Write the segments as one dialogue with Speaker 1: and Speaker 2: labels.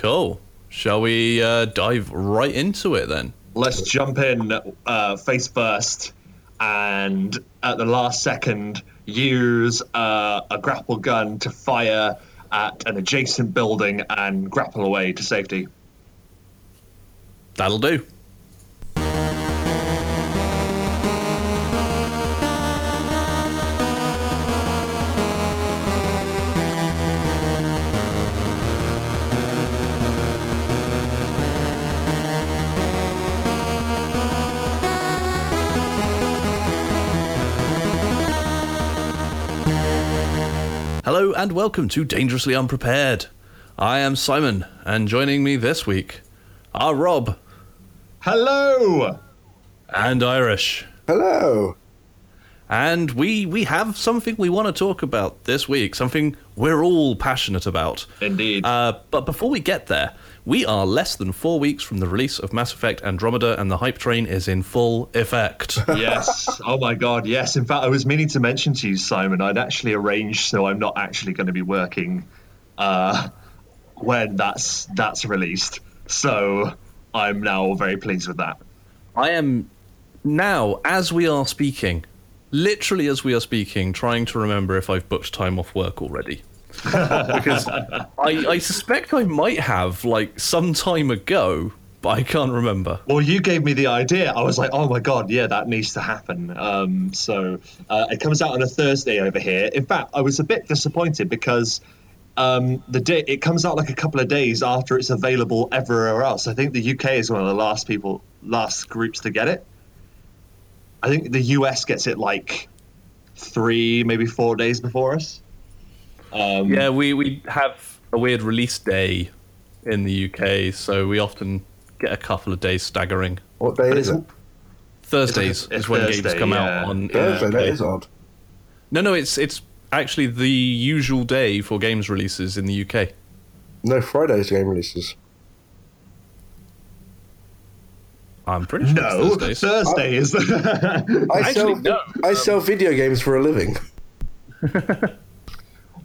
Speaker 1: Cool. Shall we uh, dive right into it then?
Speaker 2: Let's jump in uh, face first and at the last second use uh, a grapple gun to fire at an adjacent building and grapple away to safety.
Speaker 1: That'll do. And welcome to Dangerously Unprepared. I am Simon, and joining me this week are Rob
Speaker 2: Hello!
Speaker 1: and Irish.
Speaker 3: Hello.
Speaker 1: And we we have something we want to talk about this week, something we're all passionate about.
Speaker 2: Indeed.
Speaker 1: Uh, but before we get there, we are less than four weeks from the release of Mass Effect Andromeda, and the hype train is in full effect.
Speaker 2: yes. Oh my god, yes. In fact, I was meaning to mention to you, Simon, I'd actually arranged so I'm not actually going to be working uh, when that's that's released. So I'm now very pleased with that.
Speaker 1: I am now, as we are speaking, literally as we are speaking, trying to remember if I've booked time off work already. because I, I suspect I might have, like, some time ago, but I can't remember.
Speaker 2: Well, you gave me the idea. I was like, oh my god, yeah, that needs to happen. Um, so uh, it comes out on a Thursday over here. In fact, I was a bit disappointed because um, the day it comes out like a couple of days after it's available everywhere else. I think the UK is one of the last people, last groups to get it. I think the US gets it like three, maybe four days before us. Um,
Speaker 1: Yeah, we, we have a weird release day in the UK, so we often get a couple of days staggering.
Speaker 3: What day is it?
Speaker 1: Thursdays
Speaker 2: It's
Speaker 1: is when games come
Speaker 2: yeah.
Speaker 1: out on.
Speaker 3: Thursday. That is odd.
Speaker 1: No, no, it's it's actually the usual day for games releases in the UK.
Speaker 3: No, Friday's game releases.
Speaker 1: I'm pretty sure
Speaker 2: no,
Speaker 1: it's Thursdays.
Speaker 2: Thursday is.
Speaker 3: I
Speaker 1: Actually,
Speaker 3: sell.
Speaker 1: no.
Speaker 3: I sell video games for a living.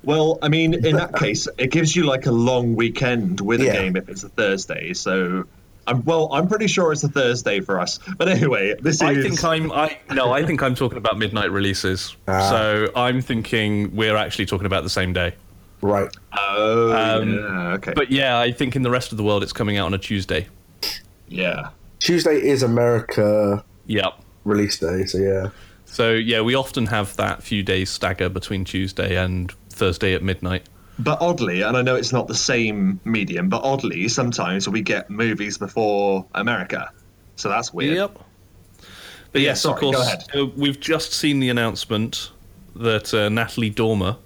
Speaker 2: Well, I mean, in that case, it gives you like a long weekend with a
Speaker 3: Yeah.
Speaker 2: game if it's a Thursday. So, I'm well, I'm pretty sure it's a Thursday for us. But anyway, this
Speaker 1: I
Speaker 2: is.
Speaker 1: think I'm I no, I think I'm talking about midnight releases.
Speaker 3: Ah.
Speaker 1: So I'm thinking we're actually talking about the same day.
Speaker 3: Right.
Speaker 2: Oh,
Speaker 1: Um,
Speaker 2: yeah, okay.
Speaker 1: But yeah, I think in the rest of the world it's coming out on a Tuesday.
Speaker 2: yeah,
Speaker 3: Tuesday is America
Speaker 1: Yep.
Speaker 3: release day, so yeah.
Speaker 1: So yeah, we often have that few days stagger between Tuesday and Thursday at midnight.
Speaker 2: but oddly, and I know it's not the same medium, but oddly, sometimes we get movies before America. So that's weird.
Speaker 1: Yep. But
Speaker 2: Yeah,
Speaker 1: yes,
Speaker 2: sorry,
Speaker 1: of
Speaker 2: go
Speaker 1: course,
Speaker 2: ahead.
Speaker 1: uh, we've just seen the announcement that uh, Natalie Dormer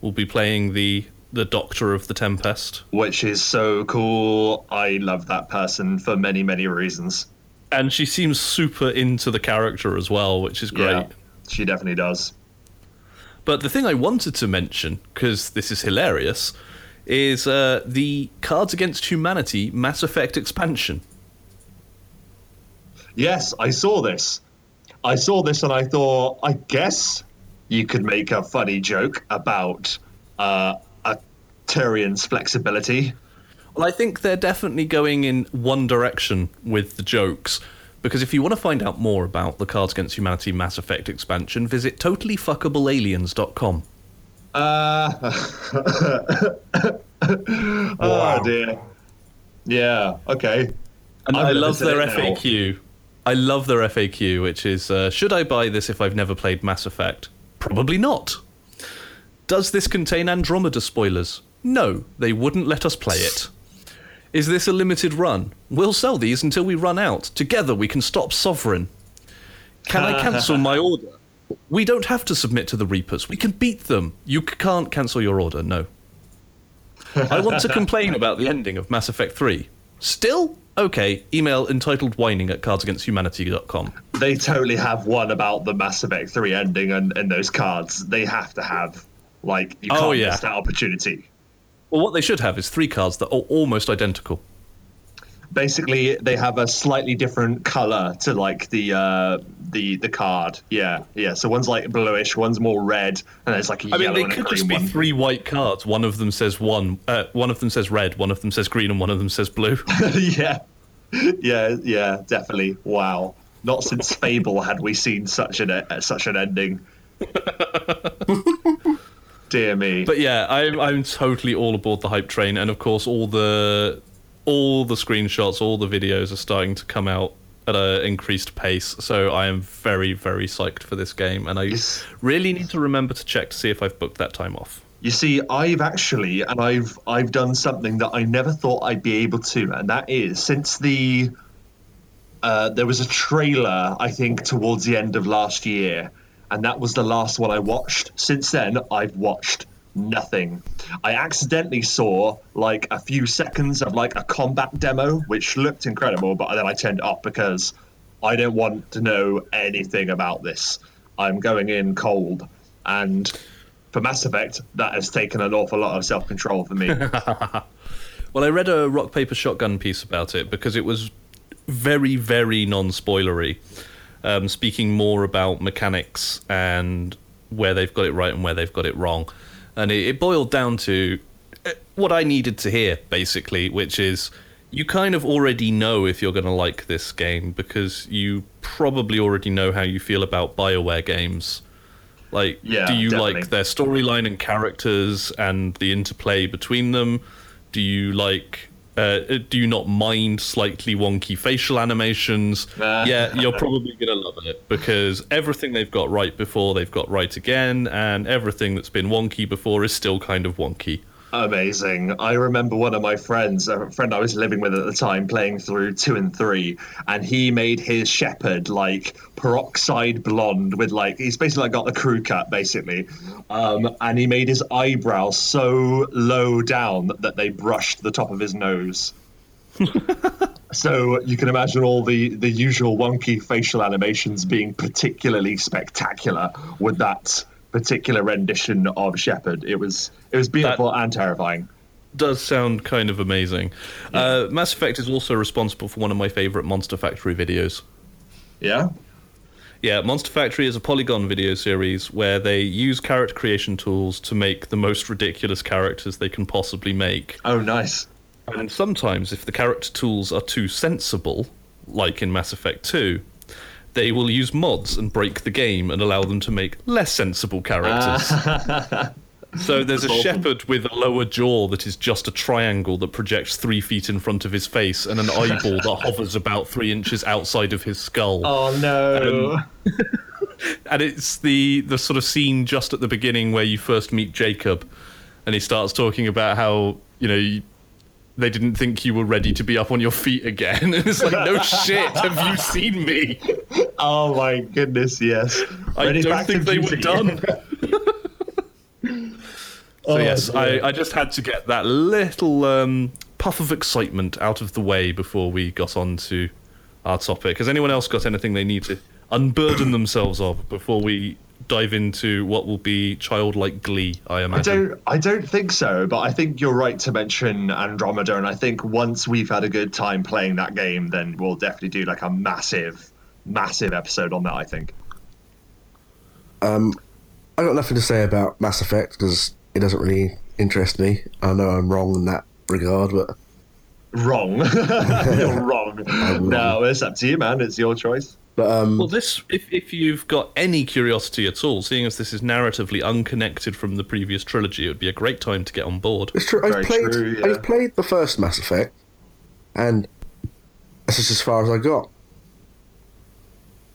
Speaker 1: will be playing the the Doctor of the Tempest,
Speaker 2: Which is so cool. I love that person for many, many reasons.
Speaker 1: and she seems super into the character as well, which is great.
Speaker 2: Yeah, she definitely does.
Speaker 1: But the thing I wanted to mention, because this is hilarious, is uh, the Cards Against Humanity Mass Effect expansion.
Speaker 2: Yes, I saw this. I saw this and I thought, I guess you could make a funny joke about uh, a Turian's flexibility.
Speaker 1: Well, I think they're definitely going in one direction with the jokes. Because if you want to find out more about the Cards Against Humanity Mass Effect expansion, visit totallyfuckablealiens.com.
Speaker 2: Uh,
Speaker 3: Wow.
Speaker 2: Oh dear. Yeah. Okay.
Speaker 1: And I love their. FAQ. I love their FAQ, which is uh, Should I buy this if I've never played Mass Effect? Probably not. Does this contain Andromeda spoilers? No, they wouldn't let us play it. Is this a limited run? We'll sell these until we run out. Together we can stop Sovereign. Can I cancel my order? We don't have to submit to the Reapers. We can beat them. You can't cancel your order, no. I want to complain about the ending of Mass Effect 3. Still? Okay, email entitled whining at cardsagainsthumanity.com.
Speaker 2: They totally have one about the Mass Effect 3 ending and, and those cards. They have to have, like, you oh, can't
Speaker 1: Oh, yeah.
Speaker 2: miss that opportunity.
Speaker 1: Well, what they should have is three cards that are almost identical.
Speaker 2: basically they have a slightly different color to like the uh, the the card. Yeah, yeah. So one's like bluish, one's more red, and there's like a
Speaker 1: I mean, they could just be
Speaker 2: one.
Speaker 1: three white cards. One of them says one. Uh, one of them says red. One of them says green, and one of them says blue.
Speaker 2: yeah, yeah, yeah. Definitely. Wow. Not since Fable had we seen such an uh, such an ending. Dear me.
Speaker 1: But yeah, I'm I'm totally all aboard the hype train, and of course, all the all the screenshots, all the videos are starting to come out at an increased pace. So I am very very psyched for this game, and I
Speaker 2: Yes.
Speaker 1: really need to remember to check to see if I've booked that time off.
Speaker 2: You see, I've actually, and I've I've done something that I never thought I'd be able to, and that is since the uh, there was a trailer I think towards the end of last year, and that was the last one I watched. Since then, I've watched nothing. I accidentally saw like a few seconds of like a combat demo, which looked incredible, but then I turned it off because I don't want to know anything about this. I'm going in cold, and for Mass Effect, that has taken an awful lot of self control for me.
Speaker 1: Well, I read a rock paper shotgun piece about it because it was very, very non-spoilery, um, speaking more about mechanics and where they've got it right and where they've got it wrong, and it, it boiled down to uh, what I needed to hear, basically, which is you kind of already know if you're going to like this game because you probably already know how you feel about Bioware games. Like,
Speaker 2: Yeah,
Speaker 1: do you
Speaker 2: definitely.
Speaker 1: like their storyline and characters and the interplay between them? Do you like? Uh, do you not mind slightly wonky facial animations?
Speaker 2: Nah.
Speaker 1: yeah, you're probably gonna love it because everything they've got right before they've got right again, and everything that's been wonky before is still kind of wonky.
Speaker 2: Amazing. I remember one of my friends, a friend I was living with at the time, playing through two and three, and he made his Shepard like peroxide blonde with like he's basically like got the crew cut basically, um, and he made his eyebrows so low down that, that they brushed the top of his nose. so you can imagine all the the usual wonky facial animations being particularly spectacular with that particular rendition of Shepard. It was it was beautiful and terrifying.
Speaker 1: Does sound kind of amazing. Uh, Mass Effect is also responsible for one of my favorite Monster Factory videos.
Speaker 2: Yeah.
Speaker 1: Yeah, Monster Factory is a Polygon video series where they use character creation tools to make the most ridiculous characters they can possibly make.
Speaker 2: Oh, nice.
Speaker 1: And sometimes, if the character tools are too sensible, like in Mass Effect 2, they will use mods and break the game and allow them to make less sensible characters. Ah. so there's a Shepard with a lower jaw that is just a triangle that projects three feet in front of his face and an eyeball that hovers about three inches outside of his skull.
Speaker 2: Oh no.
Speaker 1: Um, and it's the the sort of scene just at the beginning where you first meet Jacob, and he starts talking about how you know you, they didn't think you were ready to be up on your feet again, and it's like no shit, have you seen me?
Speaker 2: oh my goodness, yes.
Speaker 1: I
Speaker 2: Ready
Speaker 1: don't think they were done. So
Speaker 2: Oh,
Speaker 1: yes. I, I just had to get that little um, puff of excitement out of the way before we got on to our topic. Has anyone else got anything they need to unburden themselves of before we dive into what will be childlike glee? I
Speaker 2: I
Speaker 1: imagine.
Speaker 2: don't I don't think so, but I think you're right to mention Andromeda and I think once we've had a good time playing that game, then we'll definitely do like a massive, massive episode on that, I think.
Speaker 3: Um, I got nothing to say about Mass Effect because it doesn't really interest me. I know I'm wrong in that regard, but
Speaker 2: Wrong. you're wrong. No, it's up to you, man. It's your choice.
Speaker 3: But um,
Speaker 1: Well, this, if, if you've got any curiosity at all, seeing as this is narratively unconnected from the previous trilogy, it would be a great time to get on board.
Speaker 3: it's true. I've played.
Speaker 2: true, yeah.
Speaker 3: I've played the first Mass Effect, and that's just as far as I got.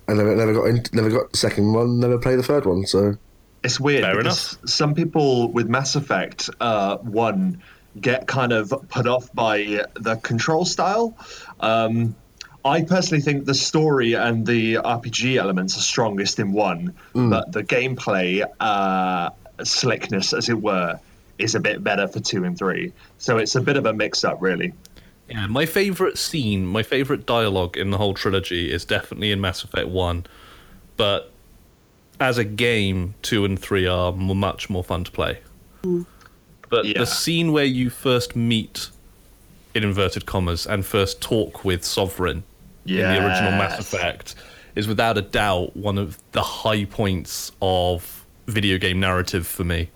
Speaker 3: I never, never got in, never got the second one. Never played the third one. So
Speaker 2: It's weird
Speaker 1: Fair
Speaker 2: because some people with Mass Effect uh, one get kind of put off by the control style. Um, I personally think the story and the RPG elements are strongest in one, but the gameplay uh, slickness, as it were, is a bit better for two and three. So it's a bit of a mix-up, really.
Speaker 1: Yeah, my favorite scene, my favorite dialogue in the whole trilogy is definitely in Mass Effect 1. But as a game, 2 and 3 are much more fun to play. But
Speaker 2: Yeah.
Speaker 1: the scene where you first meet in inverted commas, and first talk with Sovereign in the original Mass Effect is without a doubt one of the high points of video game narrative for me.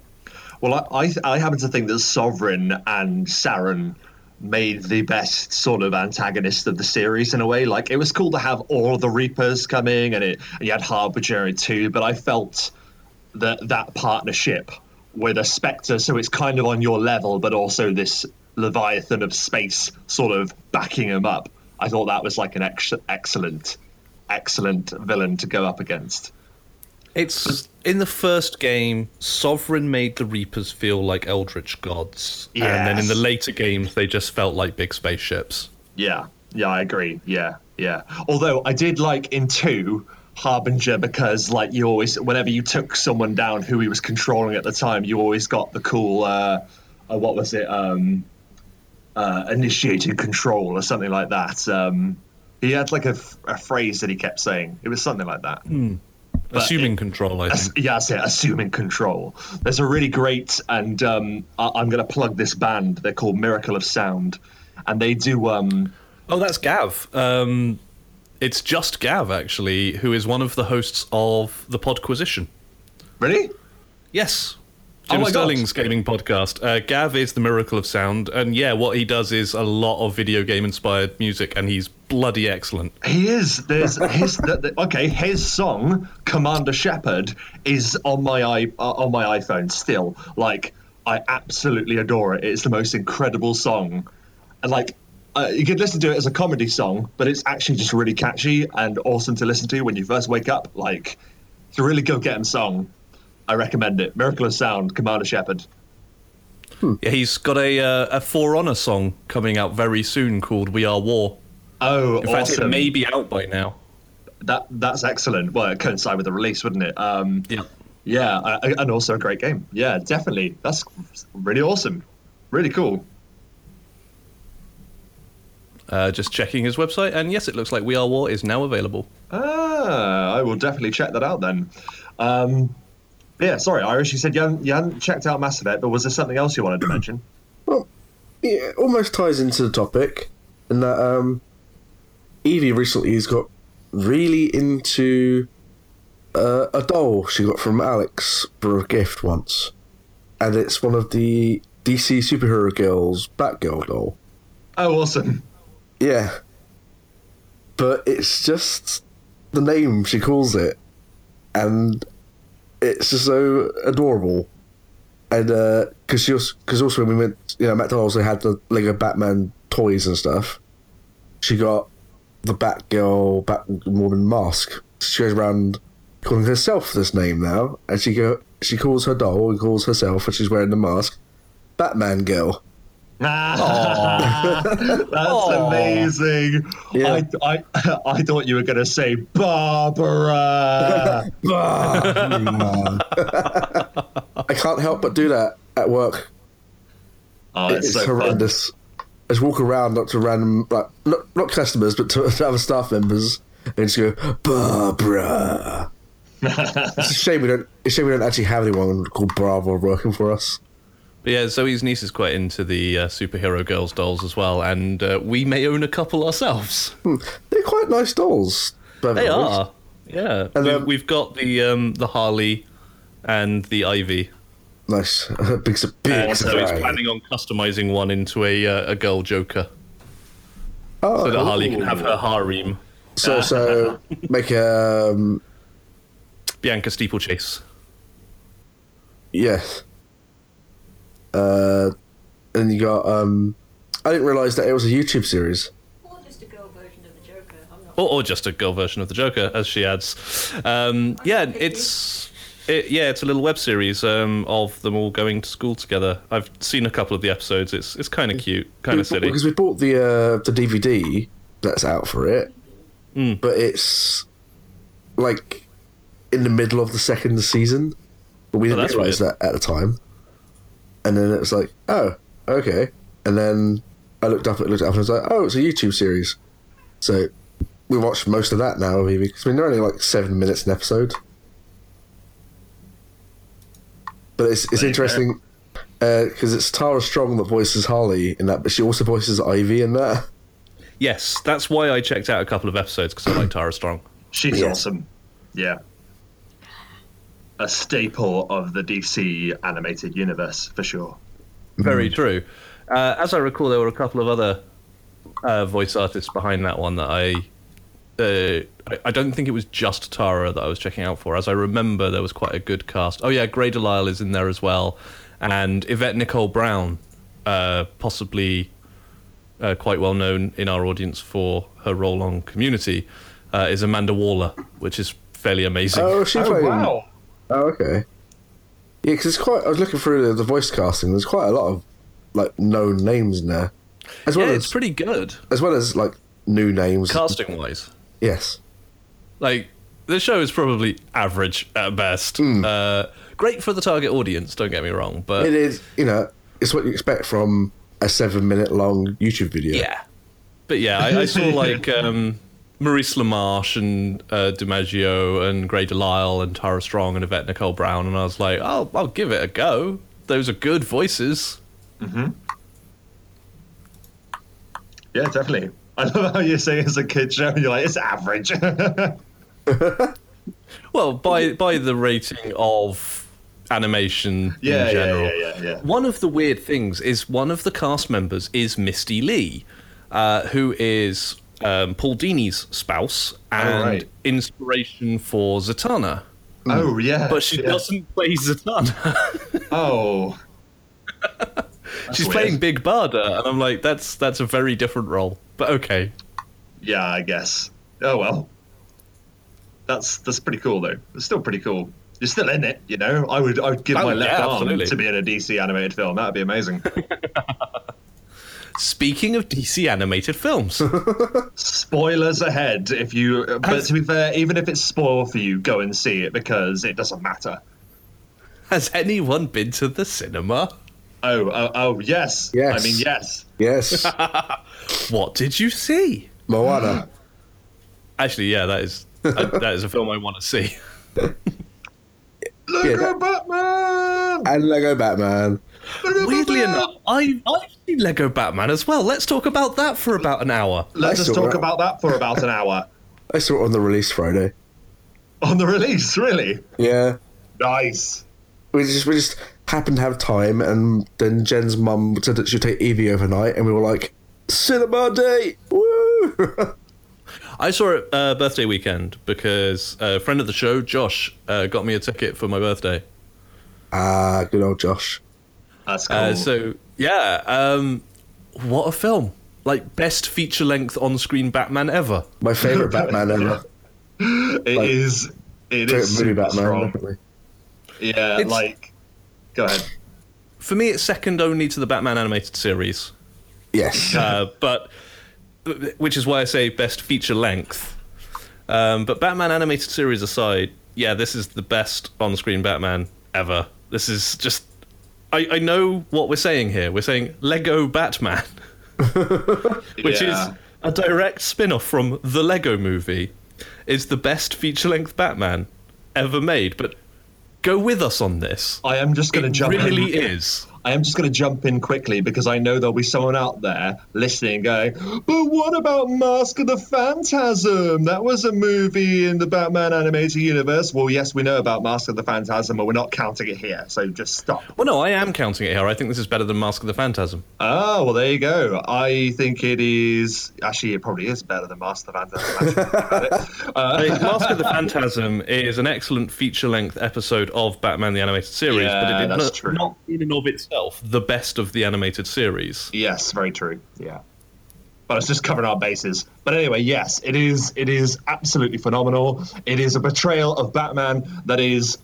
Speaker 2: Well, I, I, I happen to think that Sovereign and Saren made the best sort of antagonist of the series in a way. Like, it was cool to have all the Reapers coming and, it, and you had Harbinger too, but I felt that that partnership with a Spectre, so it's kind of on your level, but also this Leviathan of space sort of backing him up. I thought that was like an ex- excellent, excellent villain to go up against.
Speaker 1: It's in the first game, Sovereign made the Reapers feel like eldritch gods, and then in the later games, they just felt like big spaceships.
Speaker 2: Yeah, yeah, I agree. Yeah, yeah. Although I did like in two Harbinger because like you always, whenever you took someone down who he was controlling at the time, you always got the cool, uh, uh what was it, um, uh, initiated control or something like that. Um, he had like a phrase that he kept saying. It was something like that.
Speaker 1: Assuming control, I
Speaker 2: Ass-
Speaker 1: think.
Speaker 2: yeah, that's it. Assuming control. There's a really great, and um, I- I'm going to plug this band. They're called Miracle of Sound, and they do. Um,
Speaker 1: Oh, that's Gav. Um, it's just Gav, actually, who is one of the hosts of the Podquisition.
Speaker 2: really?
Speaker 1: Yes.
Speaker 2: Oh
Speaker 1: Jim
Speaker 2: God.
Speaker 1: Sterling's gaming podcast. Uh, Gav is the Miracle of Sound, and yeah, what he does is a lot of video game inspired music, and he's bloody excellent.
Speaker 2: He is. There's his. the, the- okay, his song "Commander Shepard" is on my i uh, on my iPhone still. Like, I absolutely adore it. It's the most incredible song, and like. Uh, you could listen to it as a comedy song, but it's actually just really catchy and awesome to listen to when you first wake up. Like, it's a really go-getting song. I recommend it. Miracle of Sound, Commander Shepard.
Speaker 1: Yeah, he's got a uh, a For Honor song coming out very soon called "We Are War."
Speaker 2: Oh,
Speaker 1: In fact, it
Speaker 2: awesome!
Speaker 1: may be out by now.
Speaker 2: that that's excellent. Well, it coincide with the release, wouldn't it? Um,
Speaker 1: Yeah.
Speaker 2: Yeah, uh, and also a great game. Yeah, definitely. That's really awesome. Really cool.
Speaker 1: Uh, just checking his website, and yes, it looks like We Are War is now available.
Speaker 2: Ah, I will definitely check that out then. Um, yeah, sorry, Irish. You said you hadn't, you hadn't checked out Mass Effect, but was there something else you wanted to mention?
Speaker 3: Well, yeah, it almost ties into the topic in that um, Evie recently has got really into uh, a doll she got from Alex for a gift once, and it's one of the DC superhero girls Batgirl doll.
Speaker 2: Oh, awesome.
Speaker 3: Yeah, but it's just the name she calls it, and it's just so adorable. And uh, because also, because also when we went, you know, McDonald's also had the Lego Batman toys and stuff. She got the Batgirl, Batwoman mask. She goes around calling herself this name now, and she go she calls her doll and calls herself, and she's wearing the mask, Batman Girl. Ah.
Speaker 2: That's amazing.
Speaker 3: Yeah.
Speaker 2: I, I, I thought you were going to say Barbara.
Speaker 3: I can't help but do that at work.
Speaker 2: oh, it's,
Speaker 3: It's
Speaker 2: so fun.
Speaker 3: horrendous. I just walk around not to random, like not, not customers, but to, to other staff members, and just go Barbara. it's a shame we don't. It's a shame we don't actually have anyone called Bravo working for us.
Speaker 1: But yeah, Zoe's niece is quite into the uh, superhero girls dolls as well, and uh, we may own a couple ourselves.
Speaker 3: They're quite nice dolls.
Speaker 1: They are, yeah.
Speaker 3: And,
Speaker 1: we,
Speaker 3: um,
Speaker 1: we've got the um, the Harley and the Ivy.
Speaker 3: nice. big, su- big
Speaker 1: And so he's planning on customizing one into a uh, a girl Joker,
Speaker 3: Oh,
Speaker 1: so that
Speaker 3: cool.
Speaker 1: Harley can have her harem.
Speaker 3: so so make a um,
Speaker 1: Bianca Steeplechase.
Speaker 3: yes. Uh, and you got um, I didn't realize that it was a YouTube series.
Speaker 4: Or just a girl version of the Joker.
Speaker 1: Or, or just a girl version of the Joker, as she adds. Um, yeah, it's it, yeah, it's a little web series um, of them all going to school together. I've seen a couple of the episodes. It's it's kind of cute, kind of silly.
Speaker 3: because we bought the uh, the DVD that's out for it,
Speaker 1: Hmm.
Speaker 3: but it's like in the middle of the second season, but we
Speaker 1: Oh,
Speaker 3: didn't
Speaker 1: that's
Speaker 3: realize
Speaker 1: weird.
Speaker 3: that at the time. And then it was like, oh, okay. And then I looked up, it looked up, and I was like, oh, it's a YouTube series. So we watched most of that now, maybe because I mean they're only like seven minutes an episode. But it's it's
Speaker 2: There
Speaker 3: interesting. Uh, because it's Tara Strong that voices Harley in that, but she also voices Ivy in that.
Speaker 1: Yes, that's why I checked out a couple of episodes because I like Tara Strong.
Speaker 2: She's
Speaker 3: Yeah.
Speaker 2: awesome. Yeah. A staple of the DC animated universe, for sure.
Speaker 1: Very true. Uh, as I recall, there were a couple of other uh, voice artists behind that one that I, uh, I. I don't think it was just Tara that I was checking out for. As I remember, there was quite a good cast. Oh yeah, Grey Delisle is in there as well, and Yvette Nicole Brown, uh, possibly uh, quite well known in our audience for her role on Community, uh, is Amanda Waller, which is fairly amazing.
Speaker 3: Oh, she
Speaker 2: Oh, wow.
Speaker 3: Oh, okay. Yeah, because it's quite. I was looking through the, the voice casting. There's quite a lot of like known names in there, as well
Speaker 1: yeah,
Speaker 3: as
Speaker 1: it's pretty good
Speaker 3: as well as like new names.
Speaker 1: casting wise.
Speaker 3: Yes.
Speaker 1: Like the show is probably average at best. Uh, great for the target audience. Don't get me wrong, but
Speaker 3: It is. You know, it's what you expect from a seven-minute long YouTube video.
Speaker 1: yeah, but yeah, I, I saw like um, Maurice LaMarche and uh, DiMaggio and Grey Delisle and Tara Strong and Yvette Nicole Brown, and I was like, oh, I'll give it a go. Those are good voices. Mhm.
Speaker 2: Yeah, definitely. I love how you're saying it's a kid show and you're like, it's average.
Speaker 1: Well, by by the rating of animation
Speaker 2: yeah,
Speaker 1: in general.
Speaker 2: yeah, yeah, yeah, yeah.
Speaker 1: One of the weird things is one of the cast members is Misty Lee, uh, who is um, Paul Dini's spouse and
Speaker 2: right.
Speaker 1: inspiration for Zatanna.
Speaker 2: Oh, yeah.
Speaker 1: But she
Speaker 2: yeah.
Speaker 1: doesn't play Zatanna.
Speaker 2: Oh.
Speaker 1: She's
Speaker 2: weird.
Speaker 1: playing Big Barda, and I'm like, that's that's a very different role. But okay.
Speaker 2: Yeah, I guess. Oh, well. That's that's pretty cool, though. It's still pretty cool. You're still in it, you know. I would I would give
Speaker 1: Oh,
Speaker 2: my left
Speaker 1: yeah,
Speaker 2: arm
Speaker 1: absolutely.
Speaker 2: to be in a DC animated film. That'd be amazing.
Speaker 1: Speaking of DC animated films,
Speaker 2: Spoilers ahead. If you, but to be fair, even if it's spoil for you, go and see it because it doesn't matter.
Speaker 1: has anyone been to the cinema?
Speaker 2: Oh, oh, oh, yes.
Speaker 3: Yes.
Speaker 2: I mean, yes.
Speaker 3: Yes.
Speaker 1: What did you see?
Speaker 3: Moana.
Speaker 1: Actually, yeah, that is that, uh, that is a film I want to see.
Speaker 2: Look
Speaker 3: Yeah,
Speaker 2: at
Speaker 3: that-
Speaker 2: Batman.
Speaker 3: and Lego Batman.
Speaker 2: Look at
Speaker 1: Weirdly enough, I, I've seen Lego Batman as well. Let's talk about that for about an hour.
Speaker 2: Let's just talk
Speaker 3: it.
Speaker 2: about that for about an hour
Speaker 3: I saw it on the release Friday.
Speaker 2: on the release. Really
Speaker 3: Yeah.
Speaker 2: nice.
Speaker 3: We just we just happened to have time, and then Jen's mum said that she'd take Evie overnight, and we were like, cinema day! Woo!
Speaker 1: I saw it uh, birthday weekend because a friend of the show, Josh, uh, got me a ticket for my birthday.
Speaker 3: ah, good old Josh.
Speaker 2: That's cool.
Speaker 1: Uh, so yeah, um, what a film! Like best feature length on screen Batman ever.
Speaker 3: My favourite Batman ever.
Speaker 2: It
Speaker 3: like-
Speaker 2: is. It
Speaker 3: Favourite
Speaker 2: is
Speaker 3: movie
Speaker 2: super
Speaker 3: Batman,
Speaker 2: strong.
Speaker 3: definitely.
Speaker 2: Yeah,
Speaker 1: It's-
Speaker 2: like. Go ahead.
Speaker 1: For me, it's second only to the Batman animated series.
Speaker 3: Yes.
Speaker 1: uh, but which is why I say best feature length. Um, but Batman animated series aside, yeah, this is the best on-screen Batman ever. This is just. I, I know what we're saying here. We're saying Lego Batman, which
Speaker 2: Yeah.
Speaker 1: is a direct spin-off from the Lego Movie, is the best feature-length Batman ever made. But go with us on this.
Speaker 2: I am just going to jump.
Speaker 1: really
Speaker 2: in.
Speaker 1: is.
Speaker 2: I am just going to jump in quickly because I know there'll be someone out there listening going, but what about Mask of the Phantasm? That was a movie in the Batman animated universe. Well, yes, we know about Mask of the Phantasm, but we're not counting it here, so just stop.
Speaker 1: Well, no, I am counting it here. I think this is better than Mask of the Phantasm.
Speaker 2: Oh, well, there you go. I think it is. Actually, it probably is better than Mask of the Phantasm. actually, thinking about it. Uh,
Speaker 1: Hey, Mask of the Phantasm is an excellent feature-length episode of Batman the Animated Series,
Speaker 2: Yeah,
Speaker 1: but it did
Speaker 2: that's
Speaker 1: not,
Speaker 2: true.
Speaker 1: not in and of itself the best of the animated series.
Speaker 2: Yes, very true. Yeah. But it's just covering our bases. But anyway, yes, it is it is absolutely phenomenal. It is a portrayal of Batman that is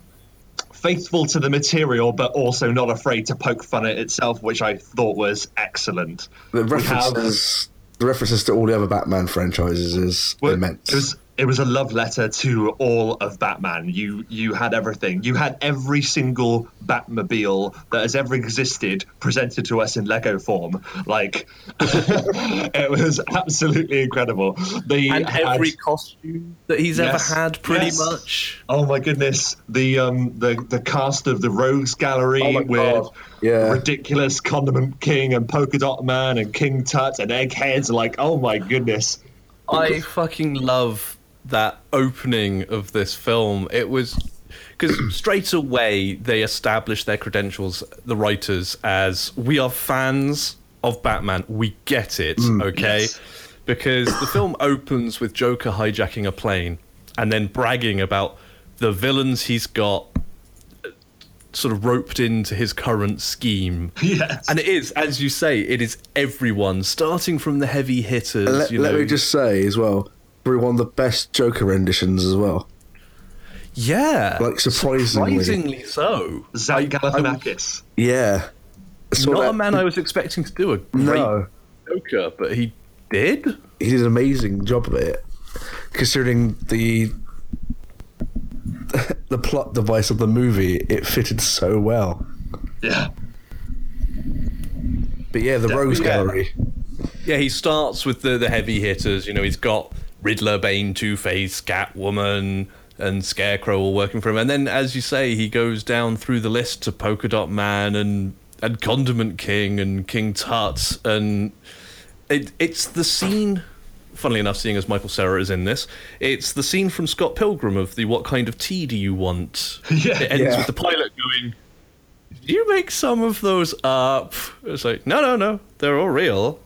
Speaker 2: faithful to the material but also not afraid to poke fun at itself, which I thought was excellent.
Speaker 3: The
Speaker 2: We have-
Speaker 3: references, the references to all the other Batman franchises is
Speaker 2: Well,
Speaker 3: immense.
Speaker 2: It was it was a love letter to all of Batman. You you had everything. You had every single Batmobile that has ever existed presented to us in Lego form. Like it was absolutely incredible. They
Speaker 1: And
Speaker 2: had-
Speaker 1: every costume that he's
Speaker 2: Yes,
Speaker 1: ever had, pretty
Speaker 2: yes.
Speaker 1: much.
Speaker 2: Oh my goodness! The um the the cast of the Rogues Gallery
Speaker 3: Oh
Speaker 2: with
Speaker 3: Yeah.
Speaker 2: ridiculous Condiment King and Polka Dot Man and King Tut and Eggheads. Like oh my goodness!
Speaker 1: I fucking love that opening of this film. It was because straight away they established their credentials, the writers, as we are fans of Batman. We get it, okay?
Speaker 2: yes.
Speaker 1: Because the film opens with Joker hijacking a plane and then bragging about the villains he's got uh, sort of roped into his current scheme.
Speaker 2: Yes.
Speaker 1: And it is, as you say, it is everyone, starting from the heavy hitters.
Speaker 3: Let, let me just say as well, one of the best Joker renditions as well.
Speaker 1: Yeah.
Speaker 3: Like, surprisingly.
Speaker 1: Surprisingly so.
Speaker 2: Zach Galifianakis.
Speaker 3: Yeah. Saw
Speaker 1: Not
Speaker 3: that-
Speaker 1: a man I was expecting to do a great
Speaker 3: No.
Speaker 1: Joker, but he did.
Speaker 3: he did an amazing job of it, considering the the plot device of the movie. It fitted so well.
Speaker 2: Yeah.
Speaker 3: But yeah, the Rogues
Speaker 1: yeah.
Speaker 3: Gallery.
Speaker 1: Yeah, he starts with the, the heavy hitters. You know, he's got Riddler, Bane, Two Face, Catwoman, and Scarecrow all working for him. And then, as you say, he goes down through the list to Polka Dot Man and, and Condiment King and King Tut. And it, it's the scene, funnily enough, seeing as Michael Cera is in this, it's the scene from Scott Pilgrim of the What Kind of Tea Do You Want?
Speaker 2: Yeah.
Speaker 1: It ends
Speaker 3: Yeah.
Speaker 1: with the pilot going, Did you make some of those up? It's like, no, no, no. They're all real.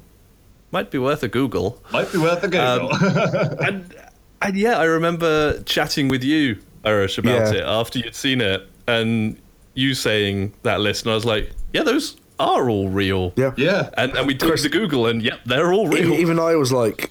Speaker 1: Might be worth a Google.
Speaker 2: Might be worth a Google.
Speaker 1: And, and yeah, I remember chatting with you, Irish, about
Speaker 3: Yeah.
Speaker 1: it after you'd seen it, and you saying that list, and I was like, yeah, those are all real.
Speaker 3: Yeah.
Speaker 2: yeah.
Speaker 1: And, and we did
Speaker 3: Chris-
Speaker 1: the Google, and yep, they're all real.
Speaker 3: Even, even I was like,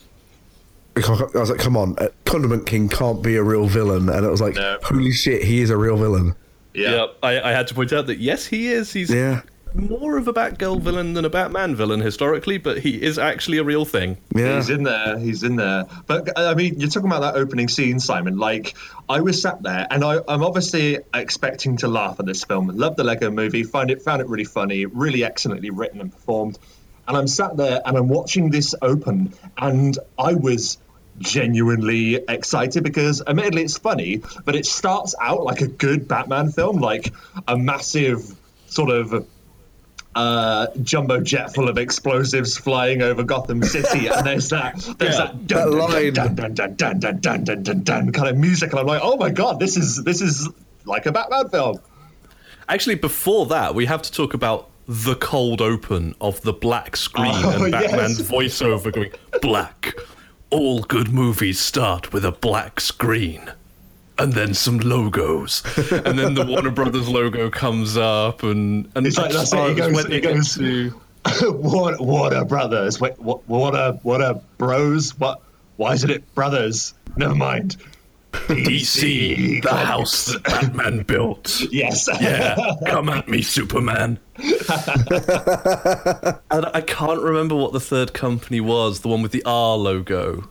Speaker 3: I was like, come on, uh, Condiment King can't be a real villain, and it was like,
Speaker 2: No.
Speaker 3: holy shit, he is a real villain.
Speaker 2: Yeah.
Speaker 1: Yep, I, I had to point out that yes, he is. He's
Speaker 3: Yeah.
Speaker 1: More of a Batgirl villain than a Batman villain historically, but he is actually a real thing.
Speaker 3: Yeah.
Speaker 2: He's in there. He's in there. But uh, I mean, you're talking about that opening scene, Simon. Like, I was sat there, and I, I'm obviously expecting to laugh at this film. Love the Lego Movie. Find it, found it really funny, really excellently written and performed. And I'm sat there, and I'm watching this open, and I was genuinely excited because, admittedly, it's funny, but it starts out like a good Batman film, like a massive sort of uh, jumbo jet full of explosives flying over Gotham City, and there's that there's
Speaker 1: yeah,
Speaker 2: that, dun,
Speaker 3: that
Speaker 2: dun,
Speaker 3: line.
Speaker 2: Dun, dun, dun, dun, dun, dun, dun, dun, kind of music, and I'm like, oh my god, this is this is like a Batman film.
Speaker 1: Actually, before that, we have to talk about the cold open of the black screen
Speaker 2: oh,
Speaker 1: and Batman's
Speaker 2: yes.
Speaker 1: voiceover going black. All good movies start with a black screen. And then some logos. and then the Warner Brothers logo comes up and, and
Speaker 2: It's like that's it. He goes,
Speaker 1: when
Speaker 2: he
Speaker 1: they
Speaker 2: goes,
Speaker 1: to-
Speaker 2: Warner, Warner Brothers. Wait, what? Warner, Warner Bros. What? Why isn't it Brothers? Never mind.
Speaker 1: DC, the house that Batman built.
Speaker 2: Yes.
Speaker 1: Yeah, come at me, Superman. and I can't remember what the third company was, the one with the R logo.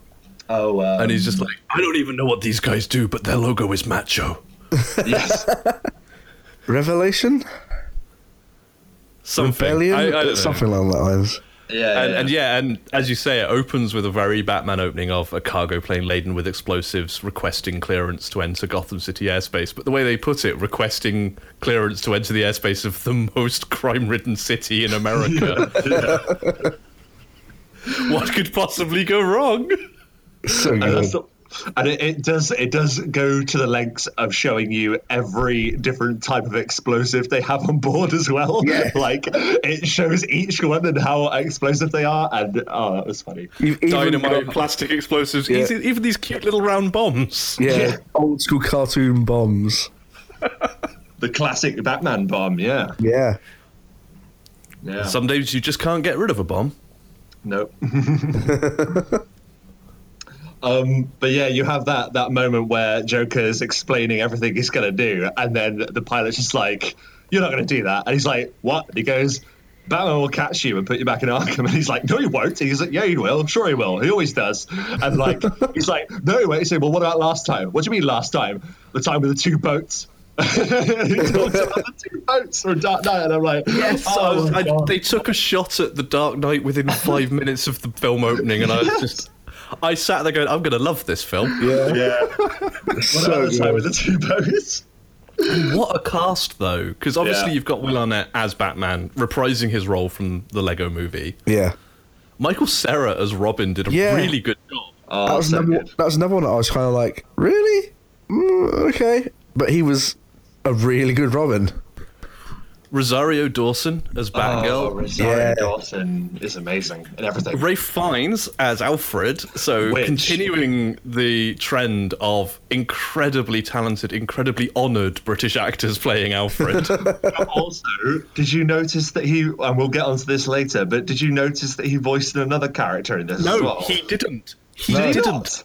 Speaker 2: Oh, um,
Speaker 1: And he's just like, I don't even know what these guys do, but their logo is macho.
Speaker 2: yes.
Speaker 3: Revelation?
Speaker 1: Something.
Speaker 3: Rebellion?
Speaker 1: I- I don't know.
Speaker 3: Something along that lines.
Speaker 2: Yeah.
Speaker 1: And, and yeah, and as you say, it opens with a very Batman opening of a cargo plane laden with explosives requesting clearance to enter Gotham City airspace. But the way they put it, requesting clearance to enter the airspace of the most crime ridden city in America. what could possibly go wrong?
Speaker 3: So
Speaker 2: And,
Speaker 3: good.
Speaker 2: and it, it does it does go to the lengths of showing you every different type of explosive they have on board as well.
Speaker 3: Yeah.
Speaker 2: Like it shows each one and how explosive they are, and oh, that was funny.
Speaker 3: You've even
Speaker 1: Dynamite,
Speaker 3: got-
Speaker 1: plastic explosives,
Speaker 3: Yeah.
Speaker 1: easy- even these cute little round bombs.
Speaker 3: yeah,
Speaker 2: Yeah.
Speaker 3: old school cartoon bombs.
Speaker 2: The classic Batman bomb, yeah,
Speaker 3: Yeah.
Speaker 2: yeah.
Speaker 1: Some days you just can't get rid of a bomb.
Speaker 2: Nope. um, but yeah, you have that that moment where Joker's explaining everything he's gonna do, and then the pilot's just like, "You're not gonna do that," and he's like, "What?" And he goes, Batman will catch you and put you back in Arkham. And he's like, no, he won't. He's like, yeah, he will. I'm sure he will. He always does. And like, he's like, no, he won't. He's like, well, what about last time? What do you mean last time? The time with the two boats. he talks about the two boats from Dark Knight, and I'm like,
Speaker 1: Yes, I
Speaker 2: oh,
Speaker 1: was- I- they took a shot at the Dark Knight within five minutes of the film opening, and I was just, I sat there going, "I'm going to love this film."
Speaker 3: Yeah,
Speaker 2: yeah. What
Speaker 3: so
Speaker 2: about the time with the two boats?
Speaker 1: What a cast, though, because obviously
Speaker 2: Yeah.
Speaker 1: you've got Will Arnett as Batman, reprising his role from the Lego Movie.
Speaker 3: Yeah,
Speaker 1: Michael Cera as Robin did a
Speaker 3: Yeah.
Speaker 1: really good job.
Speaker 2: Oh,
Speaker 3: that was
Speaker 2: so
Speaker 3: another.
Speaker 2: good.
Speaker 3: That was another one that I was kind of like, really, mm, okay, but he was a really good Robin.
Speaker 1: Rosario Dawson as
Speaker 2: Oh,
Speaker 1: Batgirl.
Speaker 2: Rosario
Speaker 3: Yeah.
Speaker 2: Dawson is amazing and everything.
Speaker 1: Ralph Fiennes as Alfred, so
Speaker 2: Which-
Speaker 1: continuing the trend of incredibly talented, incredibly honoured British actors playing Alfred.
Speaker 2: also, did you notice that he? And we'll get onto this later. But did you notice that he voiced another character in this as
Speaker 1: no,
Speaker 2: well?
Speaker 1: he didn't. He
Speaker 2: Did he
Speaker 1: didn't.
Speaker 2: not?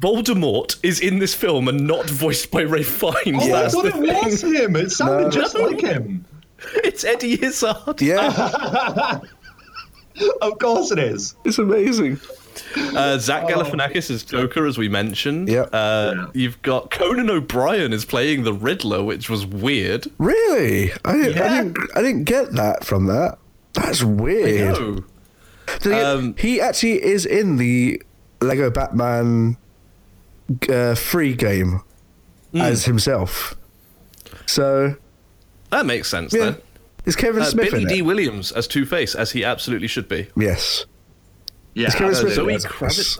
Speaker 1: Voldemort is in this film and not voiced by Ralph Fiennes.
Speaker 2: Oh, I
Speaker 1: That's
Speaker 2: thought it
Speaker 1: thing.
Speaker 2: was him. It sounded
Speaker 3: No.
Speaker 2: just like him.
Speaker 1: It's Eddie Izzard.
Speaker 3: Yeah,
Speaker 2: Of course it is.
Speaker 3: it's amazing.
Speaker 1: Uh, Zach Galifianakis is Joker, as we mentioned.
Speaker 3: Yep.
Speaker 1: Uh,
Speaker 2: Yeah.
Speaker 1: You've got Conan O'Brien is playing the Riddler, which was weird.
Speaker 3: Really, I didn't, I didn't, I didn't get that from that. That's weird.
Speaker 1: No.
Speaker 3: So he-
Speaker 1: Um,
Speaker 3: he actually is in the Lego Batman uh, free game
Speaker 1: Hmm.
Speaker 3: as himself. So
Speaker 1: That makes sense
Speaker 3: yeah,
Speaker 1: then.
Speaker 3: is Kevin
Speaker 1: Uh,
Speaker 3: Smith
Speaker 1: Billy
Speaker 3: in Dee
Speaker 1: Williams as Two Face, as he absolutely should be.
Speaker 3: Yes.
Speaker 2: Yeah,
Speaker 3: Is Kevin
Speaker 2: I
Speaker 3: Smith
Speaker 2: know
Speaker 3: in
Speaker 2: they
Speaker 3: it?
Speaker 2: did.
Speaker 1: Zoe Kravitz.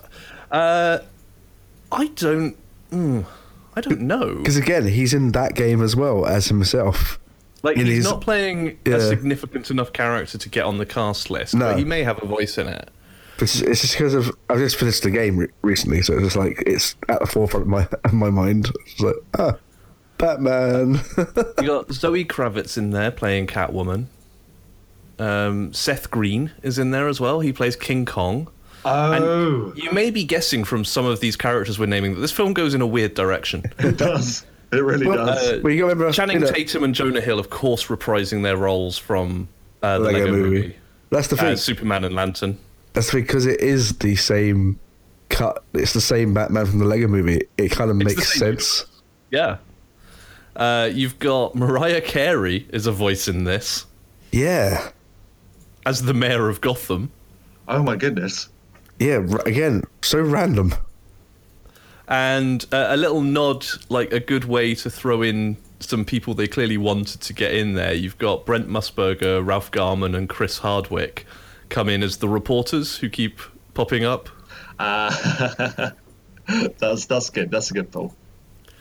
Speaker 1: Uh, I don't. mm, I don't know.
Speaker 3: Because again, he's in that game as well as himself.
Speaker 1: Like
Speaker 3: in
Speaker 1: he's
Speaker 3: his-
Speaker 1: not playing
Speaker 3: Yeah.
Speaker 1: a significant enough character to get on the cast list.
Speaker 3: No.
Speaker 1: but he may have a voice in it.
Speaker 3: It's, it's just because of I've just finished the game re- recently, so it's just like it's at the forefront of my of my mind. It's like ah, Batman.
Speaker 1: You got Zoe Kravitz in there playing Catwoman. Um, Seth Green is in there as well. He plays King Kong.
Speaker 2: Oh,
Speaker 1: You may be guessing from some of these characters we're naming that this film goes in a weird direction.
Speaker 2: it does. It really
Speaker 3: Well,
Speaker 2: does.
Speaker 1: Uh,
Speaker 3: well, you got remember
Speaker 1: Channing
Speaker 3: you know,
Speaker 1: Tatum and Jonah Hill, of course, reprising their roles from uh, the
Speaker 3: Lego
Speaker 1: Lego,
Speaker 3: movie.
Speaker 1: movie.
Speaker 3: That's the thing.
Speaker 1: As Superman and Lantern.
Speaker 3: That's because it is the same cut. It's the same Batman from the Lego movie. It kind of
Speaker 1: the
Speaker 3: makes
Speaker 1: same
Speaker 3: sense.
Speaker 1: Yeah. Uh, you've got Mariah Carey is a voice in this,
Speaker 3: Yeah,
Speaker 1: as the mayor of Gotham.
Speaker 2: oh my goodness.
Speaker 3: yeah. r- Again, so random.
Speaker 1: And uh, a little nod, like a good way to throw in some people they clearly wanted to get in there. You've got Brent Musburger, Ralph Garman, and Chris Hardwick come in as the reporters who keep popping up.
Speaker 2: Uh, that's that's good. That's a good pull.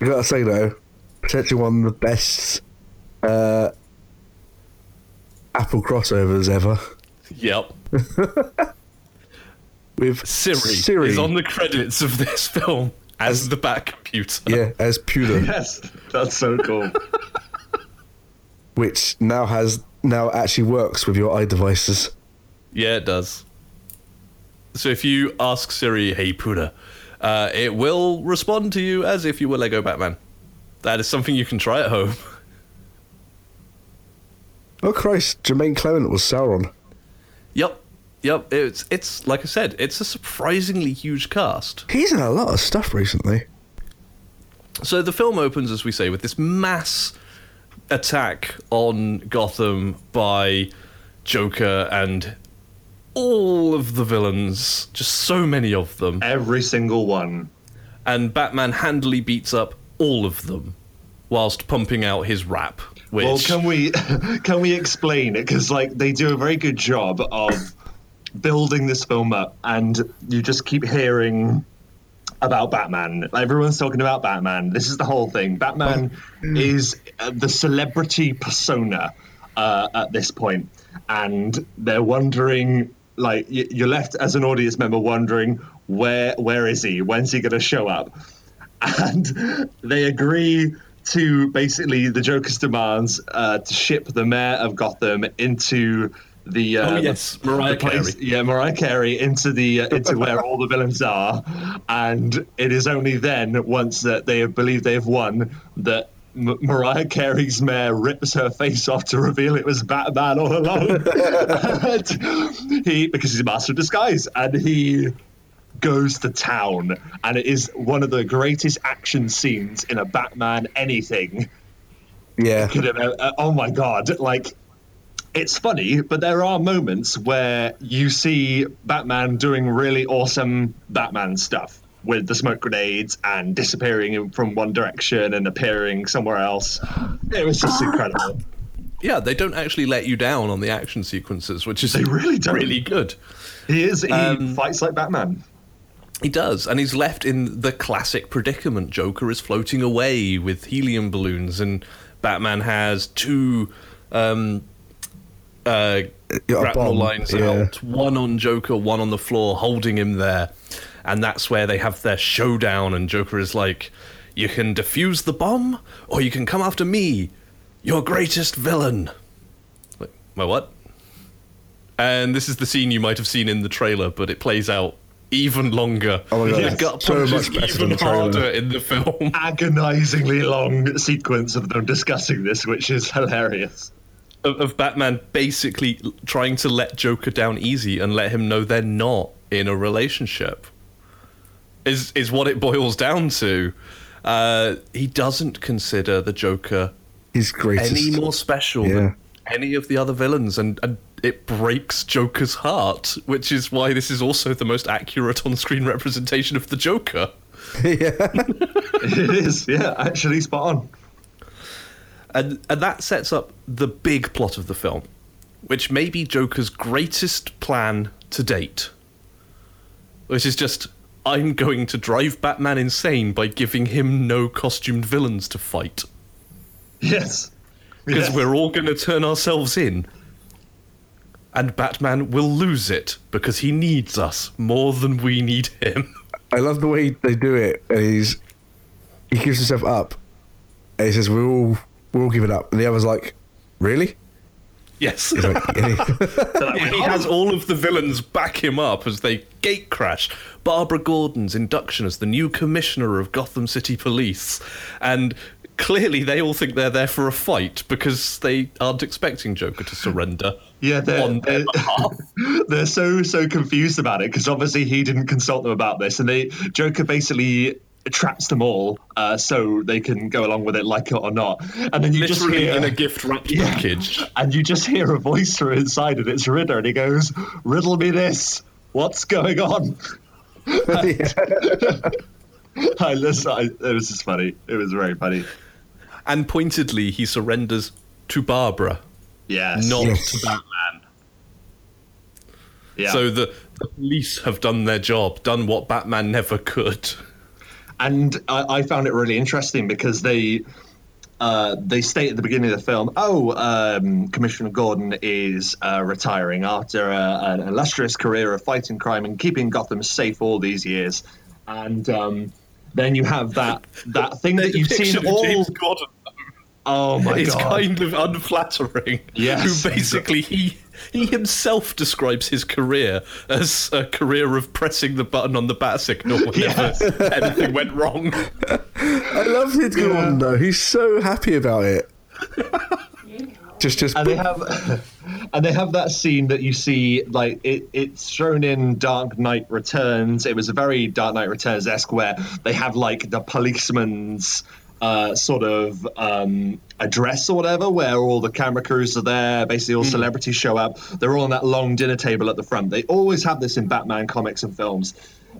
Speaker 3: I gotta say though, potentially one of the best uh, Apple crossovers ever.
Speaker 1: Yep.
Speaker 3: With
Speaker 1: Siri,
Speaker 3: Siri,
Speaker 1: is on the credits of this film as the Bat computer.
Speaker 3: yeah, as Puter,
Speaker 2: Yes, that's so cool.
Speaker 3: which now has now actually works with your iDevices.
Speaker 1: Yeah, it does. So if you ask Siri, "Hey Puter," uh, it will respond to you as if you were Lego Batman. That is something you can try at home.
Speaker 3: Oh Christ, Jemaine Clement was Sauron.
Speaker 1: yep, yep. It's it's like I said, it's a surprisingly huge cast.
Speaker 3: He's in a lot of stuff recently.
Speaker 1: So the film opens, as we say, with this mass attack on Gotham by Joker and all of the villains, just so many of them.
Speaker 2: Every single one.
Speaker 1: and Batman handily beats up all of them whilst pumping out his rap. Which
Speaker 2: Well, can we can we explain it? Because like they do a very good job of building this film up, and you just keep hearing about Batman. Everyone's talking about Batman. This is the whole thing. Batman is uh, the celebrity persona uh, at this point, and they're wondering. Like you're left as an audience member wondering where where is he? When's he going to show up? And they agree to basically the Joker's demands uh, to ship the mayor of Gotham into the uh,
Speaker 1: Oh, yes, Mariah
Speaker 2: the place-
Speaker 1: Carey.
Speaker 2: yeah, Mariah Carey into the uh, into where all the villains are, and it is only then once that they have believed they have won that M- Mariah Carey's mayor rips her face off to reveal it was Batman all along. He, because he's a master of disguise, and he goes to town, and it is one of the greatest action scenes in a Batman anything.
Speaker 3: Yeah.
Speaker 2: Could have, uh, oh my god! Like, it's funny, but there are moments where you see Batman doing really awesome Batman stuff with the smoke grenades and disappearing from one direction and appearing somewhere else. It was just incredible.
Speaker 1: Yeah, they don't actually let you down on the action sequences, which is
Speaker 2: They really don't.
Speaker 1: really good.
Speaker 2: He is. He
Speaker 1: Um,
Speaker 2: fights like Batman.
Speaker 1: He does, and he's left in the classic predicament. Joker is floating away with helium balloons, and Batman has two um, uh, grapnel lines
Speaker 3: yeah.
Speaker 1: out, one on Joker, one on the floor, holding him there. And that's where they have their showdown, and Joker is like, You can defuse the bomb, or you can come after me, your greatest villain. Like, my what? And this is the scene you might have seen in the trailer, but it plays out even longer.
Speaker 3: Oh my God,
Speaker 1: The gut
Speaker 3: so much
Speaker 1: is
Speaker 3: better than
Speaker 1: even
Speaker 3: the trailer.
Speaker 1: harder in the film.
Speaker 2: Agonizingly long sequence of them discussing this, which is hilarious.
Speaker 1: of, of Batman basically trying to let Joker down easy and let him know they're not in a relationship. Is is what it boils down to. Uh, he doesn't consider the Joker
Speaker 3: He's greatest.
Speaker 1: any more special
Speaker 3: Yeah.
Speaker 1: than any of the other villains, and, and it breaks Joker's heart, which is why this is also the most accurate on-screen representation of the Joker.
Speaker 3: yeah.
Speaker 2: It is, yeah, actually spot on.
Speaker 1: and and that sets up the big plot of the film, which may be Joker's greatest plan to date. Which is just I'm going to drive Batman insane by giving him no costumed villains to fight
Speaker 2: Yes.
Speaker 1: because
Speaker 2: Yes.
Speaker 1: we're all going to turn ourselves in. And Batman will lose it because he needs us more than we need him.
Speaker 3: I love the way they do it. And he's he gives himself up. And he says, "We're all we're all giving up." And the other's like, "Really?"
Speaker 1: Yes.
Speaker 3: Like,
Speaker 1: he has all of the villains back him up as they gate crash. Barbara Gordon's induction as the new commissioner of Gotham City Police. And clearly they all think they're there for a fight because they aren't expecting Joker to surrender.
Speaker 2: Yeah, they're,
Speaker 1: on their
Speaker 2: they're,
Speaker 1: behalf.
Speaker 2: they're so so confused about it because obviously he didn't consult them about this, and they Joker basically traps them all uh, so they can go along with it, like it or not. And then you just
Speaker 1: Literally
Speaker 2: hear
Speaker 1: in a gift wrapped
Speaker 2: Yeah.
Speaker 1: package.
Speaker 2: and you just hear a voice from inside, and it's Riddler, and he goes, "Riddle me this. What's going on?" I listen. I, it was just funny. It was very funny.
Speaker 1: And pointedly, he surrenders to Barbara,
Speaker 2: Yes.
Speaker 1: not
Speaker 3: Yes.
Speaker 1: to Batman.
Speaker 2: Yeah.
Speaker 1: So the, the police have done their job, done what Batman never could.
Speaker 2: and I, I found it really interesting because they uh, they state at the beginning of the film, "Oh, um, Commissioner Gordon is uh, retiring after a, an illustrious career of fighting crime and keeping Gotham safe all these years," and um, then you have that that thing that you've seen all.
Speaker 1: James Gordon
Speaker 2: Oh my
Speaker 1: is
Speaker 2: god!
Speaker 1: It's kind of unflattering.
Speaker 2: Yes.
Speaker 1: Who basically he he himself describes his career as a career of pressing the button on the bat signal whenever
Speaker 2: Yes.
Speaker 1: anything went wrong.
Speaker 3: I love Sid Gordon though. He's so happy about it. Just, just.
Speaker 2: and they have and they have that scene that you see like it, it's shown in dark knight returns it was a very dark knight returns esque where they have like the policeman's uh, sort of um, address or whatever where all the camera crews are there basically all celebrities show up they're all on that long dinner table at the front they always have this in batman comics and films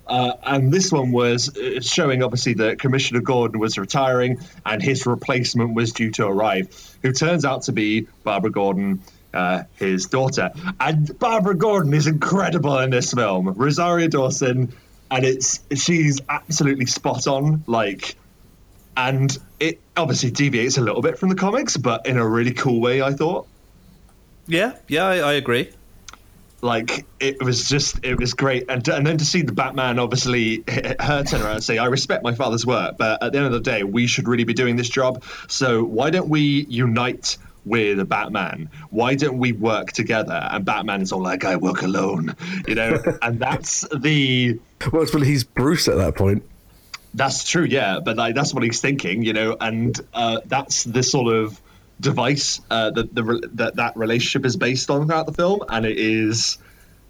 Speaker 2: uh, and this one was uh, showing obviously that Commissioner Gordon was retiring and his replacement was due to arrive, who turns out to be Barbara Gordon, uh, his daughter. And Barbara Gordon is incredible in this film. Rosario Dawson, and it's she's absolutely spot on. Like, and it obviously deviates a little bit from the comics, but in a really cool way. I thought.
Speaker 1: Yeah, yeah, I, I agree.
Speaker 2: like it was just it was great and, and then to see the batman obviously her turn around and say i respect my father's work but at the end of the day we should really be doing this job so why don't we unite with batman why don't we work together and batman is all like i work alone you know and that's the
Speaker 3: well, it's, well, he's Bruce at that point.
Speaker 2: That's true, yeah, but like that's what he's thinking, you know, and uh, that's the sort of device uh, that the re- that that relationship is based on throughout the film, and it is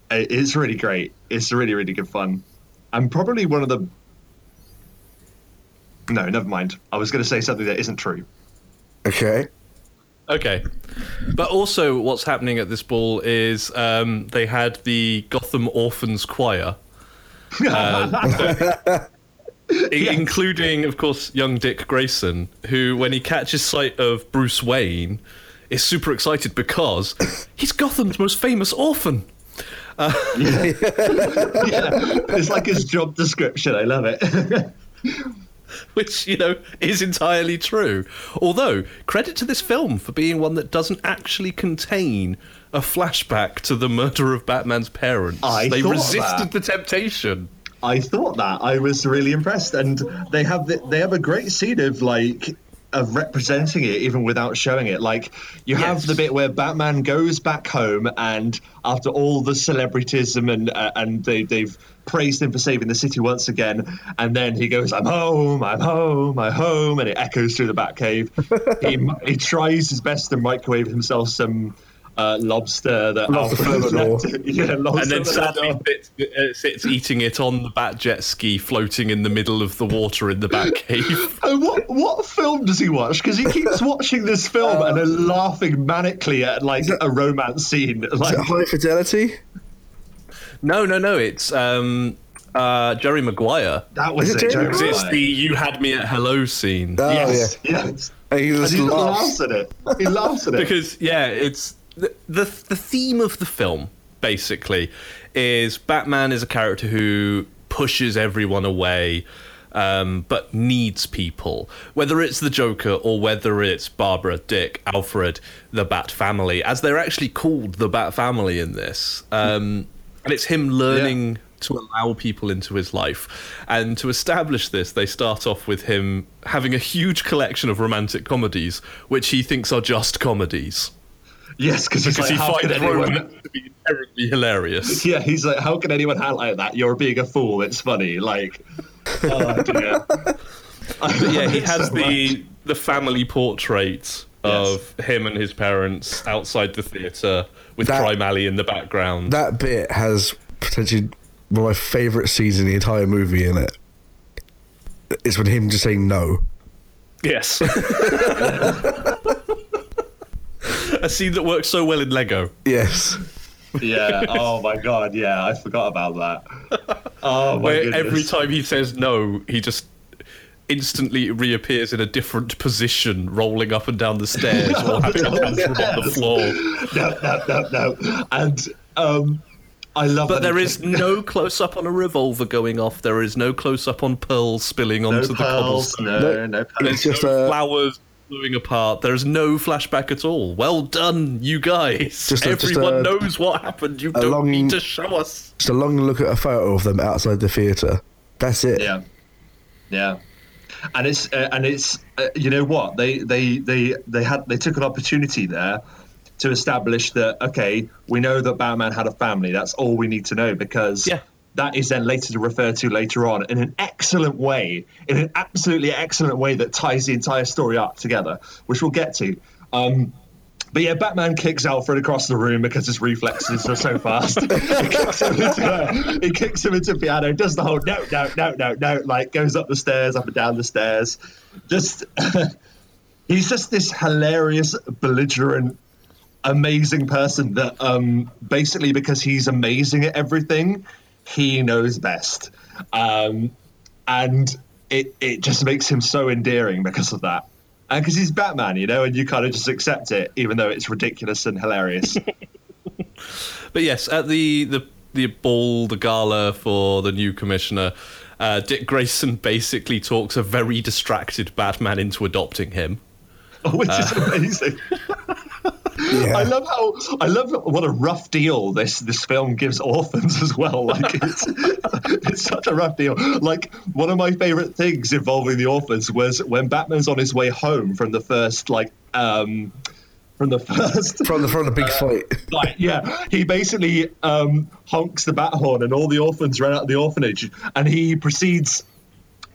Speaker 2: it is really great. It's really really good fun, and probably one of the. No, never mind. I was going to say something that isn't true.
Speaker 3: Okay.
Speaker 1: Okay. But also, what's happening at this ball is um, they had the Gotham Orphans Choir. Uh, i- Including, of course, young Dick Grayson, who, when he catches sight of Bruce Wayne, is super excited because he's Gotham's most famous orphan.
Speaker 2: Uh, yeah, it's like his job description. I love it.
Speaker 1: which you know is entirely true. Although credit to this film for being one that doesn't actually contain a flashback to the murder of Batman's parents.
Speaker 2: I
Speaker 1: they resisted
Speaker 2: that.
Speaker 1: the temptation.
Speaker 2: I thought that I was really impressed, and they have the, they have a great scene of like of representing it even without showing it. Like you have the bit where Batman goes back home, and after all the celebritism and uh, and they they've praised him for saving the city once again, and then he goes, "I'm home, I'm home, I'm home," and it echoes through the Batcave. he he tries his best to microwave himself some. Uh, lobster that
Speaker 3: Lobster
Speaker 2: Alfred
Speaker 3: Further
Speaker 2: left- yeah, lobster
Speaker 1: And then
Speaker 2: Further
Speaker 1: sadly sits, uh, sits eating it on the Bat jet ski, floating in the middle of the water in the Batcave.
Speaker 2: And what what film does he watch? Because he keeps watching this film and then laughing manically at like a romance scene. Like,
Speaker 3: High fidelity.
Speaker 1: no, no, no. It's um, uh, Jerry Maguire.
Speaker 2: that was
Speaker 3: Is it
Speaker 2: it.
Speaker 3: Jerry
Speaker 2: Jerry
Speaker 1: It's
Speaker 2: Maguire.
Speaker 1: the "You Had Me at Hello" scene.
Speaker 3: Oh
Speaker 2: yes,
Speaker 3: yeah.
Speaker 2: yes.
Speaker 3: And he
Speaker 2: And
Speaker 3: just
Speaker 2: he
Speaker 3: laughs.
Speaker 2: laughs at it. He laughs at it.
Speaker 1: because yeah, it's the, the the theme of the film basically is Batman is a character who pushes everyone away. Um, but needs people, whether it's the Joker or whether it's Barbara, Dick, Alfred, the Bat Family, as they're actually called the Bat Family in this. Um, and it's him learning to allow people into his life. And to establish this, they start off with him having a huge collection of romantic comedies, which he thinks are just comedies.
Speaker 2: Yes, because he's like,
Speaker 1: he
Speaker 2: how can anyone?
Speaker 1: to be inherently hilarious.
Speaker 2: Yeah, he's like, how can anyone highlight that? You're being a fool. It's funny. Like, oh dear.
Speaker 1: Yeah, he has the the family portrait of him and his parents outside the theatre with
Speaker 3: That-
Speaker 1: Crime Alley in the background.
Speaker 3: That bit has potentially one of my favourite scenes in the entire movie in it. It's when him just saying no.
Speaker 1: yes. A scene that works so well in Lego.
Speaker 3: Yes.
Speaker 2: Yeah. Oh my god. Yeah, I forgot about that. Oh my
Speaker 1: Where
Speaker 2: goodness.
Speaker 1: every time he says no, he just instantly reappears in a different position, rolling up and down the stairs or having a tantrum on the floor.
Speaker 2: no, no, no, no. And um, I love.
Speaker 1: But there is no close up on a revolver going off. There is no close up on pearls spilling
Speaker 2: no
Speaker 1: onto the
Speaker 2: pearls.
Speaker 1: cobblestone.
Speaker 2: No,
Speaker 3: No,
Speaker 2: no,
Speaker 3: it's
Speaker 2: pearls.
Speaker 1: There's
Speaker 3: just
Speaker 1: no
Speaker 3: a-
Speaker 1: flowers blowing apart. There's no flashback at all. Well done, you guys.
Speaker 3: Just a- just
Speaker 1: Everyone
Speaker 3: a-
Speaker 1: knows what happened. You don't
Speaker 3: long-
Speaker 1: need to show us.
Speaker 3: Just a long look at a photo of them outside the theatre. That's it.
Speaker 2: Yeah, yeah. And it's uh, and it's uh, you know what they they they they had they took an opportunity there to establish that okay we know that Batman had a family that's all we need to know because
Speaker 1: Yeah.
Speaker 2: That is then later to refer to later on in an excellent way in an absolutely excellent way that ties the entire story up together which we'll get to. Um, but yeah, Batman kicks Alfred across the room because his reflexes are so fast. he, kicks him into, piano, does the whole no, no, no, no, no, like goes up the stairs, up and down the stairs. Just he's just this hilarious, belligerent, amazing person that um, basically because he's amazing at everything, he knows best, um, and it it just makes him so endearing because of that. And because he's Batman, you know, and you kind of just accept it, even though it's ridiculous and hilarious.
Speaker 1: But yes, at the the the ball, the gala for the new commissioner, uh, Dick Grayson basically talks a very distracted Batman into adopting him.
Speaker 2: which is amazing.
Speaker 3: Yeah.
Speaker 2: I love how I love what a rough deal this this film gives orphans as well. Like it's it's such a rough deal. Like one of my favorite things involving the orphans was when Batman's on his way home from the first like um from the first
Speaker 3: From the of the big fight.
Speaker 2: like yeah he basically um honks the bat horn and all the orphans run out of the orphanage and he proceeds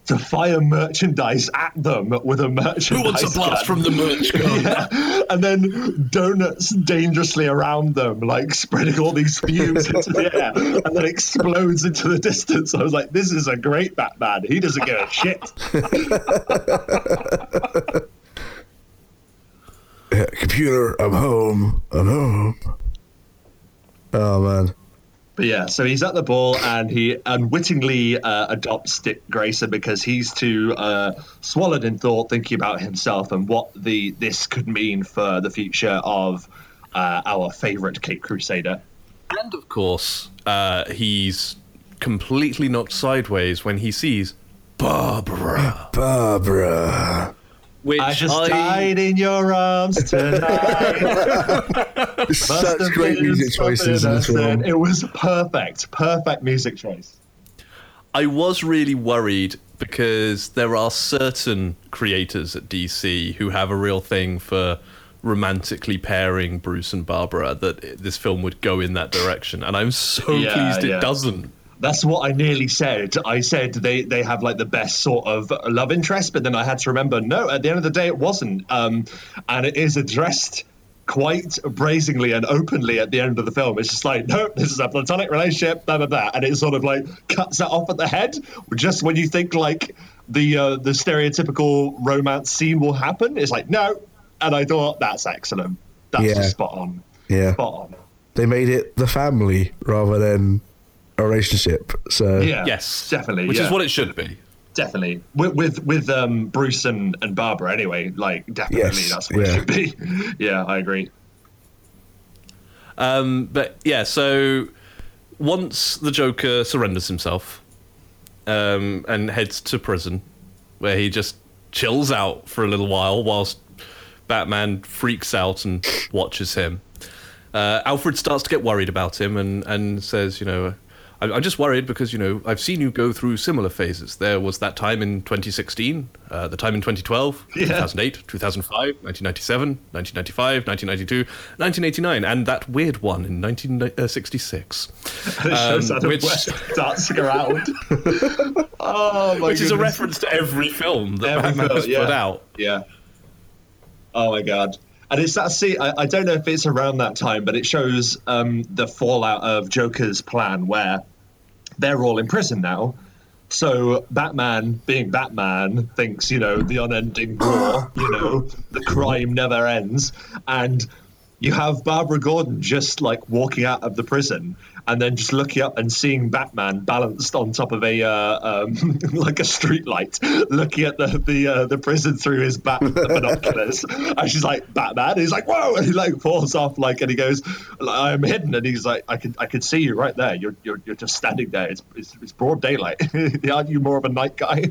Speaker 2: to fire merchandise at them with a merchandise.
Speaker 1: Who wants a blast
Speaker 2: gun.
Speaker 1: from the merch gun?
Speaker 2: Yeah. And then donuts dangerously around them, like spreading all these fumes into the air, and then explodes into the distance. I was like, this is a great Batman. He doesn't give a shit.
Speaker 3: Computer, I'm home. I'm home. Oh man.
Speaker 2: But yeah, so he's at the ball and he unwittingly uh, adopts Dick Grayson because he's too uh, swallowed in thought, thinking about himself and what the this could mean for the future of uh, our favorite Cape Crusader.
Speaker 1: And of course, uh, he's completely knocked sideways when he sees Barbara.
Speaker 3: Barbara.
Speaker 1: Which
Speaker 2: I just died in your arms tonight.
Speaker 3: Such great music choices in this
Speaker 2: something
Speaker 3: film.
Speaker 2: It was perfect, perfect music choice.
Speaker 1: I was really worried because there are certain creators at DC who have a real thing for romantically pairing Bruce and Barbara that this film would go in that direction and I'm so
Speaker 2: Yeah,
Speaker 1: pleased it
Speaker 2: yeah.
Speaker 1: doesn't.
Speaker 2: That's what I nearly said. I said they, they have like the best sort of love interest, but then I had to remember no, at the end of the day, it wasn't. Um, and it is addressed quite brazenly and openly at the end of the film. It's just like, no, this is a platonic relationship, blah, blah, blah. And it sort of like cuts that off at the head just when you think like the, uh, the stereotypical romance scene will happen. It's like, no. And I thought, that's excellent. That's
Speaker 3: Yeah.
Speaker 2: just spot on.
Speaker 3: Yeah.
Speaker 2: Spot on.
Speaker 3: They made it the family rather than a relationship. So
Speaker 2: Yeah.
Speaker 1: Yes.
Speaker 2: Definitely.
Speaker 1: Which
Speaker 2: yeah.
Speaker 1: is what it should be.
Speaker 2: Definitely, with with, with um, Bruce and, and Barbara. Anyway, like definitely,
Speaker 3: Yes,
Speaker 2: that's what
Speaker 3: yeah.
Speaker 2: it should be. yeah, I agree.
Speaker 1: Um, but yeah, so once the Joker surrenders himself um, and heads to prison, where he just chills out for a little while whilst Batman freaks out and watches him. Uh, Alfred starts to get worried about him and, and says, you know, I'm, I'm just worried because, you know, I've seen you go through similar phases. There was that time in 2016, uh, the time in 2012,
Speaker 2: Yeah.
Speaker 1: 2008, 2005, 1997, 1995, 1992, 1989, and that weird one in 1966.
Speaker 2: And it shows
Speaker 1: Um, which-
Speaker 2: dancing around. oh my
Speaker 1: Which is a reference to every film that
Speaker 2: Every
Speaker 1: Batman
Speaker 2: film,
Speaker 1: has
Speaker 2: yeah.
Speaker 1: put out.
Speaker 2: Yeah. Oh my god. And it's that scene. I, I don't know if it's around that time, but it shows um, the fallout of Joker's plan, where they're all in prison now. So Batman, being Batman, thinks you know the unending war. You know the crime never ends, and you have Barbara Gordon just like walking out of the prison and then just looking up and seeing Batman balanced on top of a uh, um, like a street light, looking at the the uh, the prison through his bat binoculars. and she's like Batman. And he's like whoa, and he like falls off like, and he goes, I'm hidden, and he's like, I can I could see you right there. You're you're, you're just standing there. It's, it's it's broad daylight. Aren't you more of a night guy?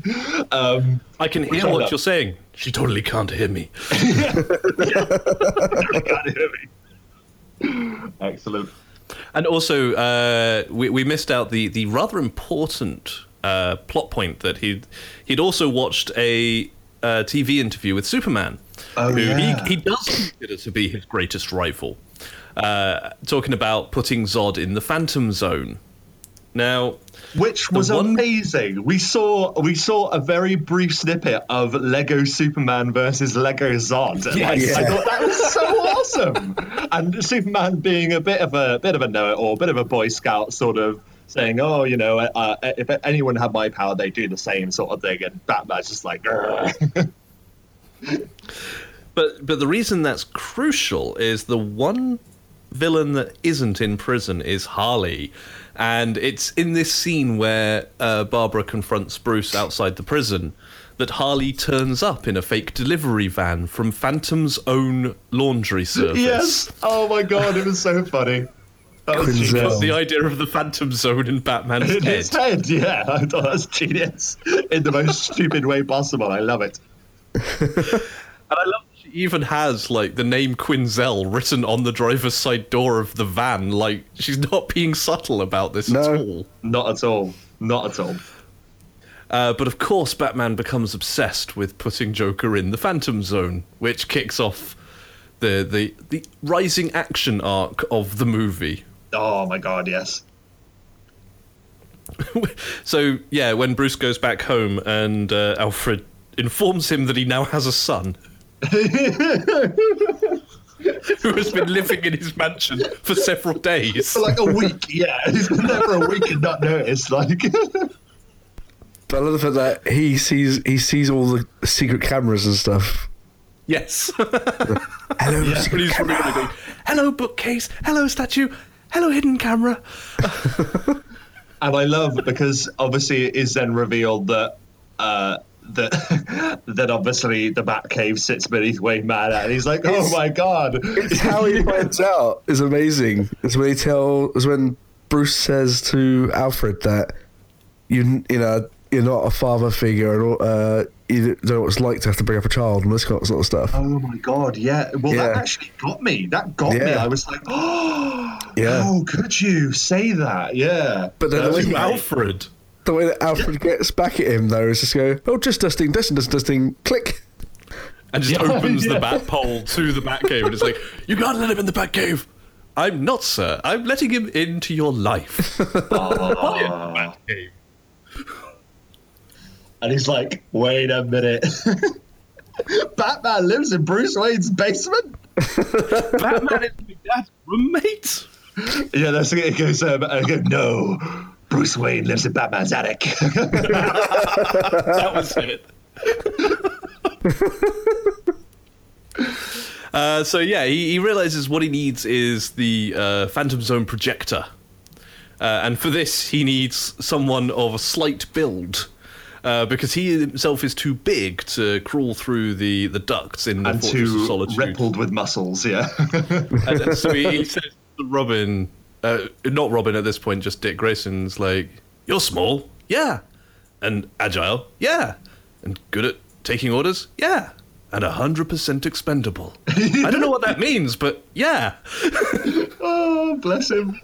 Speaker 2: Um,
Speaker 1: I can hear what
Speaker 2: up.
Speaker 1: you're saying. She totally can't hear me.
Speaker 2: you can't hear me. Excellent.
Speaker 1: And also, uh, we, we missed out the, the rather important uh, plot point that he'd, he'd also watched a uh, TV interview with Superman,
Speaker 2: Oh,
Speaker 1: who
Speaker 2: yeah.
Speaker 1: he, he does consider to be his greatest rival, uh, talking about putting Zod in the Phantom Zone. Now,
Speaker 2: which was
Speaker 1: one-
Speaker 2: amazing. We saw we saw a very brief snippet of Lego Superman versus Lego Zod. and, like,
Speaker 3: Yes.
Speaker 2: I thought that was so awesome. And Superman being a bit of a bit of a know-it-all, bit of a Boy Scout, sort of saying, "Oh, you know, uh, if anyone had my power, they'd do the same," sort of thing. And Batman's just like,
Speaker 1: But but the reason that's crucial is the one villain that isn't in prison is Harley, and it's in this scene where uh, Barbara confronts Bruce outside the prison that Harley turns up in a fake delivery van from Phantom Zone laundry service.
Speaker 2: yes. Oh my god, it was so funny. That was
Speaker 3: Quinzel.
Speaker 2: genius.
Speaker 1: The idea of the Phantom Zone in Batman's
Speaker 2: In
Speaker 1: head.
Speaker 2: his head, yeah. I thought that's genius in the most stupid way possible. I love it.
Speaker 1: And I love that she even has like the name Quinzel written on the driver's side door of the van. Like she's not being subtle about this at
Speaker 3: No.
Speaker 1: all.
Speaker 2: Not at all. Not at all.
Speaker 1: Uh, but of course, Batman becomes obsessed with putting Joker in the Phantom Zone, which kicks off the the, the rising action arc of the movie.
Speaker 2: Oh my god, yes.
Speaker 1: so yeah, when Bruce goes back home and uh, Alfred informs him that he now has a son. Who has been living in his mansion for several days?
Speaker 2: For like a week, yeah. He's been there for a week and not noticed. Like,
Speaker 3: But I love the fact that he sees he sees all the secret cameras and stuff.
Speaker 1: Yes.
Speaker 3: Hello,
Speaker 1: When
Speaker 3: secret
Speaker 1: he's
Speaker 3: camera.
Speaker 1: running going, hello bookcase, hello statue, hello hidden camera.
Speaker 2: and I love because obviously it is then revealed that uh, that that obviously the Batcave sits beneath Wayne Manor, and he's like, "Oh
Speaker 3: It's-
Speaker 2: my god!"
Speaker 3: It's how he finds out is amazing. It's when he tell is when Bruce says to Alfred that you you know you're not a father figure and uh, you don't know what it's like to have to bring up a child and this sort of stuff.
Speaker 2: Oh my god! Yeah. Well, that actually got me. That got me. I was like, "Oh,
Speaker 3: Yeah.
Speaker 2: how could you say that?" Yeah.
Speaker 3: But then the way
Speaker 2: That's
Speaker 3: he-
Speaker 1: To. Alfred.
Speaker 3: The way that Alfred gets back at him though is just go, oh, just dusting, dusting, dusting, dusting, click.
Speaker 1: and just
Speaker 2: Yeah,
Speaker 1: opens
Speaker 2: yeah.
Speaker 1: the bat pole to the bat cave and it's like you can't let him in the bat cave i'm not sir i'm letting him into your life
Speaker 2: Ah. and he's like, "Wait a minute." Batman lives in Bruce Wayne's basement.
Speaker 1: batman is my dad's roommate
Speaker 2: Yeah, that's it. It goes. Um, I go, no, Bruce Wayne lives in Batman's attic.
Speaker 1: that was it Uh, so yeah, he, he realizes what he needs is the uh, Phantom Zone projector, uh, and for this he needs someone of a slight build, uh, because he himself is too big to crawl through the, the ducts in the
Speaker 2: and
Speaker 1: Fortress of
Speaker 2: too
Speaker 1: Solitude.
Speaker 2: rippled with muscles. Yeah.
Speaker 1: and, and so he, he says to Robin, uh, not Robin at this point, just Dick Grayson's like, "You're small, yeah, and agile, yeah, and good at taking orders, yeah." And hundred percent expendable. I don't know what that means, but yeah.
Speaker 2: oh, bless him.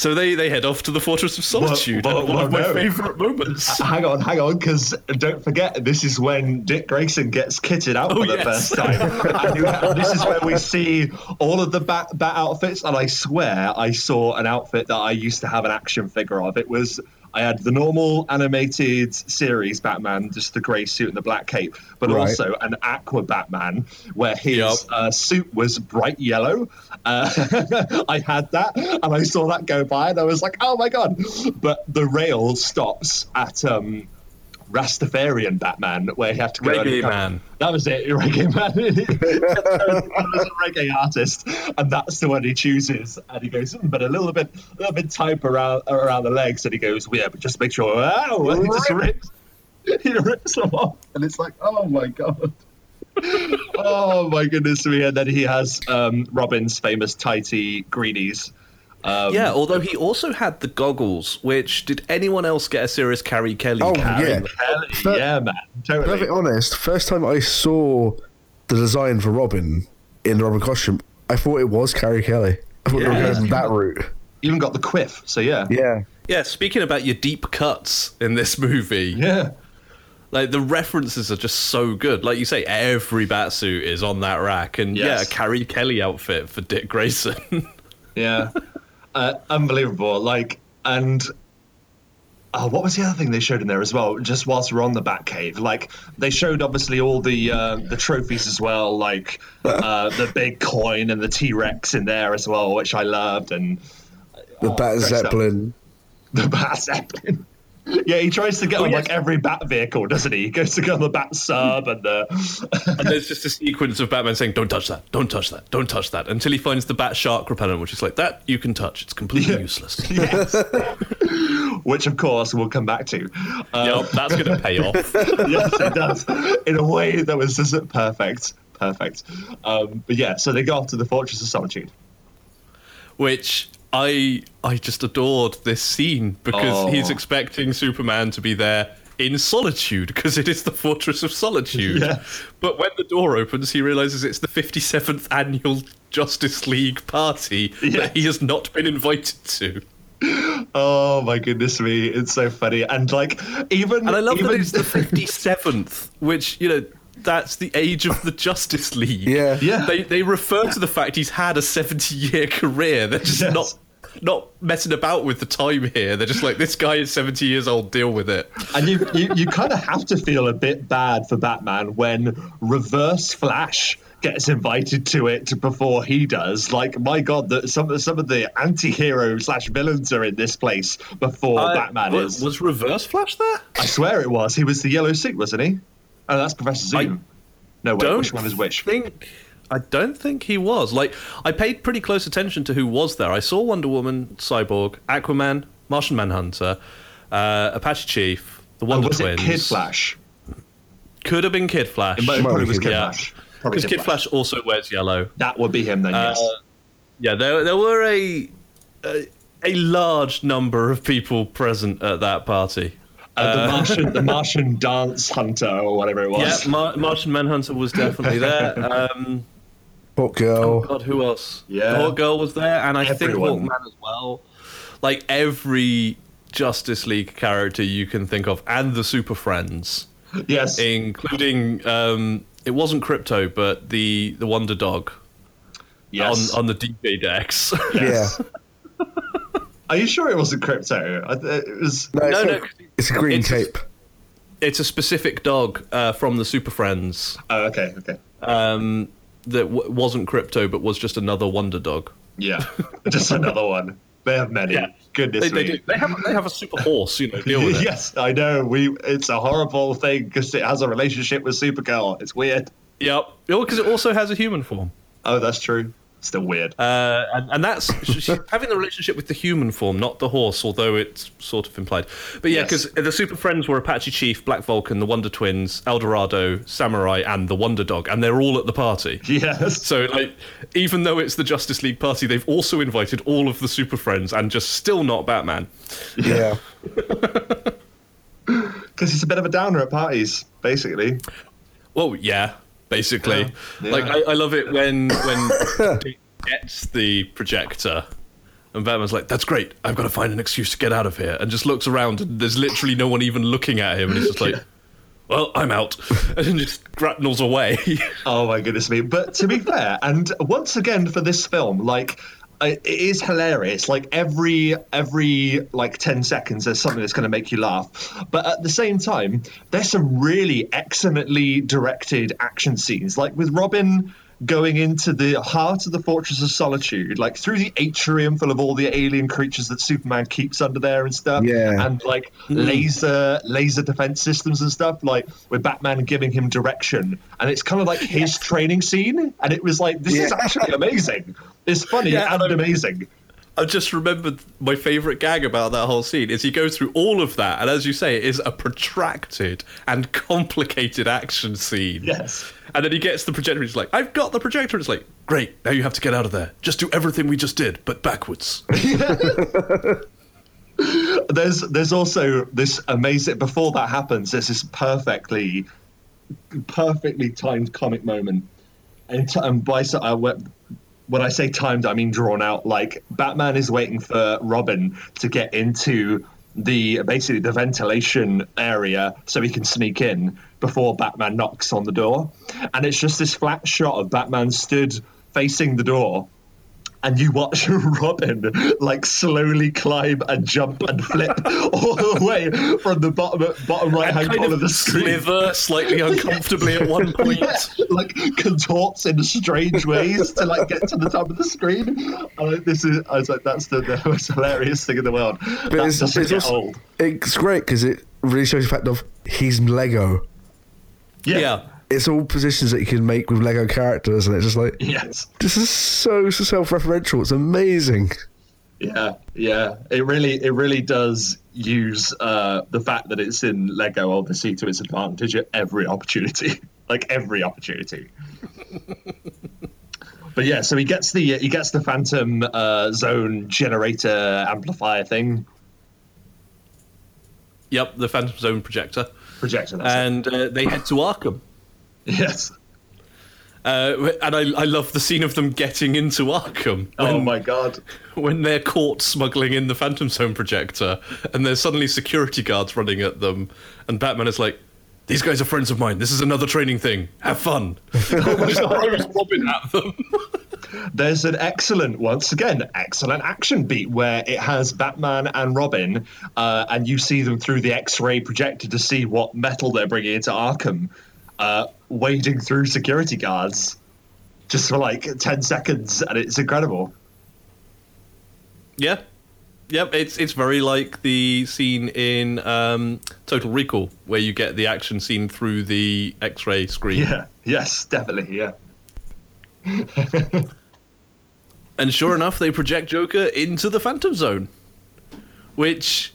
Speaker 1: So they, they head off to the Fortress of Solitude.
Speaker 2: well,
Speaker 1: and one of my
Speaker 2: no.
Speaker 1: favourite moments.
Speaker 2: Hang on, hang on, because don't forget, this is when Dick Grayson gets kitted out
Speaker 1: Oh,
Speaker 2: for the
Speaker 1: yes.
Speaker 2: first time. this is where we see all of the bat, bat outfits. And I swear I saw an outfit that I used to have an action figure of. It was. I had the normal animated series Batman, just the grey suit and the black cape, but
Speaker 3: Right.
Speaker 2: also an Aqua Batman where his
Speaker 1: Yep.
Speaker 2: uh, suit was bright yellow. Uh, I had that, and I saw that go by, and I was like, "Oh my god!" But the rail stops at um, Rastafarian Batman, where he had to go.
Speaker 1: Reggae
Speaker 2: and-
Speaker 1: Man.
Speaker 2: That was it, Reggae Man. he was a reggae artist, and that's the one he chooses. And he goes, "Hmm, but a little bit, a little bit tight around around the legs, and he goes, "Yeah, but just make sure." Wow, and he just rips, he rips them off, and it's like, "Oh my god." oh my goodness me! And then he has um, Robin's famous tighty greenies. Um,
Speaker 1: Yeah, although he also had the goggles, which did anyone else get a serious Carrie Kelly?
Speaker 3: Oh,
Speaker 1: Carrie
Speaker 3: yeah.
Speaker 2: Kelly,
Speaker 3: But-
Speaker 2: yeah, man, totally.
Speaker 3: Perfect honest, first time I saw the design for Robin in the Robin costume, I thought it was Carrie Kelly. I thought they
Speaker 2: Yeah.
Speaker 3: were going that route.
Speaker 2: Even got the quiff, so yeah,
Speaker 3: Yeah.
Speaker 1: Yeah, speaking about your deep cuts in this movie,
Speaker 2: yeah.
Speaker 1: like the references are just so good. Like you say, every batsuit is on that rack, and yeah, a Carrie Kelly outfit for Dick Grayson.
Speaker 2: Yeah, uh, unbelievable. Like, and oh, what was the other thing they showed in there as well? Just whilst we're on the Batcave, like they showed obviously all the uh, the trophies as well, like uh, the big coin and the T Rex in there as well, which I loved, and
Speaker 3: The Bat
Speaker 2: great stuff.
Speaker 3: Zeppelin.
Speaker 2: the Bat Zeppelin. Yeah, he tries to get on
Speaker 1: yes.
Speaker 2: like every Bat vehicle, doesn't he? He goes to get on the Bat Sub and the.
Speaker 1: and there's just a sequence of Batman saying, "Don't touch that! Don't touch that! Don't touch that!" Until he finds the Bat Shark repellent, which is like that you can touch. It's completely useless.
Speaker 2: yes. Which, of course, we'll come back to. Um,
Speaker 1: Yup, that's going to pay off.
Speaker 2: yes, it does. In a way that was just perfect. Perfect. Um, but yeah, so they go off to the Fortress of Solitude.
Speaker 1: which I I just adored this scene because
Speaker 2: Oh.
Speaker 1: he's expecting Superman to be there in solitude because it is the Fortress of Solitude.
Speaker 2: Yes.
Speaker 1: But when the door opens, he realizes it's the 57th annual Justice League party
Speaker 2: Yes.
Speaker 1: that he has not been invited to.
Speaker 2: Oh my goodness me, it's so funny. And like, even.
Speaker 1: And I love
Speaker 2: even,
Speaker 1: that it's the 57th, which, you know, that's the age of the Justice League.
Speaker 3: Yeah.
Speaker 2: Yeah.
Speaker 1: They, they refer to the fact he's had a 70 year career. They're just
Speaker 2: Yes.
Speaker 1: not not messing about with the time here. They're just like, this guy is 70 years old, deal with it.
Speaker 2: And you, you, you kind of have to feel a bit bad for Batman when Reverse Flash gets invited to it before he does. Like, my God, that some some of the anti-hero slash villains are in this place before Batman
Speaker 1: was,
Speaker 2: is.
Speaker 1: was Reverse Flash there?
Speaker 2: I swear it was. He was the yellow suit, wasn't he? Oh, that's Professor Zoom. no, wait, which one is which?
Speaker 1: think I don't think he was. Like I paid pretty close attention to who was there. I saw Wonder Woman, Cyborg, Aquaman, Martian Manhunter, uh, Apache Chief, the
Speaker 2: Oh,
Speaker 1: Wonder
Speaker 2: was
Speaker 1: Twins.
Speaker 2: it Kid Flash?
Speaker 1: Could have been Kid Flash.
Speaker 2: It might- probably was
Speaker 3: Kid
Speaker 2: Kid
Speaker 1: Yeah.
Speaker 2: Flash.
Speaker 1: Because Kid Flash also wears yellow.
Speaker 2: That would be him then,
Speaker 1: Uh,
Speaker 2: yes.
Speaker 1: Yeah, there there were a, a a large number of people present at that party.
Speaker 2: Uh, the Martian, the Martian dance hunter or whatever it
Speaker 1: Yeah,
Speaker 2: was.
Speaker 1: Mar- Martian Manhunter was definitely there. Um,
Speaker 3: Hot girl.
Speaker 1: God, who else?
Speaker 2: Yeah.
Speaker 1: the Hawk Girl was there, and I
Speaker 2: Everyone.
Speaker 1: think Hawkman as well. Like every Justice League character you can think of, and the Super Friends,
Speaker 2: yes.
Speaker 1: including um, it wasn't Krypto, but the the Wonder Dog
Speaker 2: yes.
Speaker 1: on on the DJ decks.
Speaker 2: Yes.
Speaker 3: Yeah.
Speaker 2: Are you sure it wasn't Krypto? It was.
Speaker 3: No, it's,
Speaker 1: No,
Speaker 3: not-
Speaker 1: no,
Speaker 3: it's a green
Speaker 1: it's-
Speaker 3: cape.
Speaker 1: it's a specific dog uh, from the Super Friends
Speaker 2: Oh, okay, okay.
Speaker 1: um, that w- wasn't Krypto, but was just another Wonder Dog.
Speaker 2: Yeah, just another one. They have many.
Speaker 1: Yeah.
Speaker 2: Goodness
Speaker 1: They, they,
Speaker 2: me.
Speaker 1: do, they have they have a super horse, you know. Deal with it.
Speaker 2: yes, I know. We. It's a horrible thing because it has a relationship with Supergirl. It's weird.
Speaker 1: Yep. Because it also has a human form.
Speaker 2: Oh, that's true. Still weird.
Speaker 1: Uh, and, and that's she's having the relationship with the human form, not the horse, although it's sort of implied. But yeah,
Speaker 2: Yes.
Speaker 1: because the Super Friends were Apache Chief, Black Vulcan, the Wonder Twins, Eldorado, Samurai, and the Wonder Dog, and they're all at the party.
Speaker 2: yes.
Speaker 1: So, like, even though it's the Justice League party, they've also invited all of the Super Friends, and just still not Batman.
Speaker 3: Yeah.
Speaker 2: Because he's a bit of a downer at parties, basically.
Speaker 1: Well, yeah, basically.
Speaker 2: Yeah.
Speaker 1: Like, I, I love it when when Dick gets the projector. And Batman's like, "That's great. I've got to find an excuse to get out of here." And just looks around, and there's literally no one even looking at him, and he's just like, "Well, I'm out," and then just grapnels away.
Speaker 2: Oh my goodness me! But to be fair, and once again for this film, like I- it is hilarious. Like every every like ten seconds, there's something that's going to make you laugh. But at the same time, there's some really excellently directed action scenes, like with Robin going into the heart of the Fortress of Solitude, like through the atrium full of all the alien creatures that Superman keeps under there and stuff.
Speaker 3: Yeah.
Speaker 2: And like hmm. laser laser defense systems and stuff like with batman giving him direction. And it's kind of like his training scene and it was like this is actually amazing. It's funny
Speaker 1: Yeah,
Speaker 2: and
Speaker 1: and I'm-
Speaker 2: amazing
Speaker 1: I just remembered my favourite gag about that whole scene is he goes through all of that, and as you say, it is a protracted and complicated action scene.
Speaker 2: yes
Speaker 1: And then he gets the projector. and He's like, "I've got the projector." It's like, "Great, now you have to get out of there. Just do everything we just did, but backwards."
Speaker 2: there's there's also this amazing before that happens there's this perfectly perfectly timed comic moment and, t- and by so I, when I say timed, I mean drawn out. Like Batman is waiting for Robin to get into the basically the ventilation area so he can sneak in before Batman knocks on the door, and it's just this flat shot of Batman stood facing the door. And you watch Robin like slowly climb and jump and flip all the way from the bottom bottom right hand corner
Speaker 1: of
Speaker 2: of the screen
Speaker 1: slither slightly uncomfortably at one point.
Speaker 2: yeah, like contorts in strange ways to like get to the top of the screen. And like, this is, I was like, that's the, the most hilarious thing in the world.
Speaker 3: But
Speaker 2: that
Speaker 3: it's,
Speaker 2: doesn't
Speaker 3: it's,
Speaker 2: get
Speaker 3: also,
Speaker 2: old.
Speaker 3: it's great because it really shows the fact of he's Lego.
Speaker 2: Yeah.
Speaker 1: Yeah.
Speaker 3: It's all positions that you can make with Lego characters, and it's just like
Speaker 2: Yes.
Speaker 3: this is so so self-referential. It's amazing.
Speaker 2: Yeah. Yeah. It really, it really does use uh, the fact that it's in Lego, obviously, to its advantage at every opportunity. like every opportunity. But yeah, so he gets the he gets the Phantom uh, Zone generator amplifier thing
Speaker 1: Yep, the Phantom Zone projector,
Speaker 2: projector. That's
Speaker 1: and uh, they head to Arkham.
Speaker 2: Yes.
Speaker 1: Uh, and I, I love the scene of them getting into Arkham.
Speaker 2: oh my god.
Speaker 1: when they're caught smuggling in the Phantom Zone projector, and there's suddenly security guards running at them, and Batman is like, "These guys are friends of mine. This is another training thing. Have fun." Robin at them.
Speaker 2: There's an excellent, once again, excellent action beat where it has Batman and Robin, uh, and you see them through the X-ray projector to see what metal they're bringing into Arkham, uh, wading through security guards, just for like ten seconds, and it's incredible.
Speaker 1: Yeah. Yep, it's it's very like the scene in um, Total Recall where you get the action scene through the X-ray screen.
Speaker 2: Yeah. Yes, definitely. Yeah.
Speaker 1: And sure enough, they project Joker into the Phantom Zone, which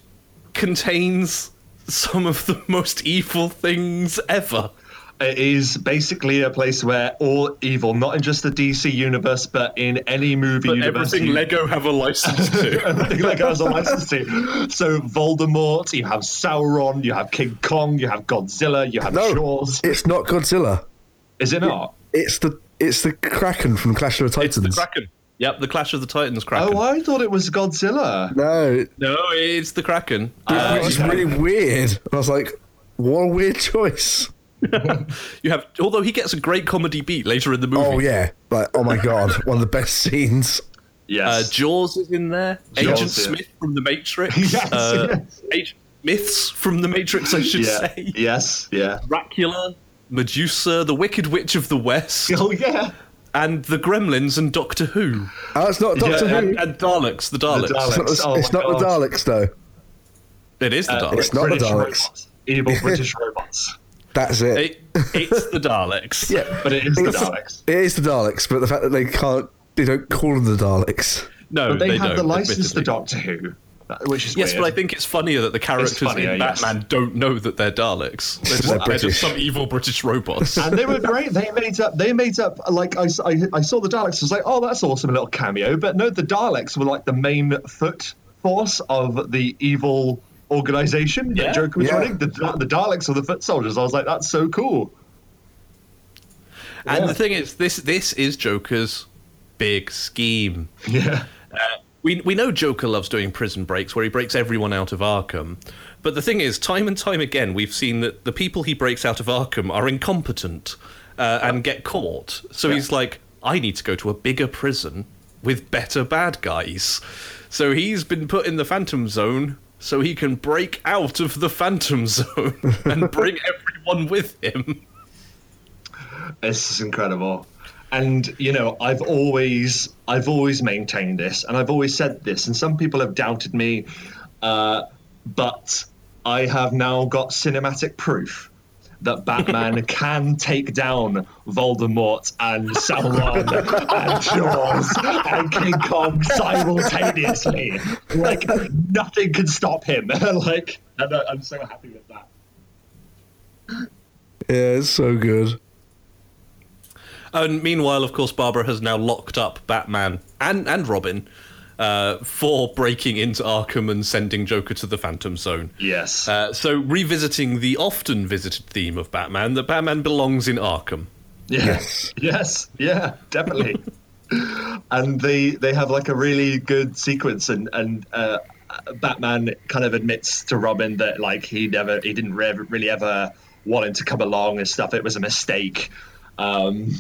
Speaker 1: contains some of the most evil things ever.
Speaker 2: It is basically a place where all evil, not in just the DC universe, but in any movie
Speaker 1: But
Speaker 2: universe,
Speaker 1: everything
Speaker 2: you-
Speaker 1: Lego have a license to.
Speaker 2: everything Lego has a license to. So Voldemort, you have Sauron, you have King Kong, you have Godzilla, you have
Speaker 3: No,
Speaker 2: Jaws.
Speaker 3: it's not Godzilla.
Speaker 2: Is it not?
Speaker 3: It's the it's the Kraken from Clash of the
Speaker 1: it's
Speaker 3: Titans.
Speaker 1: the Kraken. Yep, the Clash of the Titans Kraken.
Speaker 2: Oh, I thought it was Godzilla.
Speaker 3: no,
Speaker 1: No, it's the Kraken. Uh,
Speaker 3: which is really weird. I was like, what a weird choice.
Speaker 1: you have, although he gets a great comedy beat later in the movie.
Speaker 3: Oh yeah, like oh my god, one of the best scenes.
Speaker 1: Uh, Jaws is in there.
Speaker 2: Jaws,
Speaker 1: Agent
Speaker 2: yeah.
Speaker 1: Smith from the Matrix.
Speaker 2: Yes,
Speaker 1: uh,
Speaker 2: yes.
Speaker 1: Agent Myths from the Matrix, I should
Speaker 2: yeah.
Speaker 1: say.
Speaker 2: Yes. Yeah.
Speaker 1: Dracula, Medusa, the Wicked Witch of the West,
Speaker 2: Oh yeah.
Speaker 1: and the Gremlins and Doctor Who.
Speaker 3: Oh, it's not Doctor
Speaker 2: Yeah,
Speaker 3: Who.
Speaker 1: And, and Daleks, the Daleks.
Speaker 2: Daleks.
Speaker 3: it's not, the,
Speaker 2: Oh
Speaker 3: it's not the Daleks though.
Speaker 1: It is the
Speaker 2: Uh,
Speaker 1: Daleks.
Speaker 3: It's not the Daleks.
Speaker 2: robots. Evil British robots.
Speaker 3: That's it.
Speaker 1: It- it's the Daleks.
Speaker 3: yeah,
Speaker 2: But it is the Daleks.
Speaker 3: It is the Daleks, but the fact that they can't, they don't call them the Daleks.
Speaker 1: No,
Speaker 2: But they, have
Speaker 1: don't,
Speaker 2: the license to. Doctor Who, which is
Speaker 1: Yes,
Speaker 2: weird.
Speaker 1: but I think it's funnier that the characters
Speaker 2: funnier,
Speaker 1: in
Speaker 2: yes.
Speaker 1: Batman don't know that they're Daleks. They're just,
Speaker 3: They're
Speaker 1: they're just some evil British robots.
Speaker 2: and they were great. They made up. They made up. Like I, I, I saw the Daleks. I was like, oh, that's awesome, a little cameo. But no, the Daleks were like the main foot force of the evil organization
Speaker 1: Yeah.
Speaker 2: that Joker was
Speaker 3: Yeah.
Speaker 2: running. The, the Daleks were the foot soldiers. I was like, that's so cool.
Speaker 1: And
Speaker 2: Yeah.
Speaker 1: the thing is, this this is Joker's big scheme.
Speaker 2: Yeah.
Speaker 1: We we know Joker loves doing prison breaks where he breaks everyone out of Arkham. But the thing is, time and time again, we've seen that the people he breaks out of Arkham are incompetent uh, and get caught. So he's like, I need to go to a bigger prison with better bad guys. So he's been put in the Phantom Zone so he can break out of the Phantom Zone and bring everyone with him.
Speaker 2: This is incredible. And you know, I've always I've always maintained this and I've always said this, and some people have doubted me, uh, but I have now got cinematic proof that Batman can take down Voldemort and Sauron and Jaws and King Kong simultaneously. Like nothing can stop him. like and I- I'm so happy with that.
Speaker 3: Yeah, it's so good.
Speaker 1: And meanwhile, of course, Barbara has now locked up Batman and, and Robin uh, for breaking into Arkham and sending Joker to the Phantom Zone.
Speaker 2: Yes.
Speaker 1: Uh, so, revisiting the often visited theme of Batman, that Batman belongs in Arkham.
Speaker 2: Yes. Yes. Yeah. Definitely. and they they have like a really good sequence, and and uh, Batman kind of admits to Robin that like he never he didn't re- really ever want him to come along and stuff. It was a mistake. Um,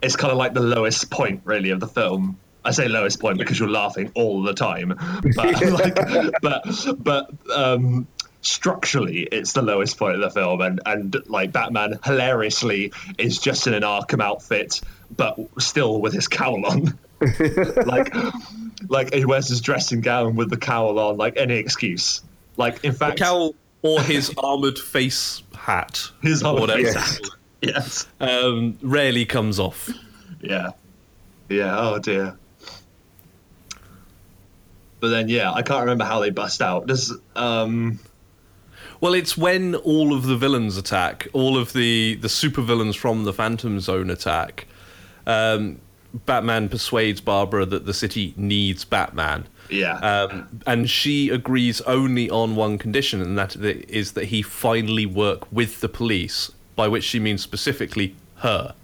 Speaker 2: it's kind of like the lowest point really of the film. I say lowest point because you're laughing all the time, but like, but but um, structurally, it's the lowest point of the film, and and like Batman hilariously is just in an Arkham outfit, but still with his cowl on, like like he wears his dressing gown with the cowl on, like any excuse. Like in fact,
Speaker 1: Cowl or his armored face hat.
Speaker 2: his
Speaker 1: or
Speaker 2: whole
Speaker 1: whatever.
Speaker 2: face. Yes.
Speaker 1: Um, rarely comes off.
Speaker 2: Yeah. Yeah. Oh dear. But then, yeah, I can't remember how they bust out. Does um,
Speaker 1: Well, it's when all of the villains attack, all of the the supervillains from the Phantom Zone attack. Um, Batman persuades Barbara that the city needs Batman.
Speaker 2: yeah,
Speaker 1: Um, and she agrees only on one condition, and that is that he finally work with the police, by which she means specifically her,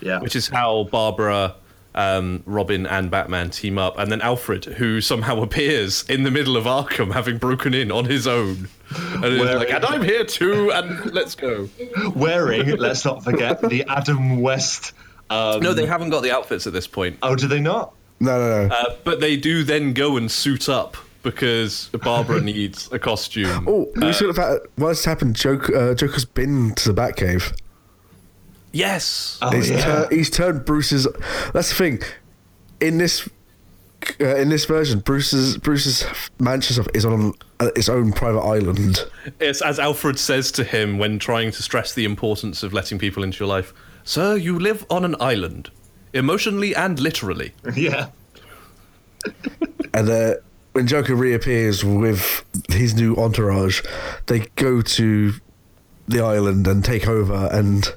Speaker 2: yeah,
Speaker 1: which is how Barbara, um, Robin, and Batman team up, and then Alfred, who somehow appears in the middle of Arkham, having broken in on his own, and is like, "And I'm here too, and let's go."
Speaker 2: wearing. let's not forget the Adam West
Speaker 1: no, they haven't got the outfits at this point.
Speaker 2: Oh, do they not?
Speaker 3: No, no, no.
Speaker 1: Uh, but they do then go and suit up because Barbara needs a costume.
Speaker 3: oh, we should have had. What's happened? Joker, uh, Joker's been to the Batcave.
Speaker 1: Yes.
Speaker 2: Oh,
Speaker 3: he's,
Speaker 2: yeah.
Speaker 3: tur- he's turned Bruce's. That's the thing. In this, uh, in this version, Bruce's Bruce's mansion is on uh, its own private island.
Speaker 1: It's as Alfred says to him when trying to stress the importance of letting people into your life. Sir, you live on an island, emotionally and literally.
Speaker 2: yeah.
Speaker 3: And uh, when Joker reappears with his new entourage, they go to the island and take over. And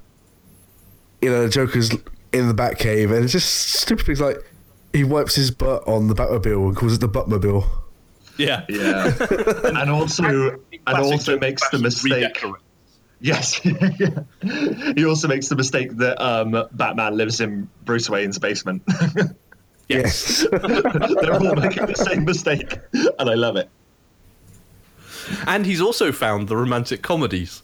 Speaker 3: you know, the Joker's in the Batcave, and it's just stupid things like he wipes his butt on the Batmobile and calls it the Buttmobile.
Speaker 1: Yeah.
Speaker 2: Yeah. and also, and also makes the mistake. Yes. He also makes the mistake that um, Batman lives in Bruce Wayne's basement.
Speaker 3: Yes.
Speaker 2: They're all making the same mistake, and I love it.
Speaker 1: And he's also found the romantic comedies.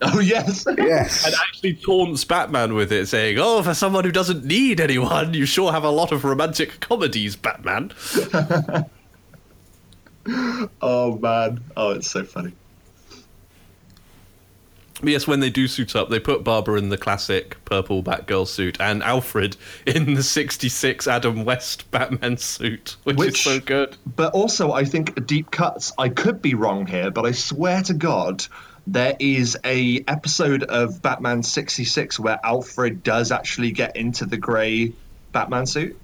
Speaker 2: Oh yes.
Speaker 3: yes.
Speaker 1: And actually taunts Batman with it, saying, Oh, for someone who doesn't need anyone, you sure have a lot of romantic comedies, Batman.
Speaker 2: Oh man. Oh, it's so funny.
Speaker 1: But yes, when they do suit up, they put Barbara in the classic purple Batgirl suit and Alfred in the 66 Adam West Batman suit, which,
Speaker 2: Which-
Speaker 1: is so good.
Speaker 2: But also, I think deep cuts. I could be wrong here, but I swear to God, there is a episode of Batman sixty six where Alfred does actually get into the grey Batman suit.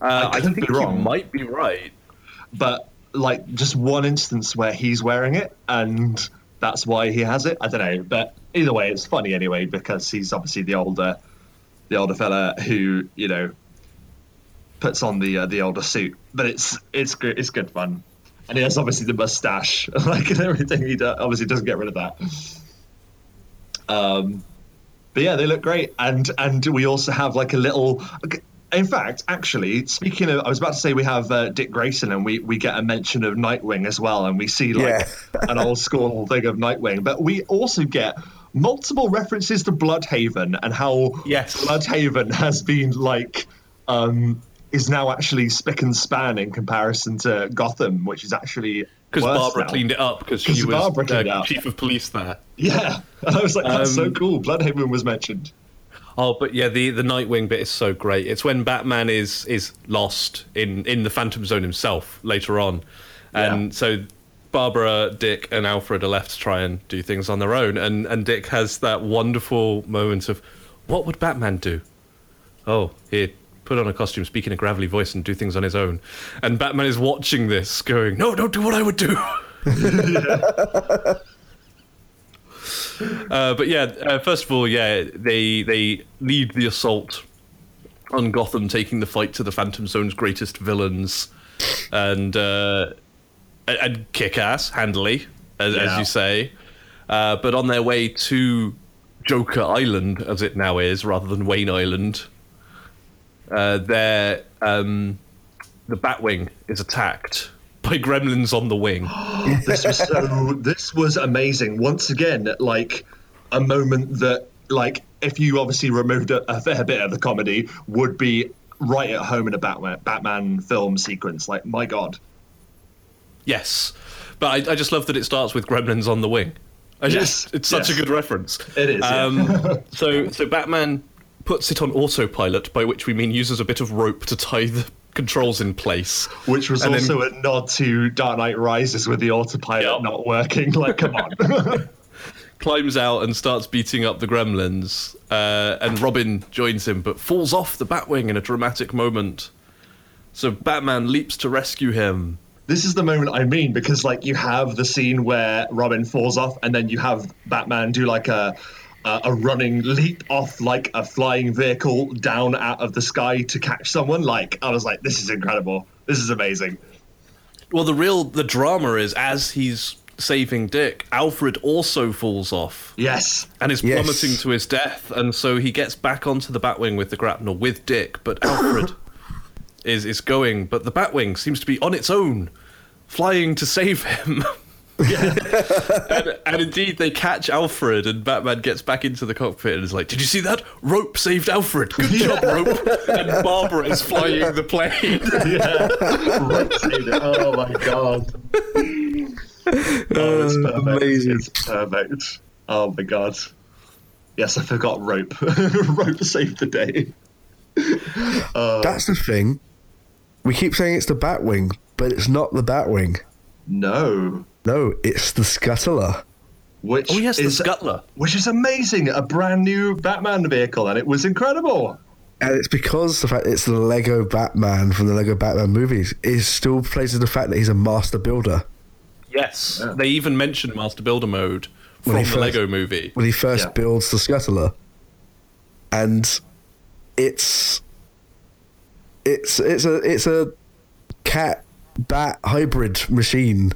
Speaker 1: Uh,
Speaker 2: I
Speaker 1: I, think
Speaker 2: be
Speaker 1: you
Speaker 2: wrong.
Speaker 1: might be right.
Speaker 2: but like just one instance where he's wearing it and that's why he has it. I don't know, but either way, it's funny anyway because he's obviously the older, the older fella who you know puts on the uh, the older suit. But it's it's good. It's good fun, and he has obviously the mustache, like and everything. He does, obviously doesn't get rid of that. Um, but yeah, they look great, and and we also have like a little. In fact, actually, speaking of, I was about to say we have uh, Dick Grayson, and we we get a mention of Nightwing as well, and we see like an old school thing of Nightwing, but we also get multiple references to Blüdhaven and how
Speaker 1: Yes.
Speaker 2: Blüdhaven has been like. Um, is now actually spick and span in comparison to Gotham, which is actually
Speaker 1: Because Barbara
Speaker 2: now.
Speaker 1: cleaned it up because she was
Speaker 2: Barbara cleaned it
Speaker 1: uh, chief of police there.
Speaker 2: Yeah, and I was like, that's so
Speaker 1: Um,
Speaker 2: cool. Blüdhaven was mentioned.
Speaker 1: Oh, but yeah, the the Nightwing bit is so great. It's when Batman is is lost in in the Phantom Zone himself later on, and
Speaker 2: Yeah.
Speaker 1: so Barbara, Dick, and Alfred are left to try and do things on their own. And and Dick has that wonderful moment of, what would Batman do? Oh, he'd put on a costume, speak in a gravelly voice, and do things on his own. And Batman is watching this, going, "No, don't do what I would do." Uh, but yeah, uh, first of all, yeah, they they lead the assault on Gotham, taking the fight to the Phantom Zone's greatest villains, and uh, and- kick ass handily, as, as you say. Uh, but on their way to Joker Island, as it now is, rather than Wayne Island, uh, there um, the Batwing is attacked by gremlins on the wing.
Speaker 2: This was so. this was amazing. Once again, like a moment that, like, if you obviously removed a, a fair bit of the comedy, would be right at home in a Batman Batman film sequence. Like, my God.
Speaker 1: Yes, but I, I just love that it starts with gremlins on the wing. I just,
Speaker 2: Yes,
Speaker 1: it's such
Speaker 2: yes.
Speaker 1: a good reference.
Speaker 2: It is, yeah.
Speaker 1: Um, so, so Batman puts it on autopilot, by which we mean uses a bit of rope to tie the controls in place.
Speaker 2: Which was
Speaker 1: And then-
Speaker 2: also a nod to Dark Knight Rises with the autopilot
Speaker 1: Yep.
Speaker 2: not working. Like, come on.
Speaker 1: climbs out and starts beating up the gremlins. Uh, and Robin joins him, but falls off the Batwing in a dramatic moment. So Batman leaps to rescue him.
Speaker 2: this is the moment I mean because like you have the scene where Robin falls off, and then you have Batman do like a a, a running leap off like a flying vehicle down out of the sky to catch someone. Like I was like, this is incredible. This is amazing.
Speaker 1: Well, the real the drama is as he's saving Dick, Alfred also falls off.
Speaker 2: Yes.
Speaker 1: and is
Speaker 3: Yes.
Speaker 1: plummeting to his death. And so he gets back onto the Batwing with the grapnel with Dick, but Alfred is is going. But the Batwing seems to be on its own, flying to save him. and, and indeed, they catch Alfred, and Batman gets back into the cockpit and is like, "Did you see that? Rope saved Alfred. Good job, Rope." And Barbara is flying the plane.
Speaker 2: yeah. Rope saved it. Oh my god. Oh, it's
Speaker 3: Uh,
Speaker 2: perfect.
Speaker 3: amazing.
Speaker 2: It's perfect. Oh my god. Yes, I forgot rope. rope saved the day.
Speaker 3: That's the thing. We keep saying it's the Batwing, but it's not the Batwing.
Speaker 2: No.
Speaker 3: No, it's the Scuttler.
Speaker 2: Which
Speaker 1: Oh yes, the
Speaker 2: is
Speaker 1: Scuttler.
Speaker 2: which is amazing. A brand new Batman vehicle, and it was incredible.
Speaker 3: And it's because the fact it's the Lego Batman from the Lego Batman movies is still plays to the fact that he's a master builder.
Speaker 1: Yes, they even mentioned Master Builder mode from
Speaker 3: When
Speaker 1: the
Speaker 3: he first-
Speaker 1: Lego Movie.
Speaker 3: when he first
Speaker 2: Yeah.
Speaker 3: builds the scuttler and it's it's it's a it's a cat bat hybrid machine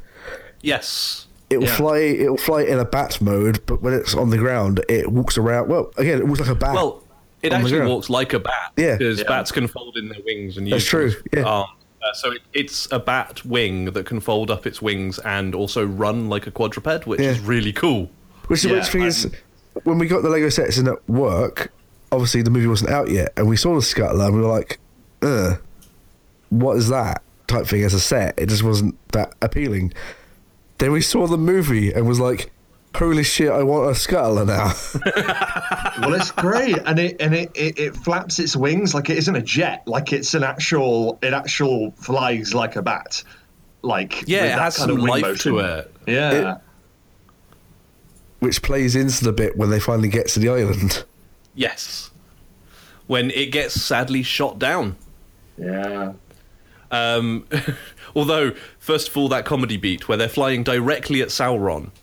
Speaker 1: Yes,
Speaker 3: it will
Speaker 2: Yeah.
Speaker 3: fly it will fly in a bat mode but when it's on the ground it walks around well again it walks like a bat
Speaker 1: Well, it actually walks like a bat.
Speaker 3: Yeah.
Speaker 1: Because
Speaker 2: Yeah.
Speaker 1: bats can fold in their wings and
Speaker 3: That's
Speaker 1: use
Speaker 3: true, yeah.
Speaker 1: arms. Uh, so it, it's a bat wing that can fold up its wings and also run like a quadruped, which
Speaker 3: Yeah.
Speaker 1: is really cool.
Speaker 3: which
Speaker 2: Yeah,
Speaker 3: which thing is when we got the lego sets in at work obviously the movie wasn't out yet and we saw the scuttler and we were like uh what is that type thing as a set it just wasn't that appealing then we saw the movie and was like holy shit i want a scuttler now
Speaker 2: Well, it's great, and it and it, it, it flaps its wings like it isn't a jet, like it's an actual it actual flies like a bat, like
Speaker 1: Yeah,
Speaker 2: with
Speaker 1: it
Speaker 2: that
Speaker 1: has
Speaker 2: kind
Speaker 1: some
Speaker 2: of wing
Speaker 1: life to
Speaker 2: motion.
Speaker 1: it.
Speaker 2: Yeah,
Speaker 3: which plays into the bit when they finally get to the island
Speaker 1: Yes. When it gets sadly shot down.
Speaker 2: yeah.
Speaker 1: Um, although, first of all, that comedy beat where they're flying directly at Sauron.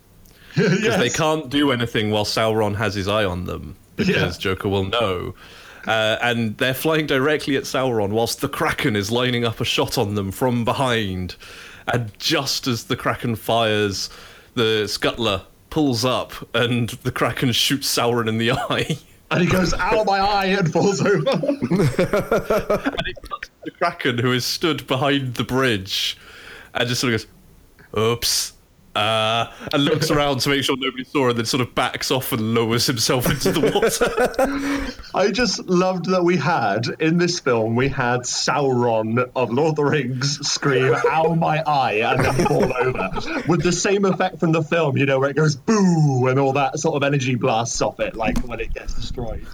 Speaker 1: Because
Speaker 2: yes.
Speaker 1: they can't do anything while Sauron has his eye on them. Because
Speaker 2: Yeah.
Speaker 1: Joker will know. Uh, and they're flying directly at Sauron whilst the Kraken is lining up a shot on them from behind. And just as the Kraken fires, the Scuttler pulls up and the Kraken shoots Sauron in the eye.
Speaker 2: And he goes, "Ow, my eye!" and falls over.
Speaker 1: and it cuts to the Kraken who is stood behind the bridge and just sort of goes, oops. Uh, and looks around to make sure nobody saw and then sort of backs off and lowers himself into the water.
Speaker 2: I just loved that we had in this film we had Sauron of Lord of the Rings scream "Ow my eye" and then fall over with the same effect from the film, you know, where it goes boo and all that sort of energy blasts off it, like when it gets destroyed.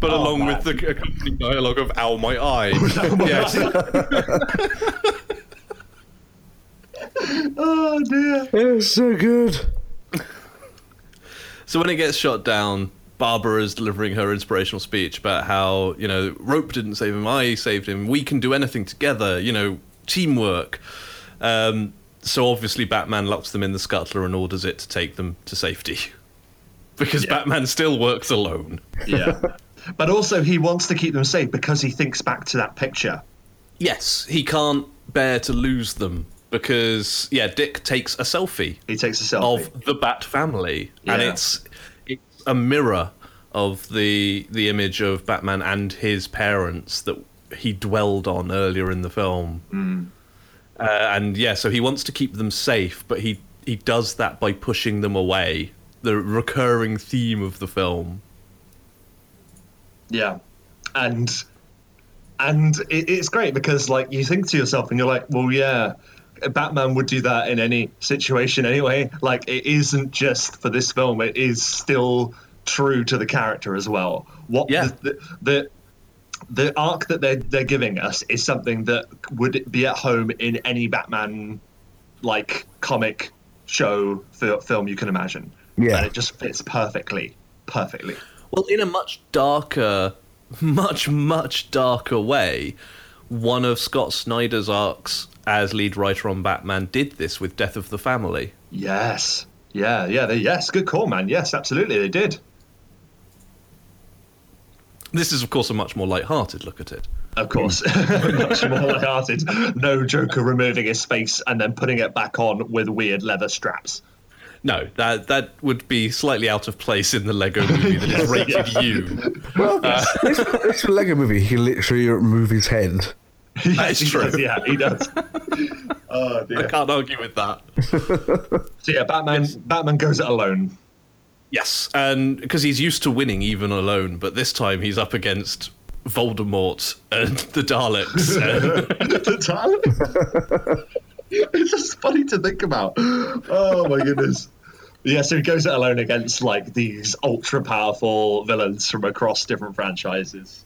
Speaker 1: but
Speaker 2: Oh,
Speaker 1: along
Speaker 2: man.
Speaker 1: with the accompanying dialogue of ow my eye. yes.
Speaker 2: Oh dear.
Speaker 3: it was so good
Speaker 1: So when it gets shot down, Barbara is delivering her inspirational speech about how, you know, rope didn't save him, I saved him. We can do anything together, you know, teamwork. Um, so obviously Batman locks them in the scuttler and orders it to take them to safety. Because
Speaker 2: Yeah.
Speaker 1: Batman still works alone.
Speaker 2: Yeah. But also, he wants to keep them safe because he thinks back to that picture.
Speaker 1: Yes, he can't bear to lose them because yeah, Dick takes a selfie
Speaker 2: He takes a selfie.
Speaker 1: of the Bat family, and it's it's a mirror of the the image of Batman and his parents that he dwelled on earlier in the film.
Speaker 2: Mm.
Speaker 1: Uh, and yeah, so he wants to keep them safe, but he he does that by pushing them away. The recurring theme of the film.
Speaker 2: Yeah, and and it, it's great because like you think to yourself and you're like, well, yeah, Batman would do that in any situation anyway. Like it isn't just for this film; it is still true to the character as well. What
Speaker 1: Yeah.
Speaker 2: the, the, the the arc that they're they're giving us is something that would be at home in any Batman like comic show fi- film you can imagine.
Speaker 3: Yeah.
Speaker 2: and it just fits perfectly, perfectly.
Speaker 1: Well, in a much darker, much, much darker way, one of Scott Snyder's arcs as lead writer on Batman did this with Death of the Family.
Speaker 2: Yes. Yeah, yeah, they, yes, good call, man. Yes, absolutely, they did.
Speaker 1: This is, of course, a much more light-hearted look at it.
Speaker 2: Of course, much more lighthearted. No Joker removing his face and then putting it back on with weird leather straps.
Speaker 1: No, that that would be slightly out of place in the Lego movie that is rated U.
Speaker 3: well it's, it's a lego movie he can literally remove his head
Speaker 1: That is
Speaker 2: he
Speaker 1: true.
Speaker 2: does, yeah, he does. oh
Speaker 1: I can't argue with that.
Speaker 2: So yeah, Batman. Batman goes it alone.
Speaker 1: Yes, and because he's used to winning even alone, but this time he's up against Voldemort and the Daleks. And
Speaker 2: the time. it's just funny to think about. Oh my goodness. Yeah, so he goes it alone against like these ultra powerful villains from across different franchises.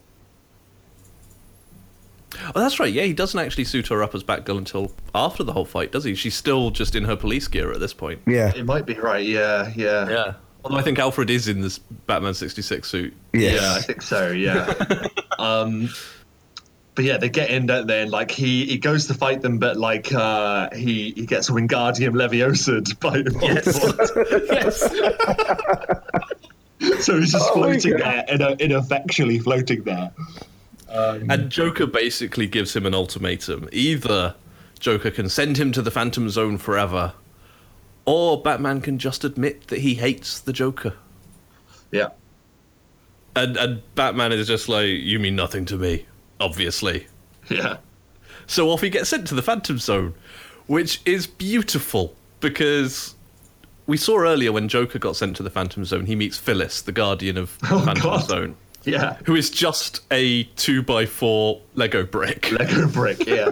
Speaker 1: Oh, that's right. Yeah, he doesn't actually suit her up as Batgirl until after the whole fight, does he? She's still just in her police gear at this point.
Speaker 3: Yeah.
Speaker 2: It might be right. Yeah, yeah,
Speaker 1: Yeah. Although I think Alfred is in this Batman '66 suit.
Speaker 3: Yes.
Speaker 2: Yeah, I think so. Yeah. um, but yeah, they get in, don't they? And like he he goes to fight them, but like uh, he he gets Wingardium Leviosa by
Speaker 1: Yes.
Speaker 2: so he's just
Speaker 3: Oh
Speaker 2: floating
Speaker 3: God.
Speaker 2: there, in a, ineffectually floating there.
Speaker 1: Um, and Joker basically gives him an ultimatum. Either Joker can send him to the Phantom Zone forever, or Batman can just admit that he hates the Joker.
Speaker 2: Yeah.
Speaker 1: And and Batman is just like, you mean nothing to me, obviously.
Speaker 2: Yeah.
Speaker 1: So off he gets sent to the Phantom Zone, which is beautiful because we saw earlier when Joker got sent to the Phantom Zone, he meets Phyllis, the guardian of the
Speaker 2: Oh,
Speaker 1: Phantom
Speaker 2: God.
Speaker 1: Zone,
Speaker 2: Yeah.
Speaker 1: who is just a two by four Lego brick.
Speaker 2: Lego brick. Yeah.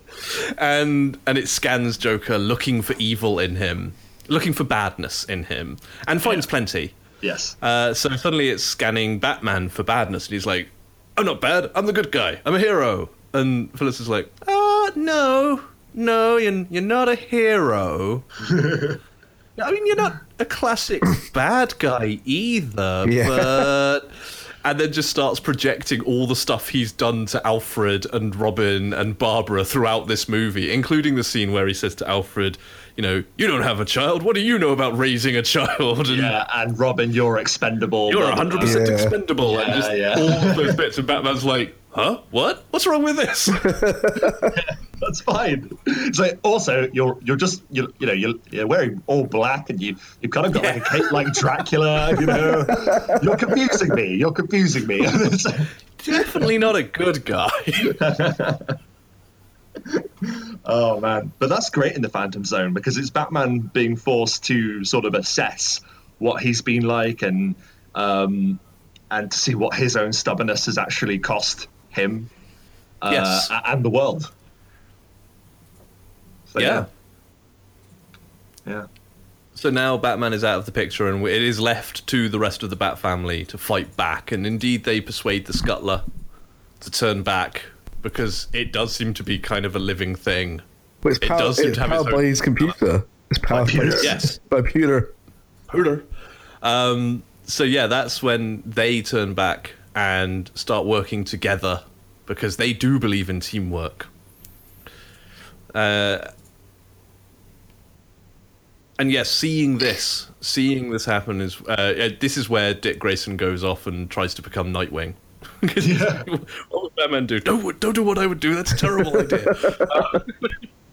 Speaker 1: and and it scans Joker looking for evil in him, looking for badness in him, and finds plenty.
Speaker 2: yes.
Speaker 1: Uh, so suddenly it's scanning Batman for badness, and he's like, "I'm not bad. I'm the good guy. I'm a hero." And Phyllis is like, "Uh, no, no, you're you're not a hero. I mean, you're not a classic bad guy either,
Speaker 3: Yeah.
Speaker 1: but." And then just starts projecting all the stuff he's done to Alfred and Robin and Barbara throughout this movie, including the scene where he says to Alfred, "You know, you don't have a child. What do you know about raising a child?" And
Speaker 2: yeah. And Robin, you're expendable.
Speaker 1: you're
Speaker 2: blah, blah,
Speaker 1: 100
Speaker 2: blah.
Speaker 1: percent
Speaker 3: Yeah.
Speaker 1: expendable, and
Speaker 2: Yeah,
Speaker 1: just
Speaker 2: yeah.
Speaker 1: all those bits. And Batman's like, "Huh? What? What's wrong with this?"
Speaker 2: That's fine. So also you're you're just you you know you're, you're wearing all black and you you've kind of got like a cape like Dracula. You know, you're confusing me. You're confusing me.
Speaker 1: Definitely not a good guy.
Speaker 2: oh man, but that's great in the Phantom Zone because it's Batman being forced to sort of assess what he's been like and um and to see what his own stubbornness has actually cost him uh,
Speaker 1: Yes.
Speaker 2: and the world. So,
Speaker 1: yeah.
Speaker 2: yeah.
Speaker 1: So now Batman is out of the picture, and it is left to the rest of the Bat family to fight back. And indeed, they persuade the Scuttler to turn back because it does seem to be kind of a living thing.
Speaker 3: But it's
Speaker 1: It
Speaker 3: powered,
Speaker 1: does seem
Speaker 3: it's
Speaker 1: to have its
Speaker 3: powered
Speaker 1: own-
Speaker 3: by his computer. It's powered by,
Speaker 2: Computer.
Speaker 3: his,
Speaker 1: Yes.
Speaker 3: by computer.
Speaker 1: Um, so yeah, that's when they turn back and start working together because they do believe in teamwork. Uh, and yes, seeing this, seeing this happen is uh, this is where Dick Grayson goes off and tries to become Nightwing.
Speaker 2: Yeah.
Speaker 1: like, what would Batman do? Don't don't do what I would do. That's a terrible idea. Uh,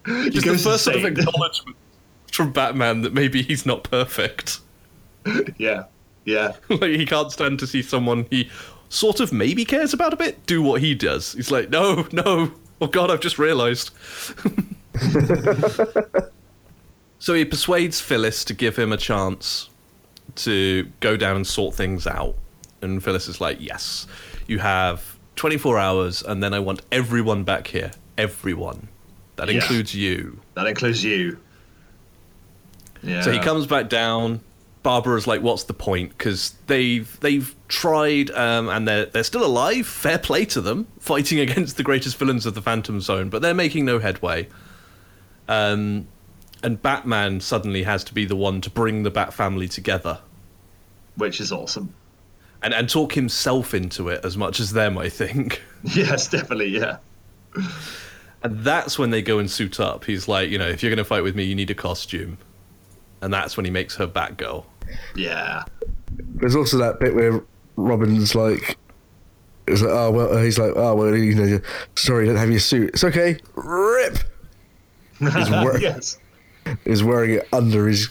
Speaker 1: just the first sort of acknowledgement from Batman that maybe he's not perfect.
Speaker 2: Yeah. Yeah.
Speaker 1: like he can't stand to see someone he sort of maybe cares about a bit do what he does. He's like, no, no. Oh God, I've just realised. so he persuades Phyllis to give him a chance to go down and sort things out. And Phyllis is like, yes, you have 24 hours, and then I want everyone back here. Everyone. That
Speaker 2: Yeah.
Speaker 1: includes you.
Speaker 2: That includes you. Yeah.
Speaker 1: So he comes back down. Barbara's like, "What's the point?" Because they've they've tried, um, and they're they're still alive. Fair play to them, fighting against the greatest villains of the Phantom Zone, but they're making no headway. Um, and Batman suddenly has to be the one to bring the Bat family together
Speaker 2: which is awesome.
Speaker 1: and and talk himself into it as much as them. I think.
Speaker 2: Yes, definitely. Yeah.
Speaker 1: And that's when they go and suit up. He's like, you know, if you're going to fight with me, you need a costume. And that's when he makes her Batgirl.
Speaker 2: Yeah.
Speaker 3: There's also that bit where Robin's like, it's like, oh well, he's like, oh well, you know, sorry, you don't have your suit. It's okay. Rip. He's, wear-
Speaker 2: yes.
Speaker 3: he's wearing it under his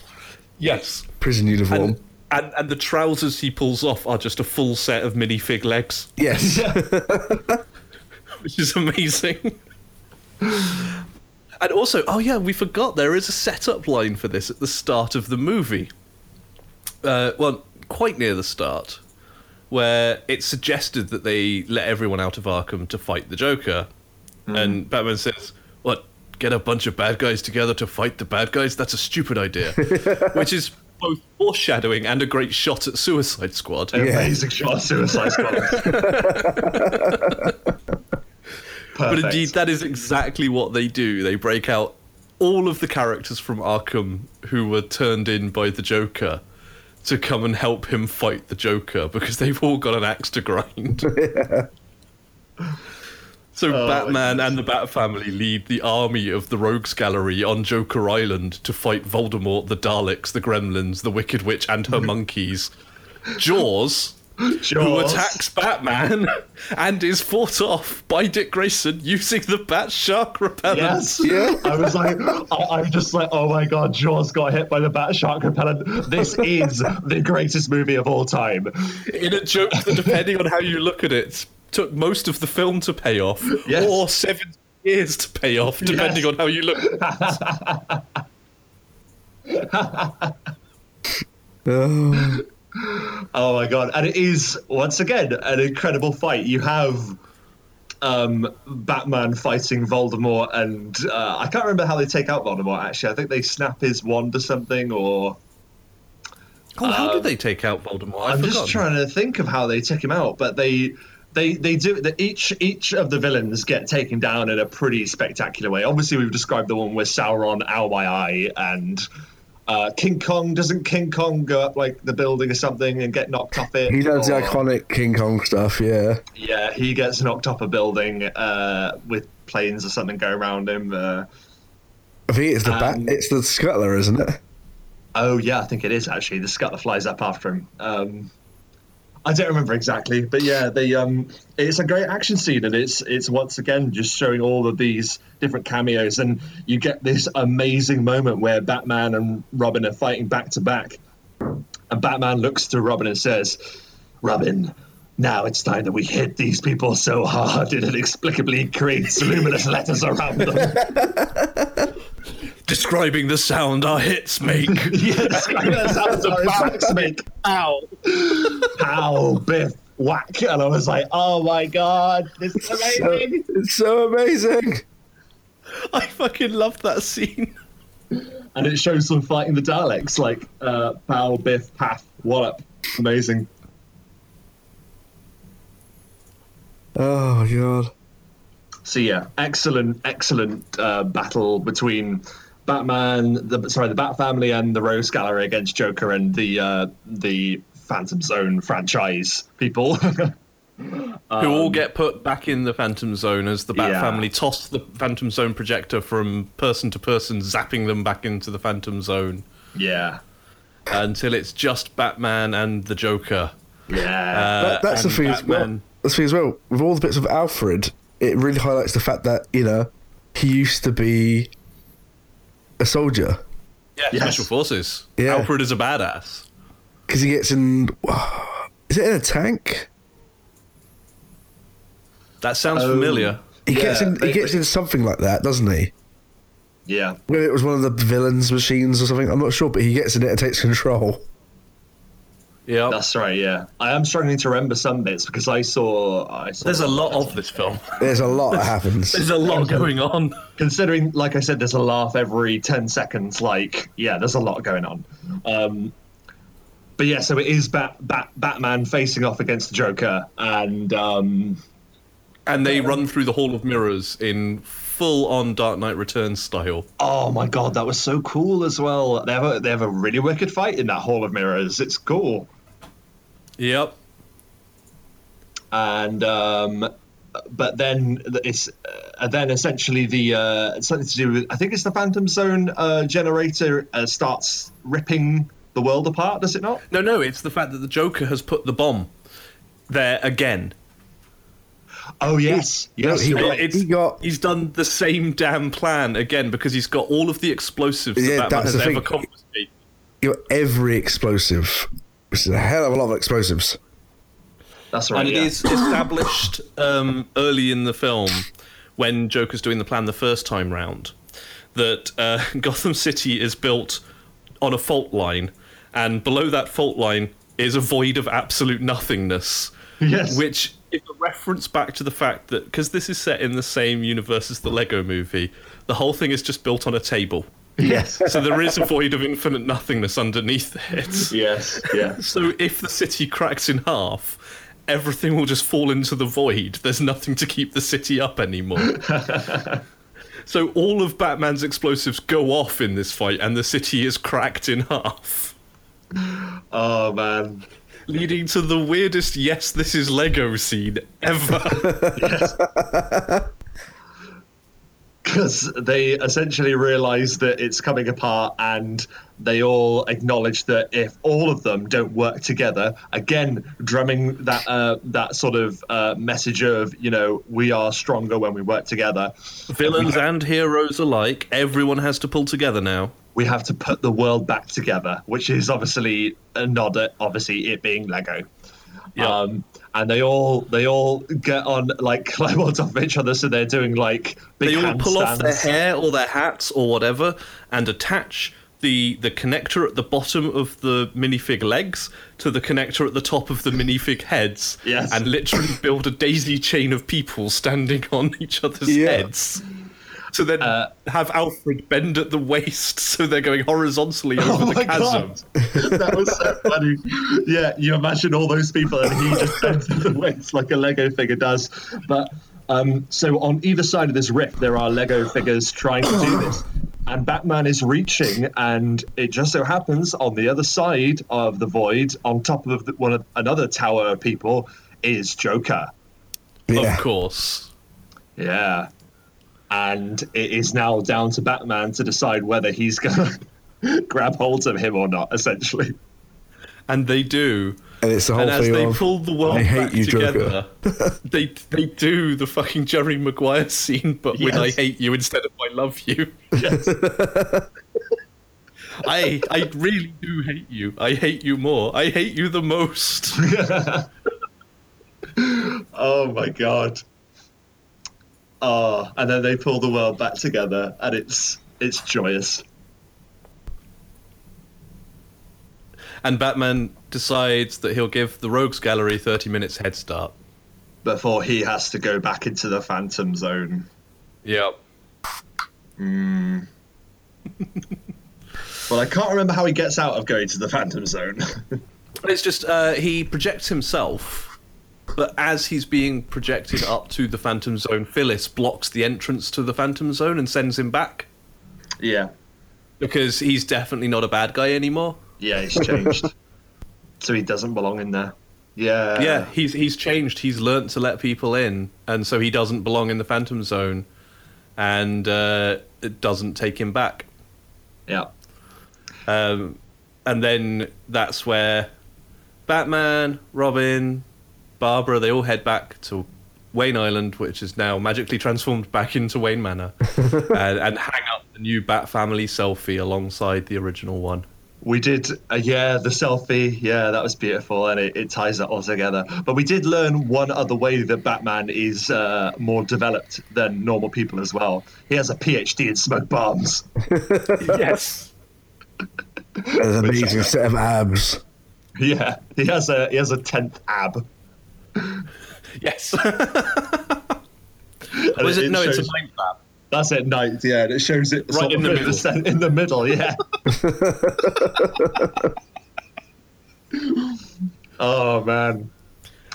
Speaker 1: Yes.
Speaker 3: prison uniform.
Speaker 1: And, and and the trousers he pulls off are just a full set of minifig legs,
Speaker 3: yes.
Speaker 1: which is amazing. And also, oh yeah, we forgot there is a setup line for this at the start of the movie. Uh, well, quite near the start, where it's suggested that they let everyone out of Arkham to fight the Joker, and Batman says, "What? Get a bunch of bad guys together to fight the bad guys? That's a stupid idea." Which is both foreshadowing and a great shot at Suicide Squad.
Speaker 2: Amazing shot of Suicide Squad.
Speaker 1: But indeed, that is exactly what they do. They break out all of the characters from Arkham who were turned in by the Joker to come and help him fight the Joker because they've all got an axe to grind. So
Speaker 2: Oh,
Speaker 1: Batman and the Bat Family lead the army of the Rogues Gallery on Joker Island to fight Voldemort, the Daleks, the Gremlins, the Wicked Witch, and her monkeys. Jaws, who attacks Batman and is fought off by Dick Grayson using the Bat Shark repellent.
Speaker 2: Yes.
Speaker 3: Yeah.
Speaker 2: I was like, I, I'm just like, oh my god, Jaws got hit by the bat shark repellent. This is the greatest movie of all time.
Speaker 1: In a joke that, depending on how you look at it, took most of the film to pay off,
Speaker 2: Yes.
Speaker 1: or seven years to pay off, depending
Speaker 2: Yes.
Speaker 1: on how you look. at it.
Speaker 3: Oh,
Speaker 2: Oh my god! And it is once again an incredible fight. You have um, Batman fighting Voldemort, and uh, I can't remember how they take out Voldemort. Actually, I think they snap his wand or something, or
Speaker 1: Oh, how did they take out Voldemort? I've
Speaker 2: I'm just trying to think of how they take him out, but they they they do that. Each each of the villains get taken down in a pretty spectacular way. Obviously, we've described the one with Sauron, Ow my eye, and uh, King Kong. Doesn't King Kong go up like the building or something and get knocked off it?
Speaker 3: he does the iconic King Kong stuff, yeah.
Speaker 2: Yeah, he gets knocked off a building uh, with planes or something go around him. Uh,
Speaker 3: I think it's the bat.
Speaker 2: Um,
Speaker 3: It's the Scuttler, isn't it?
Speaker 2: oh yeah, I think it is actually. The scuttler flies up after him. Um, I don't remember exactly, but yeah, the um, it's a great action scene, and it's it's once again just showing all of these different cameos, and you get this amazing moment where Batman and Robin are fighting back to back, and Batman looks to Robin and says, "Robin." Now it's time that we hit these people so hard it inexplicably creates luminous letters around them.
Speaker 1: Describing the sound our hits make.
Speaker 2: yes, that sounds our effects make.
Speaker 1: Ow.
Speaker 2: Pow, biff, whack. And I was like, oh my god, this is
Speaker 3: So,
Speaker 2: amazing.
Speaker 3: it's so amazing.
Speaker 1: I fucking loved that scene.
Speaker 2: and it shows them fighting the Daleks, like uh, pow, biff, paff, wallop. Amazing.
Speaker 3: Oh god.
Speaker 2: So yeah, excellent, excellent uh, battle between Batman, the sorry, the Bat Family and the Rogues Gallery against Joker and the uh, the Phantom Zone franchise people.
Speaker 1: Who all get put back in the Phantom Zone as the Bat
Speaker 2: Yeah.
Speaker 1: family toss the Phantom Zone projector from person to person, zapping them back into the Phantom Zone
Speaker 2: yeah,
Speaker 1: until it's just Batman and the Joker.
Speaker 2: yeah.
Speaker 1: Uh,
Speaker 3: That, that's the
Speaker 1: and
Speaker 3: thing as well. That's the thing as well. With all the bits of Alfred, it really highlights the fact that you know he used to be a soldier
Speaker 1: Yeah,
Speaker 2: Yes.
Speaker 1: Special Forces.
Speaker 3: Yeah.
Speaker 1: Alfred is a badass.
Speaker 3: because he gets in. Is it in a tank?
Speaker 1: That sounds
Speaker 2: Oh.
Speaker 1: familiar.
Speaker 3: He
Speaker 2: Yeah,
Speaker 3: gets in.
Speaker 2: they-
Speaker 3: he gets in something like that, doesn't he?
Speaker 2: yeah.
Speaker 3: Whether it was one of the villains' machines or something, I'm not sure. But he gets in it and takes control.
Speaker 1: Yeah.
Speaker 2: That's right. Yeah, I am struggling to remember some bits because I saw. I saw
Speaker 1: There's a lot of this film.
Speaker 3: There's a lot that happens.
Speaker 1: There's a lot going on.
Speaker 2: Considering, like I said, there's a laugh every ten seconds. Like, yeah, there's a lot going on. Um, but yeah, so it is Bat, Bat, Batman facing off against the Joker, and um,
Speaker 1: And they run through the Hall of Mirrors in full on Dark Knight Returns style.
Speaker 2: oh my god, that was so cool as well. They have a they have a really wicked fight in that Hall of Mirrors. It's cool.
Speaker 1: Yep.
Speaker 2: and um, but then it's uh, then essentially the uh, something to do with I think it's the Phantom Zone uh, generator uh, starts ripping the world apart. Does it not?
Speaker 1: No, no, it's the fact that the Joker has put the bomb there again.
Speaker 2: Oh yes, yes.
Speaker 3: he
Speaker 2: you're right.
Speaker 3: He got-
Speaker 1: he's done the same damn plan again because he's got all of the explosives that
Speaker 3: Yeah,
Speaker 1: Batman
Speaker 3: that's
Speaker 1: has
Speaker 3: the
Speaker 1: ever
Speaker 3: thing.
Speaker 1: confiscated.
Speaker 3: You got every explosive, which is a hell of a lot of explosives.
Speaker 2: That's right.
Speaker 1: and it
Speaker 2: yeah.
Speaker 1: is established um, early in the film when Joker's doing the plan the first time round that uh, Gotham City is built on a fault line, and below that fault line is a void of absolute nothingness.
Speaker 2: Yes.
Speaker 1: Which is a reference back to the fact that because this is set in the same universe as the Lego movie, the whole thing is just built on a table.
Speaker 2: Yes.
Speaker 1: So there is a void of infinite nothingness underneath it.
Speaker 2: yes. Yeah.
Speaker 1: So if the city cracks in half, everything will just fall into the void. There's nothing to keep the city up anymore. so all of Batman's explosives go off in this fight, and the city is cracked in half.
Speaker 2: Oh man.
Speaker 1: Leading to the weirdest yes, this is Lego scene ever.
Speaker 2: Because they essentially realize that it's coming apart and they all acknowledge that if all of them don't work together again drumming that uh, that sort of uh, message of you know we are stronger when we work together
Speaker 1: Villains and heroes alike, everyone has to pull together now.
Speaker 2: we have to put the world back together which is obviously a nod at obviously it being lego
Speaker 1: Yeah.
Speaker 2: um, and they all they all get on like climb on top of each other so they're doing like big
Speaker 1: they all pull off their hair or their hats or whatever and attach the the connector at the bottom of the minifig legs to the connector at the top of the minifig heads
Speaker 2: Yes.
Speaker 1: and literally build a daisy chain of people standing on each other's
Speaker 3: Yeah.
Speaker 1: heads to then
Speaker 2: Uh,
Speaker 1: have Alfred bend at the waist so they're going horizontally over
Speaker 2: Oh
Speaker 1: the
Speaker 2: my
Speaker 1: chasm.
Speaker 2: god, that was so funny. Yeah, you imagine all those people, and he just bends at the waist like a Lego figure does. But um, so on either side of this rift, there are Lego figures trying to do this, and Batman is reaching, and it just so happens on the other side of the void, on top of the, one of, another tower of people, is Joker.
Speaker 3: Yeah.
Speaker 1: Of course.
Speaker 2: Yeah. And it is now down to Batman to decide whether he's going to grab hold of him or not, essentially.
Speaker 1: And they do.
Speaker 3: And it's the whole
Speaker 1: and as they
Speaker 3: of,
Speaker 1: pull the world
Speaker 3: I hate
Speaker 1: back
Speaker 3: you,
Speaker 1: together, they they do the fucking Jerry Maguire scene, but with "I hate you" instead of "I love you."
Speaker 2: Yes.
Speaker 1: I I really do hate you. I hate you more. I hate you the most.
Speaker 2: oh my god. Oh, and then they pull the world back together, and it's it's joyous.
Speaker 1: and Batman decides that he'll give the Rogues Gallery thirty minutes head start.
Speaker 2: Before he has to go back into the Phantom Zone.
Speaker 1: Yep.
Speaker 2: Well, I can't remember how he gets out of going to the Phantom Zone.
Speaker 1: It's just uh, he projects himself, but as he's being projected up to the Phantom Zone, Phyllis blocks the entrance to the Phantom Zone and sends him back
Speaker 2: yeah,
Speaker 1: because he's definitely not a bad guy anymore.
Speaker 2: yeah, he's changed, so he doesn't belong in there. Yeah,
Speaker 1: yeah, he's he's changed. He's learnt to let people in, and so he doesn't belong in the Phantom Zone, and uh, it doesn't take him back.
Speaker 2: yeah.
Speaker 1: Um, and then that's where Batman, Robin, Barbara, they all head back to Wayne Island, which is now magically transformed back into Wayne Manor, and, and hang up the new Bat Family selfie alongside the original one.
Speaker 2: We did, uh, yeah, the selfie. Yeah, that was beautiful, and it, it ties that all together. But we did learn one other way that Batman is uh, more developed than normal people as well. He has a PhD in smoke bombs.
Speaker 1: yes.
Speaker 3: An amazing set of abs.
Speaker 2: Yeah, he has a he has a tenth ab.
Speaker 1: Yes. Was it? No, it's a
Speaker 2: shows-
Speaker 1: ninth
Speaker 2: That's at night, yeah, and it shows it sort
Speaker 1: in the middle.
Speaker 2: cen- in the middle, yeah. oh man,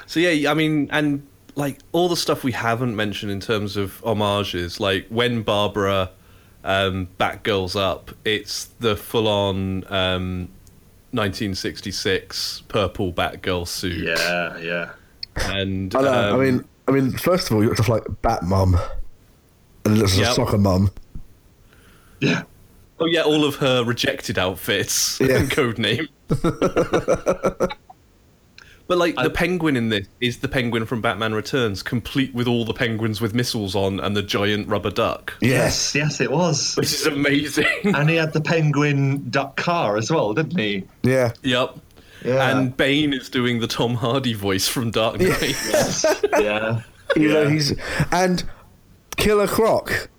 Speaker 1: So yeah, I mean, and like all the stuff we haven't mentioned in terms of homages, like when Barbara um, Batgirl's up, it's the full-on um, 1966 purple Batgirl suit.
Speaker 2: yeah, yeah.
Speaker 1: And
Speaker 3: I know.
Speaker 1: um,
Speaker 3: I mean, I mean, first of all, you look like Bat Mum, and it looks like
Speaker 1: Yep.
Speaker 3: a soccer mum.
Speaker 2: Yeah.
Speaker 1: oh yeah, all of her rejected outfits,
Speaker 3: Yeah.
Speaker 1: code name. But like the penguin in this is the penguin from Batman Returns, complete with all the penguins with missiles on and the giant rubber duck,
Speaker 3: Yes.
Speaker 2: Yes, yes, it was.
Speaker 1: which is amazing.
Speaker 2: And he had the penguin duck car as well, didn't he?
Speaker 3: Yeah.
Speaker 1: Yep.
Speaker 2: Yeah.
Speaker 1: And Bane is doing the Tom Hardy voice from Dark Knight.
Speaker 2: yeah.
Speaker 3: You know, he's and Killer Croc.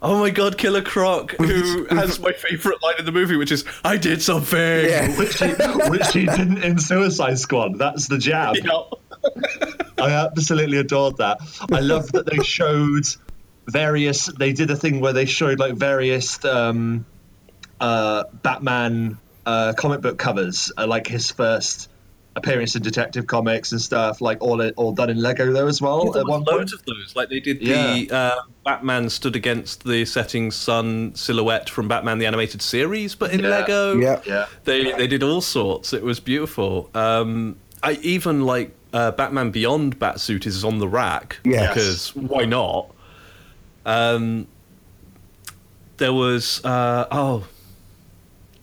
Speaker 1: Oh my god, Killer Croc, who has my favourite line in the movie, which is "I did something."
Speaker 3: Yeah.
Speaker 2: which he, which he didn't in Suicide Squad. That's the jab. I absolutely adored that. I love that they showed various. They did a thing where they showed like various um, uh, Batman uh, comic book covers, uh, like his first appearance in Detective Comics and stuff, like all all done in Lego though as well.
Speaker 1: There
Speaker 2: at
Speaker 1: was
Speaker 2: point.
Speaker 1: loads of those. Like they did the uh, Batman stood against the setting sun silhouette from Batman the animated series, but in
Speaker 2: Yeah.
Speaker 1: Lego.
Speaker 3: Yeah.
Speaker 2: Yeah.
Speaker 1: They they did all sorts. It was beautiful. Um, I even like uh, Batman Beyond Batsuit is on the rack
Speaker 3: Yes.
Speaker 1: because why not? Um, there was uh, oh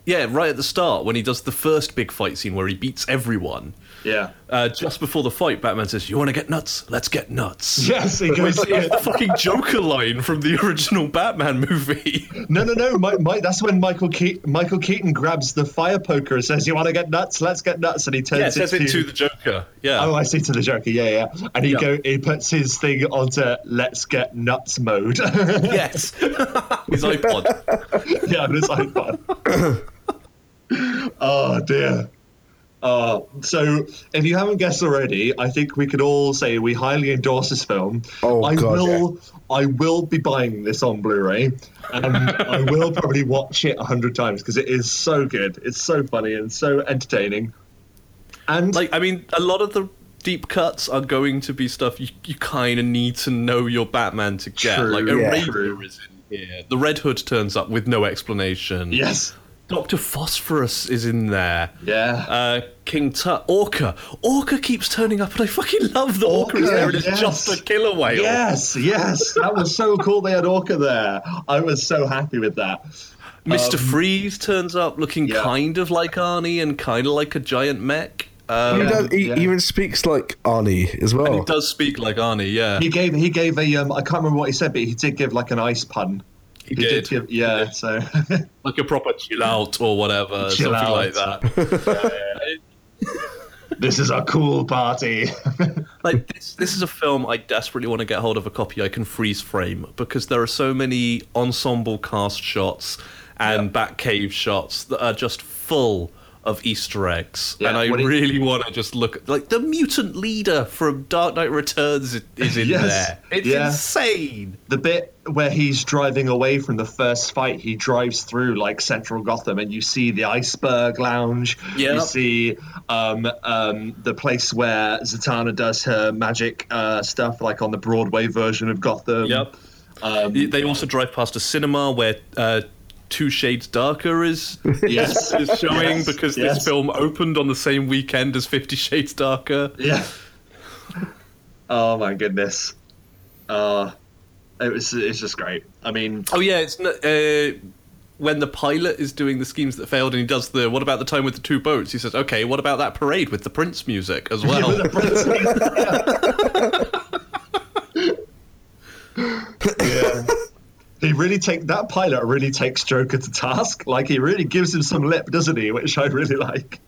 Speaker 1: yeah, right at the start when he does the first big fight scene where he beats everyone.
Speaker 2: Yeah.
Speaker 1: Uh, just before the fight, Batman says, "You want to get nuts? Let's get nuts."
Speaker 2: Yes, he goes.
Speaker 1: It's the fucking Joker line from the original Batman movie.
Speaker 2: No, no, no. My, my, that's when Michael Ke- Michael Keaton grabs the fire poker and says, "You want to get nuts? Let's get nuts." And he turns
Speaker 1: yeah, it says
Speaker 2: it
Speaker 1: it to the Joker. Yeah.
Speaker 2: Oh, I see to the Joker. Yeah, yeah. And he
Speaker 1: Yeah.
Speaker 2: go. He puts his thing onto "Let's get nuts" mode.
Speaker 1: yes. His iPod.
Speaker 2: yeah, on his iPod. oh dear. Uh, so, if you haven't guessed already, I think we could all say we highly endorse this film.
Speaker 3: Oh,
Speaker 2: I
Speaker 3: God,
Speaker 2: will, I will be buying this on Blu-ray, and I will probably watch it a hundred times because it is so good. It's so funny and so entertaining. And
Speaker 1: Like, I mean, a lot of the deep cuts are going to be stuff you, you kind of need to know your Batman to get.
Speaker 2: True,
Speaker 1: like,
Speaker 3: yeah.
Speaker 1: Eraser
Speaker 2: True.
Speaker 1: is in here. The Red Hood turns up with no explanation.
Speaker 2: yes,
Speaker 1: Doctor Phosphorus is in there.
Speaker 2: yeah.
Speaker 1: Uh, King Tut, Orca. Orca keeps turning up, and I fucking love the Orca, is there, and it's just a killer whale.
Speaker 2: Yes, yes, that was so cool. They had Orca there. I was so happy with that.
Speaker 1: Mr. Freeze turns up looking
Speaker 2: yeah.
Speaker 1: kind of like Arnie and kind of like a giant mech.
Speaker 3: He,
Speaker 1: Um,
Speaker 2: Yeah.
Speaker 3: does, he
Speaker 2: yeah.
Speaker 3: even speaks like Arnie as well.
Speaker 1: And He does speak like Arnie, yeah.
Speaker 2: He gave he gave a um I can't remember what he said, but he did give like an ice pun.
Speaker 1: He did.
Speaker 2: give yeah. So
Speaker 1: like a proper chill out or whatever,
Speaker 2: Chill
Speaker 1: something
Speaker 2: out.
Speaker 1: like that.
Speaker 2: this is a cool party.
Speaker 1: like this, this is a film I desperately want to get hold of a copy I can freeze frame because there are so many ensemble cast shots and
Speaker 2: Yeah.
Speaker 1: back cave shots that are just full of Easter eggs,
Speaker 2: Yeah,
Speaker 1: and I
Speaker 2: what it-
Speaker 1: really want to just look like the mutant leader from Dark Knight Returns is- is in
Speaker 2: Yes,
Speaker 1: there. It's
Speaker 2: yeah.
Speaker 1: insane.
Speaker 2: the bit where he's driving away from the first fight, he drives through like central Gotham, and you see the iceberg lounge.
Speaker 1: Yeah.
Speaker 2: You see um, um, the place where Zatanna does her magic uh, stuff, like on the Broadway version of Gotham.
Speaker 1: Yep.
Speaker 2: Um,
Speaker 1: They also drive past a cinema where uh, Two Shades Darker is
Speaker 2: Yes.
Speaker 1: is showing
Speaker 2: Yes,
Speaker 1: because
Speaker 2: yes.
Speaker 1: this film opened on the same weekend as Fifty Shades Darker.
Speaker 2: Yeah. Oh my goodness. Uh, it was. It's just great. I mean,
Speaker 1: Oh yeah, it's n- uh, when the pilot is doing the schemes that failed, and he does the "What about the time with the two boats?" He says, "Okay, what about that parade with the Prince music as well?"
Speaker 2: yeah. He really take that pilot really takes Joker to task. Like he really gives him some lip, doesn't he? Which I really like.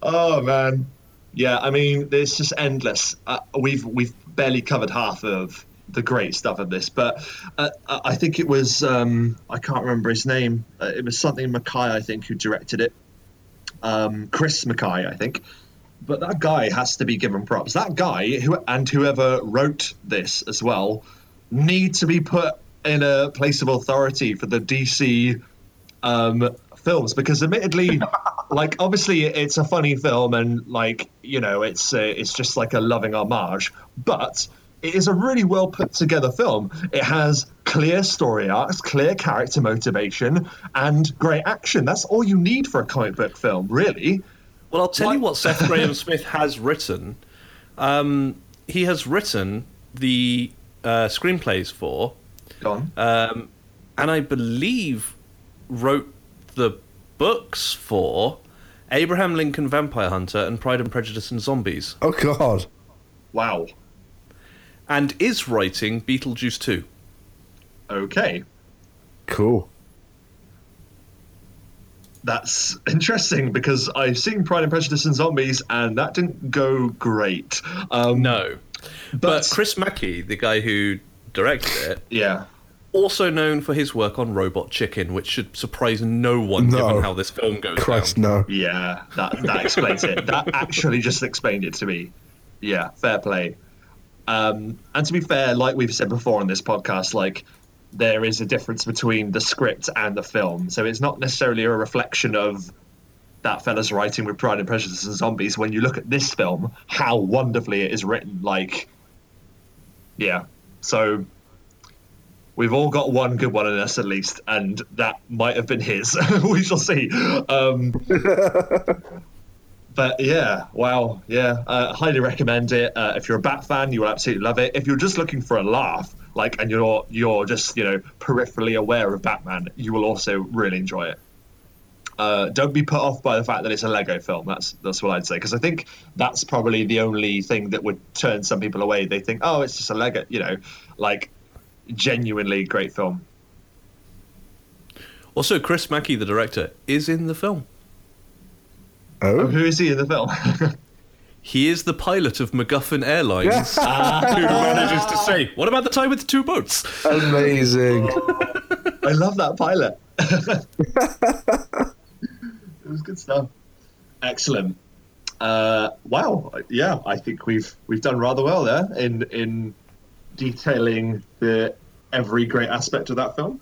Speaker 2: Oh man, yeah. I mean, it's just endless. Uh, we've we've barely covered half of the great stuff of this, but uh, I think it was um, I can't remember his name. Uh, it was something McKay, I think, who directed it. Um, Chris McKay, I think. But that guy has to be given props. That guy who and whoever wrote this as well need to be put in a place of authority for the DC um, films because, admittedly, like obviously it's a funny film and like you know it's uh, it's just like a loving homage, but it is a really well put together film. It has clear story arcs, clear character motivation, and great action. That's all you need for a comic book film, really.
Speaker 1: Well, I'll tell you
Speaker 2: What?
Speaker 1: what Seth Grahame Smith has written. Um, he has written the uh, screenplays for,
Speaker 2: Go on.
Speaker 1: um, and I believe wrote the books for Abraham Lincoln Vampire Hunter and Pride and Prejudice and Zombies,
Speaker 3: Oh God.
Speaker 2: wow.
Speaker 1: and is writing Beetlejuice 2.
Speaker 2: Okay.
Speaker 3: Cool.
Speaker 2: That's interesting because I've seen Pride and Prejudice and Zombies, and that didn't go great. Um,
Speaker 1: No. But,
Speaker 2: But-
Speaker 1: Chris McKay, the guy who directed it,
Speaker 2: Yeah.
Speaker 1: also known for his work on Robot Chicken, which should surprise no one
Speaker 3: No.
Speaker 1: given how this film goes
Speaker 3: Christ,
Speaker 1: down.
Speaker 3: no.
Speaker 2: Yeah, that that explains it. That actually just explained it to me. Yeah, fair play. Um, and to be fair, like we've said before on this podcast, like there is a difference between the script and the film, so it's not necessarily a reflection of that fella's writing with Pride and Prejudice and Zombies. When you look at this film, how wonderfully it is written, like, yeah. So we've all got one good one in us at least, and that might have been his. we shall see. Um, but yeah, wow, yeah, uh, highly recommend it. Uh, if you're a Bat fan, you will absolutely love it. If you're just looking for a laugh, like, and you're you're just you know peripherally aware of Batman, you will also really enjoy it. Uh, don't be put off by the fact that it's a Lego film. That's that's what I'd say because I think that's probably the only thing that would turn some people away. They think, oh, it's just a Lego, you know, like genuinely great film.
Speaker 1: Also, Chris McKay, the director, is in the film.
Speaker 3: Oh,
Speaker 2: Who is he in the film?
Speaker 1: He is the pilot of MacGuffin Airlines, who manages to say, "What about the time with the two boats?"
Speaker 3: amazing.
Speaker 2: I love that pilot. It was good stuff. Excellent. Uh, wow. Yeah, I think we've we've done rather well there in in detailing the every great aspect of that film.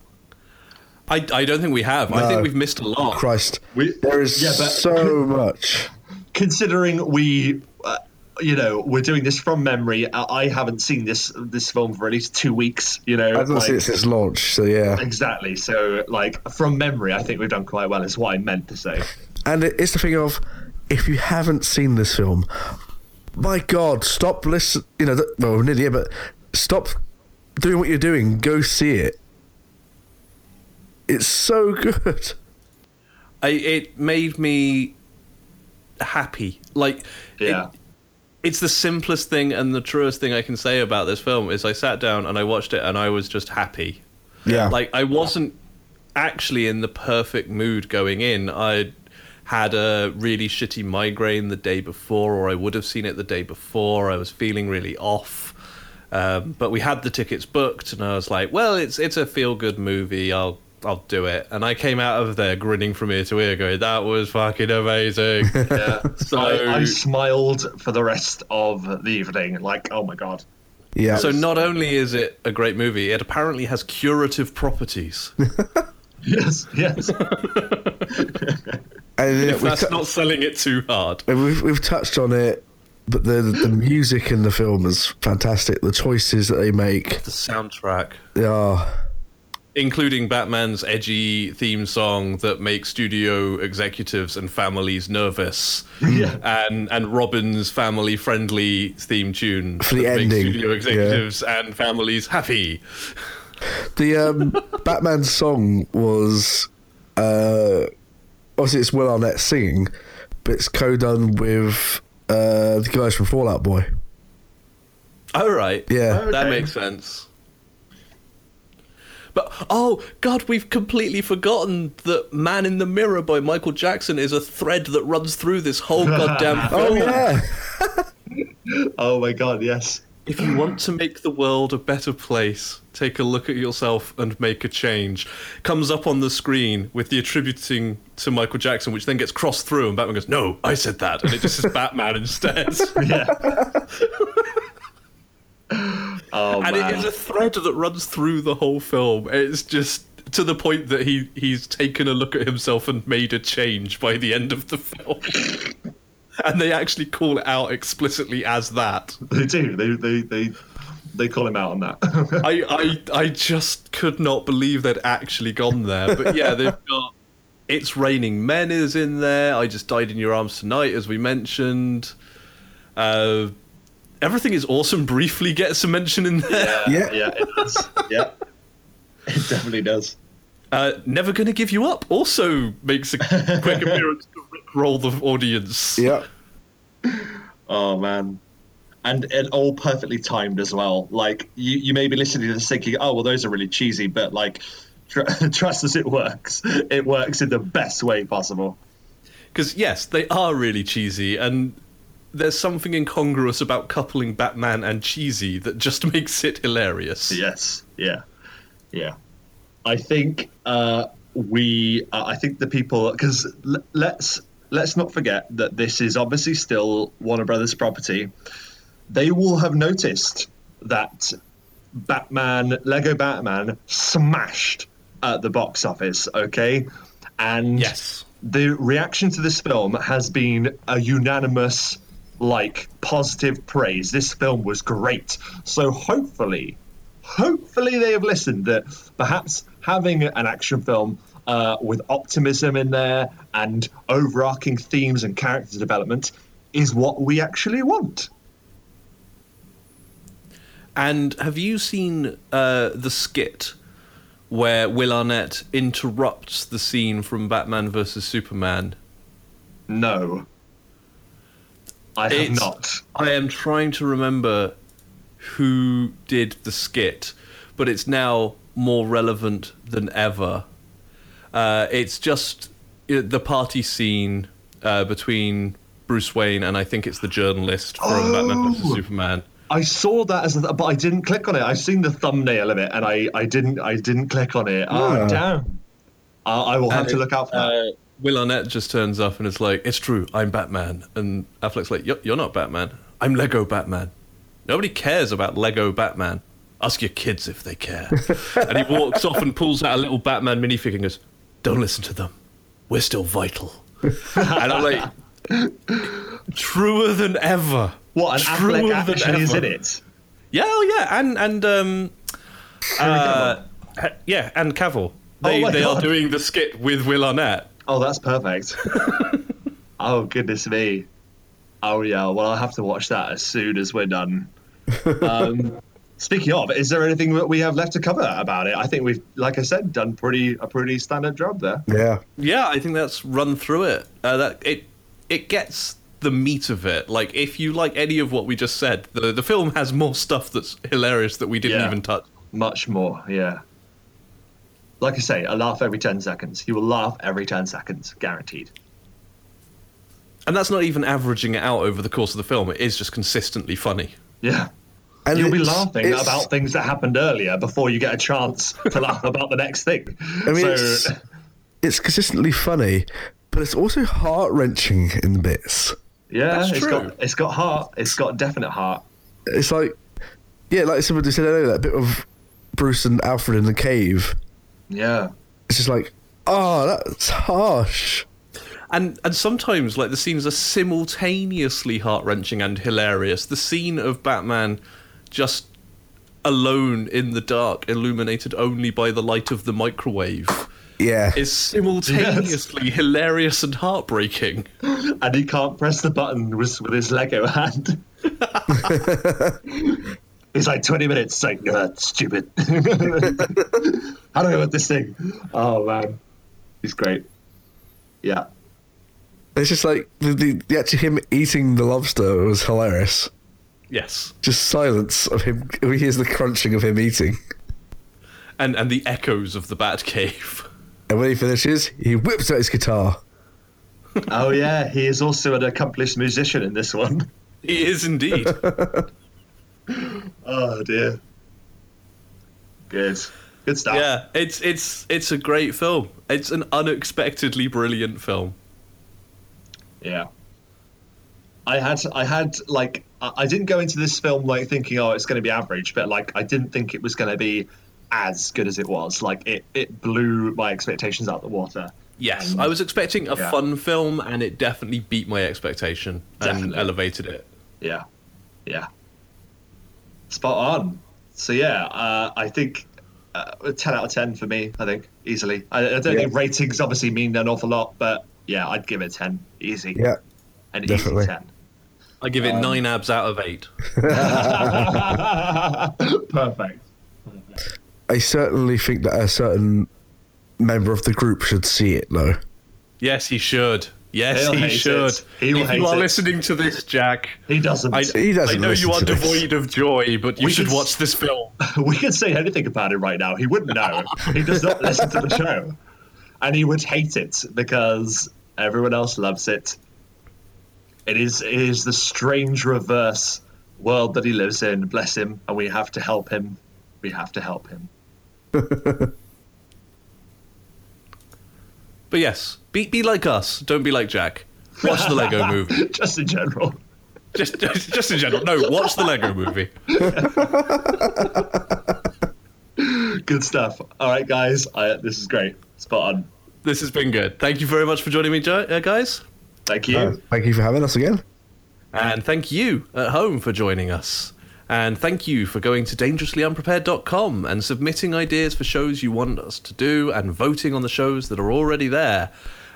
Speaker 1: I, I don't think we have. I think we've missed a lot.
Speaker 3: Christ.
Speaker 2: We-
Speaker 3: there is
Speaker 2: yeah, but-
Speaker 3: so much.
Speaker 2: Considering we, you know, we're doing this from memory. I, I haven't seen this this film for at least two weeks. You know,
Speaker 3: I haven't
Speaker 2: like-
Speaker 3: seen it since launch, so yeah.
Speaker 2: exactly. So, like from memory, I think we've done quite well. Is what I meant to say.
Speaker 3: And it's the thing of, if you haven't seen this film, my God, stop listen. You know, th- well, nearly, yeah, but stop doing what you're doing. Go see it. It's so good.
Speaker 1: I, it made me happy. Like, it-
Speaker 2: Yeah.
Speaker 1: It's the simplest thing and the truest thing I can say about this film is I sat down and I watched it and I was just happy.
Speaker 3: Yeah.
Speaker 1: Like I wasn't actually in the perfect mood going in. I had a really shitty migraine the day before, or I would have seen it the day before. I was feeling really off. Um, but we had the tickets booked, and I was like, "Well, it's it's a feel good movie. I'll I'll do it." And I came out of there grinning from ear to ear, going, "That was fucking amazing."
Speaker 2: Yeah.
Speaker 1: So-
Speaker 2: I, I smiled for the rest of the evening. Like, oh my god.
Speaker 3: yeah.
Speaker 1: so not only is it a great movie, it apparently has curative properties.
Speaker 2: Yes, yes.
Speaker 3: and
Speaker 1: if
Speaker 3: we've,
Speaker 1: that's
Speaker 3: tou-
Speaker 1: not selling it too hard.
Speaker 3: we've, we've touched on it, but the the music in the film is fantastic. The choices that they make,
Speaker 1: The soundtrack.
Speaker 3: they are.
Speaker 1: Including Batman's edgy theme song that makes studio executives and families nervous,
Speaker 2: Yeah.
Speaker 1: and and Robin's family-friendly theme tune
Speaker 3: For the
Speaker 1: that
Speaker 3: ending,
Speaker 1: makes studio executives and families happy.
Speaker 3: The um, Batman song was uh, obviously it's Will Arnett singing, but it's co-done with uh, the guys from Fall Out Boy.
Speaker 1: All right,
Speaker 3: Yeah.
Speaker 1: that makes sense. But oh god, we've completely forgotten that "Man in the Mirror" by Michael Jackson is a thread that runs through this whole goddamn oh, film.
Speaker 3: Oh yeah,
Speaker 2: Oh my god, yes.
Speaker 1: If you want to make the world a better place, take a look at yourself and make a change. Comes up on the screen with the attributing to Michael Jackson, which then gets crossed through, and Batman goes, "No, I said that," and it just says Batman instead.
Speaker 2: Yeah. oh
Speaker 1: and
Speaker 2: man.
Speaker 1: it is a thread that runs through the whole film. It's just to the point that he he's taken a look at himself and made a change by the end of the film. and they actually call it out explicitly as that.
Speaker 2: They do. They they they they call him out on that.
Speaker 1: I, I I just could not believe they'd actually gone there. But yeah, they've got It's Raining Men is in there. I Just Died in Your Arms Tonight, as we mentioned. Uh, Everything is Awesome briefly gets a mention in there.
Speaker 3: Yeah.
Speaker 2: yeah, it does. Yeah. It definitely does.
Speaker 1: Uh, Never Gonna Give You Up also makes a quick appearance to roll the audience.
Speaker 3: yeah.
Speaker 2: Oh man. And it all perfectly timed as well. Like you, you may be listening to this thinking, "Oh, well, those are really cheesy," but like, tr- trust us, it works. It works in the best way possible.
Speaker 1: Because yes, they are really cheesy, and there's something incongruous about coupling Batman and cheesy that just makes it hilarious.
Speaker 2: Yes. Yeah. Yeah. I think uh, we. Uh, I think the people because l- let's let's not forget that this is obviously still Warner Brothers property. They will have noticed that Batman, Lego Batman, smashed at the box office. Okay, and
Speaker 1: Yes.
Speaker 2: the reaction to this film has been a unanimous like positive praise. This film was great. So hopefully hopefully they have listened that perhaps having an action film uh, with optimism in there and overarching themes and character development is what we actually want.
Speaker 1: And have you seen uh, the skit where Will Arnett interrupts the scene from Batman versus Superman?
Speaker 2: no i have
Speaker 1: It's-
Speaker 2: not
Speaker 1: I am trying to remember who did the skit, but it's now more relevant than ever. Uh, it's just uh, the party scene uh, between Bruce Wayne and I think it's the journalist from Batman vs
Speaker 2: Oh.
Speaker 1: Superman.
Speaker 2: I saw that as, a, but I didn't click on it. I've seen the thumbnail of it, and I, I didn't, I didn't click on it. Oh
Speaker 3: Yeah.
Speaker 2: damn! Uh, I will have
Speaker 1: And
Speaker 2: to
Speaker 1: it-
Speaker 2: look out for that.
Speaker 1: uh, Will Arnett just turns up and it's like, "It's true, I'm Batman," and Affleck's like, "You're, you're not Batman. I'm Lego Batman. Nobody cares about Lego Batman. Ask your kids if they care." and he walks off and pulls out a little Batman minifig and goes, "Don't listen to them. We're still vital." and I'm like, truer than ever.
Speaker 2: What an
Speaker 1: Truer
Speaker 2: Affleck
Speaker 1: than
Speaker 2: actually is in it.
Speaker 1: Yeah, oh yeah, and and um, uh, yeah, and Cavill. They
Speaker 2: Oh my
Speaker 1: they are doing the skit with Will Arnett.
Speaker 2: Oh, that's perfect. oh goodness me. Oh yeah. Well, I'll have to watch that as soon as we're done. Um, speaking of, is there anything that we have left to cover about it? I think we've, like I said, done pretty a pretty standard job there.
Speaker 3: Yeah.
Speaker 1: Yeah, I think that's run through it. Uh, that it it gets the meat of it. Like if you like any of what we just said, the the film has more stuff that's hilarious that we didn't
Speaker 2: Yeah.
Speaker 1: even touch.
Speaker 2: Much more. Yeah. Like I say, a laugh every ten seconds. You will laugh every ten seconds, guaranteed.
Speaker 1: And that's not even averaging it out over the course of the film. It is just consistently funny.
Speaker 2: Yeah.
Speaker 3: And
Speaker 2: You'll be laughing
Speaker 3: it's-
Speaker 2: about things that happened earlier before you get a chance to laugh about the next thing.
Speaker 3: I mean,
Speaker 2: so,
Speaker 3: it's, it's consistently funny, but it's also heart wrenching in the bits.
Speaker 2: yeah,
Speaker 1: That's
Speaker 2: it's
Speaker 1: true.
Speaker 2: got it's got heart. It's got definite heart.
Speaker 3: It's like, yeah, like somebody said earlier, that bit of Bruce and Alfred in the cave.
Speaker 2: Yeah.
Speaker 3: It's just like, oh, that's harsh.
Speaker 1: And and sometimes like the scenes are simultaneously heart wrenching and hilarious. The scene of Batman just alone in the dark, illuminated only by the light of the microwave,
Speaker 3: Yeah.
Speaker 1: is simultaneously hilarious and heartbreaking.
Speaker 2: And he can't press the button with, with his Lego hand. He's like 20 minutes. It's like, "Ah, stupid. How do I get this thing? Oh, man. He's great. Yeah.
Speaker 3: It's just like the, the, the actually him eating the lobster was hilarious.
Speaker 1: Yes.
Speaker 3: Just silence of him. We hears the crunching of him eating,
Speaker 1: And and the echoes of the bat cave.
Speaker 3: and when he finishes, he whips out his guitar.
Speaker 2: Oh, yeah. He is also an accomplished musician in this one.
Speaker 1: He is indeed.
Speaker 2: Oh, dear. Good. Good stuff.
Speaker 1: yeah, it's it's it's a great film. It's an unexpectedly brilliant film.
Speaker 2: Yeah. I had I had like I didn't go into this film like thinking oh it's going to be average, but like I didn't think it was going to be as good as it was. Like it it blew my expectations out the water.
Speaker 1: Yes,
Speaker 2: Um,
Speaker 1: I was expecting a
Speaker 2: yeah.
Speaker 1: fun film, and it definitely beat my expectation and elevated it.
Speaker 2: Yeah, yeah. Spot on. So yeah, uh, I think uh, ten out of ten for me. I think easily. I, I don't
Speaker 3: Yeah.
Speaker 2: think ratings obviously mean an awful lot, but yeah, I'd give it ten easy.
Speaker 3: Yeah,
Speaker 2: an
Speaker 3: definitely.
Speaker 2: easy ten.
Speaker 1: I give it nine abs out of eight.
Speaker 2: Perfect.
Speaker 3: I certainly think that a certain member of the group should see it, though.
Speaker 1: Yes, he should. Yes,
Speaker 2: He'll
Speaker 1: he
Speaker 2: hate
Speaker 1: should.
Speaker 2: it. He will
Speaker 1: if
Speaker 2: hate
Speaker 1: you are
Speaker 2: it.
Speaker 1: listening to this, Jack,
Speaker 2: He doesn't.
Speaker 1: I,
Speaker 3: He doesn't
Speaker 1: I know you are
Speaker 3: to this.
Speaker 1: devoid of joy, but you
Speaker 2: We
Speaker 1: should
Speaker 2: can
Speaker 1: watch this film.
Speaker 2: we could say anything about it right now. He wouldn't know. he does not listen to the show. And he would hate it because everyone else loves it. It is it is the strange reverse world that he lives in. Bless him, and we have to help him. We have to help him.
Speaker 1: But yes, be be like us. Don't be like Jack. Watch the Lego movie.
Speaker 2: Just in general.
Speaker 1: Just, just just in general. No, watch the Lego movie.
Speaker 2: Good stuff. All right, guys. I, this is great. Spot on.
Speaker 1: This has been good. Thank you very much for joining me, uh, guys.
Speaker 2: Thank you.
Speaker 3: Uh, thank you for having us again.
Speaker 1: And thank you at home for joining us. And thank you for going to dangerouslyunprepared.com and submitting ideas for shows you want us to do and voting on the shows that are already there.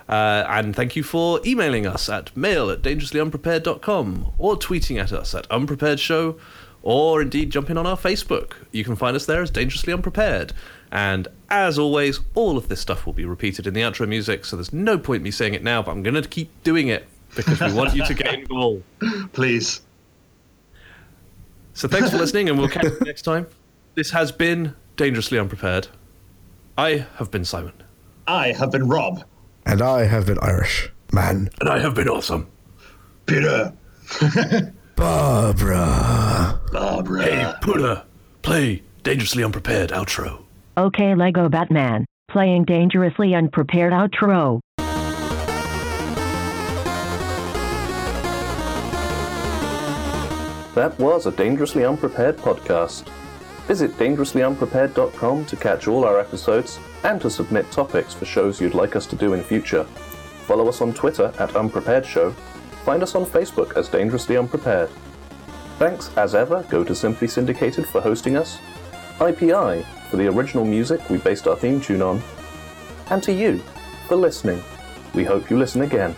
Speaker 1: Uh, and thank you for emailing us at mail at dangerouslyunprepared.com or tweeting at us at unprepared show or indeed jumping on our Facebook. You can find us there as Dangerously Unprepared. And as always, all of this stuff will be repeated in the outro music, so there's no point me saying it now, but I'm going to keep doing it because we want you to get involved.
Speaker 2: Please.
Speaker 1: So thanks for listening, and we'll catch you next time. This has been Dangerously Unprepared. I have been Simon.
Speaker 2: I have been Rob.
Speaker 3: And I have been Irish. Man.
Speaker 1: And I have been awesome.
Speaker 2: Peter.
Speaker 3: Barbara.
Speaker 2: Barbara.
Speaker 1: Hey, Puter, play Dangerously Unprepared outro.
Speaker 5: Okay, Lego Batman. Playing dangerously unprepared outro.
Speaker 1: That was a Dangerously Unprepared podcast. Visit dangerouslyunprepared.com to catch all our episodes and to submit topics for shows you'd like us to do in future. Follow us on Twitter at Unprepared Show. Find us on Facebook as Dangerously Unprepared. Thanks, as ever, go to Simply Syndicated for hosting us, IPI for the original music we based our theme tune on, and to you for listening. We hope you listen again.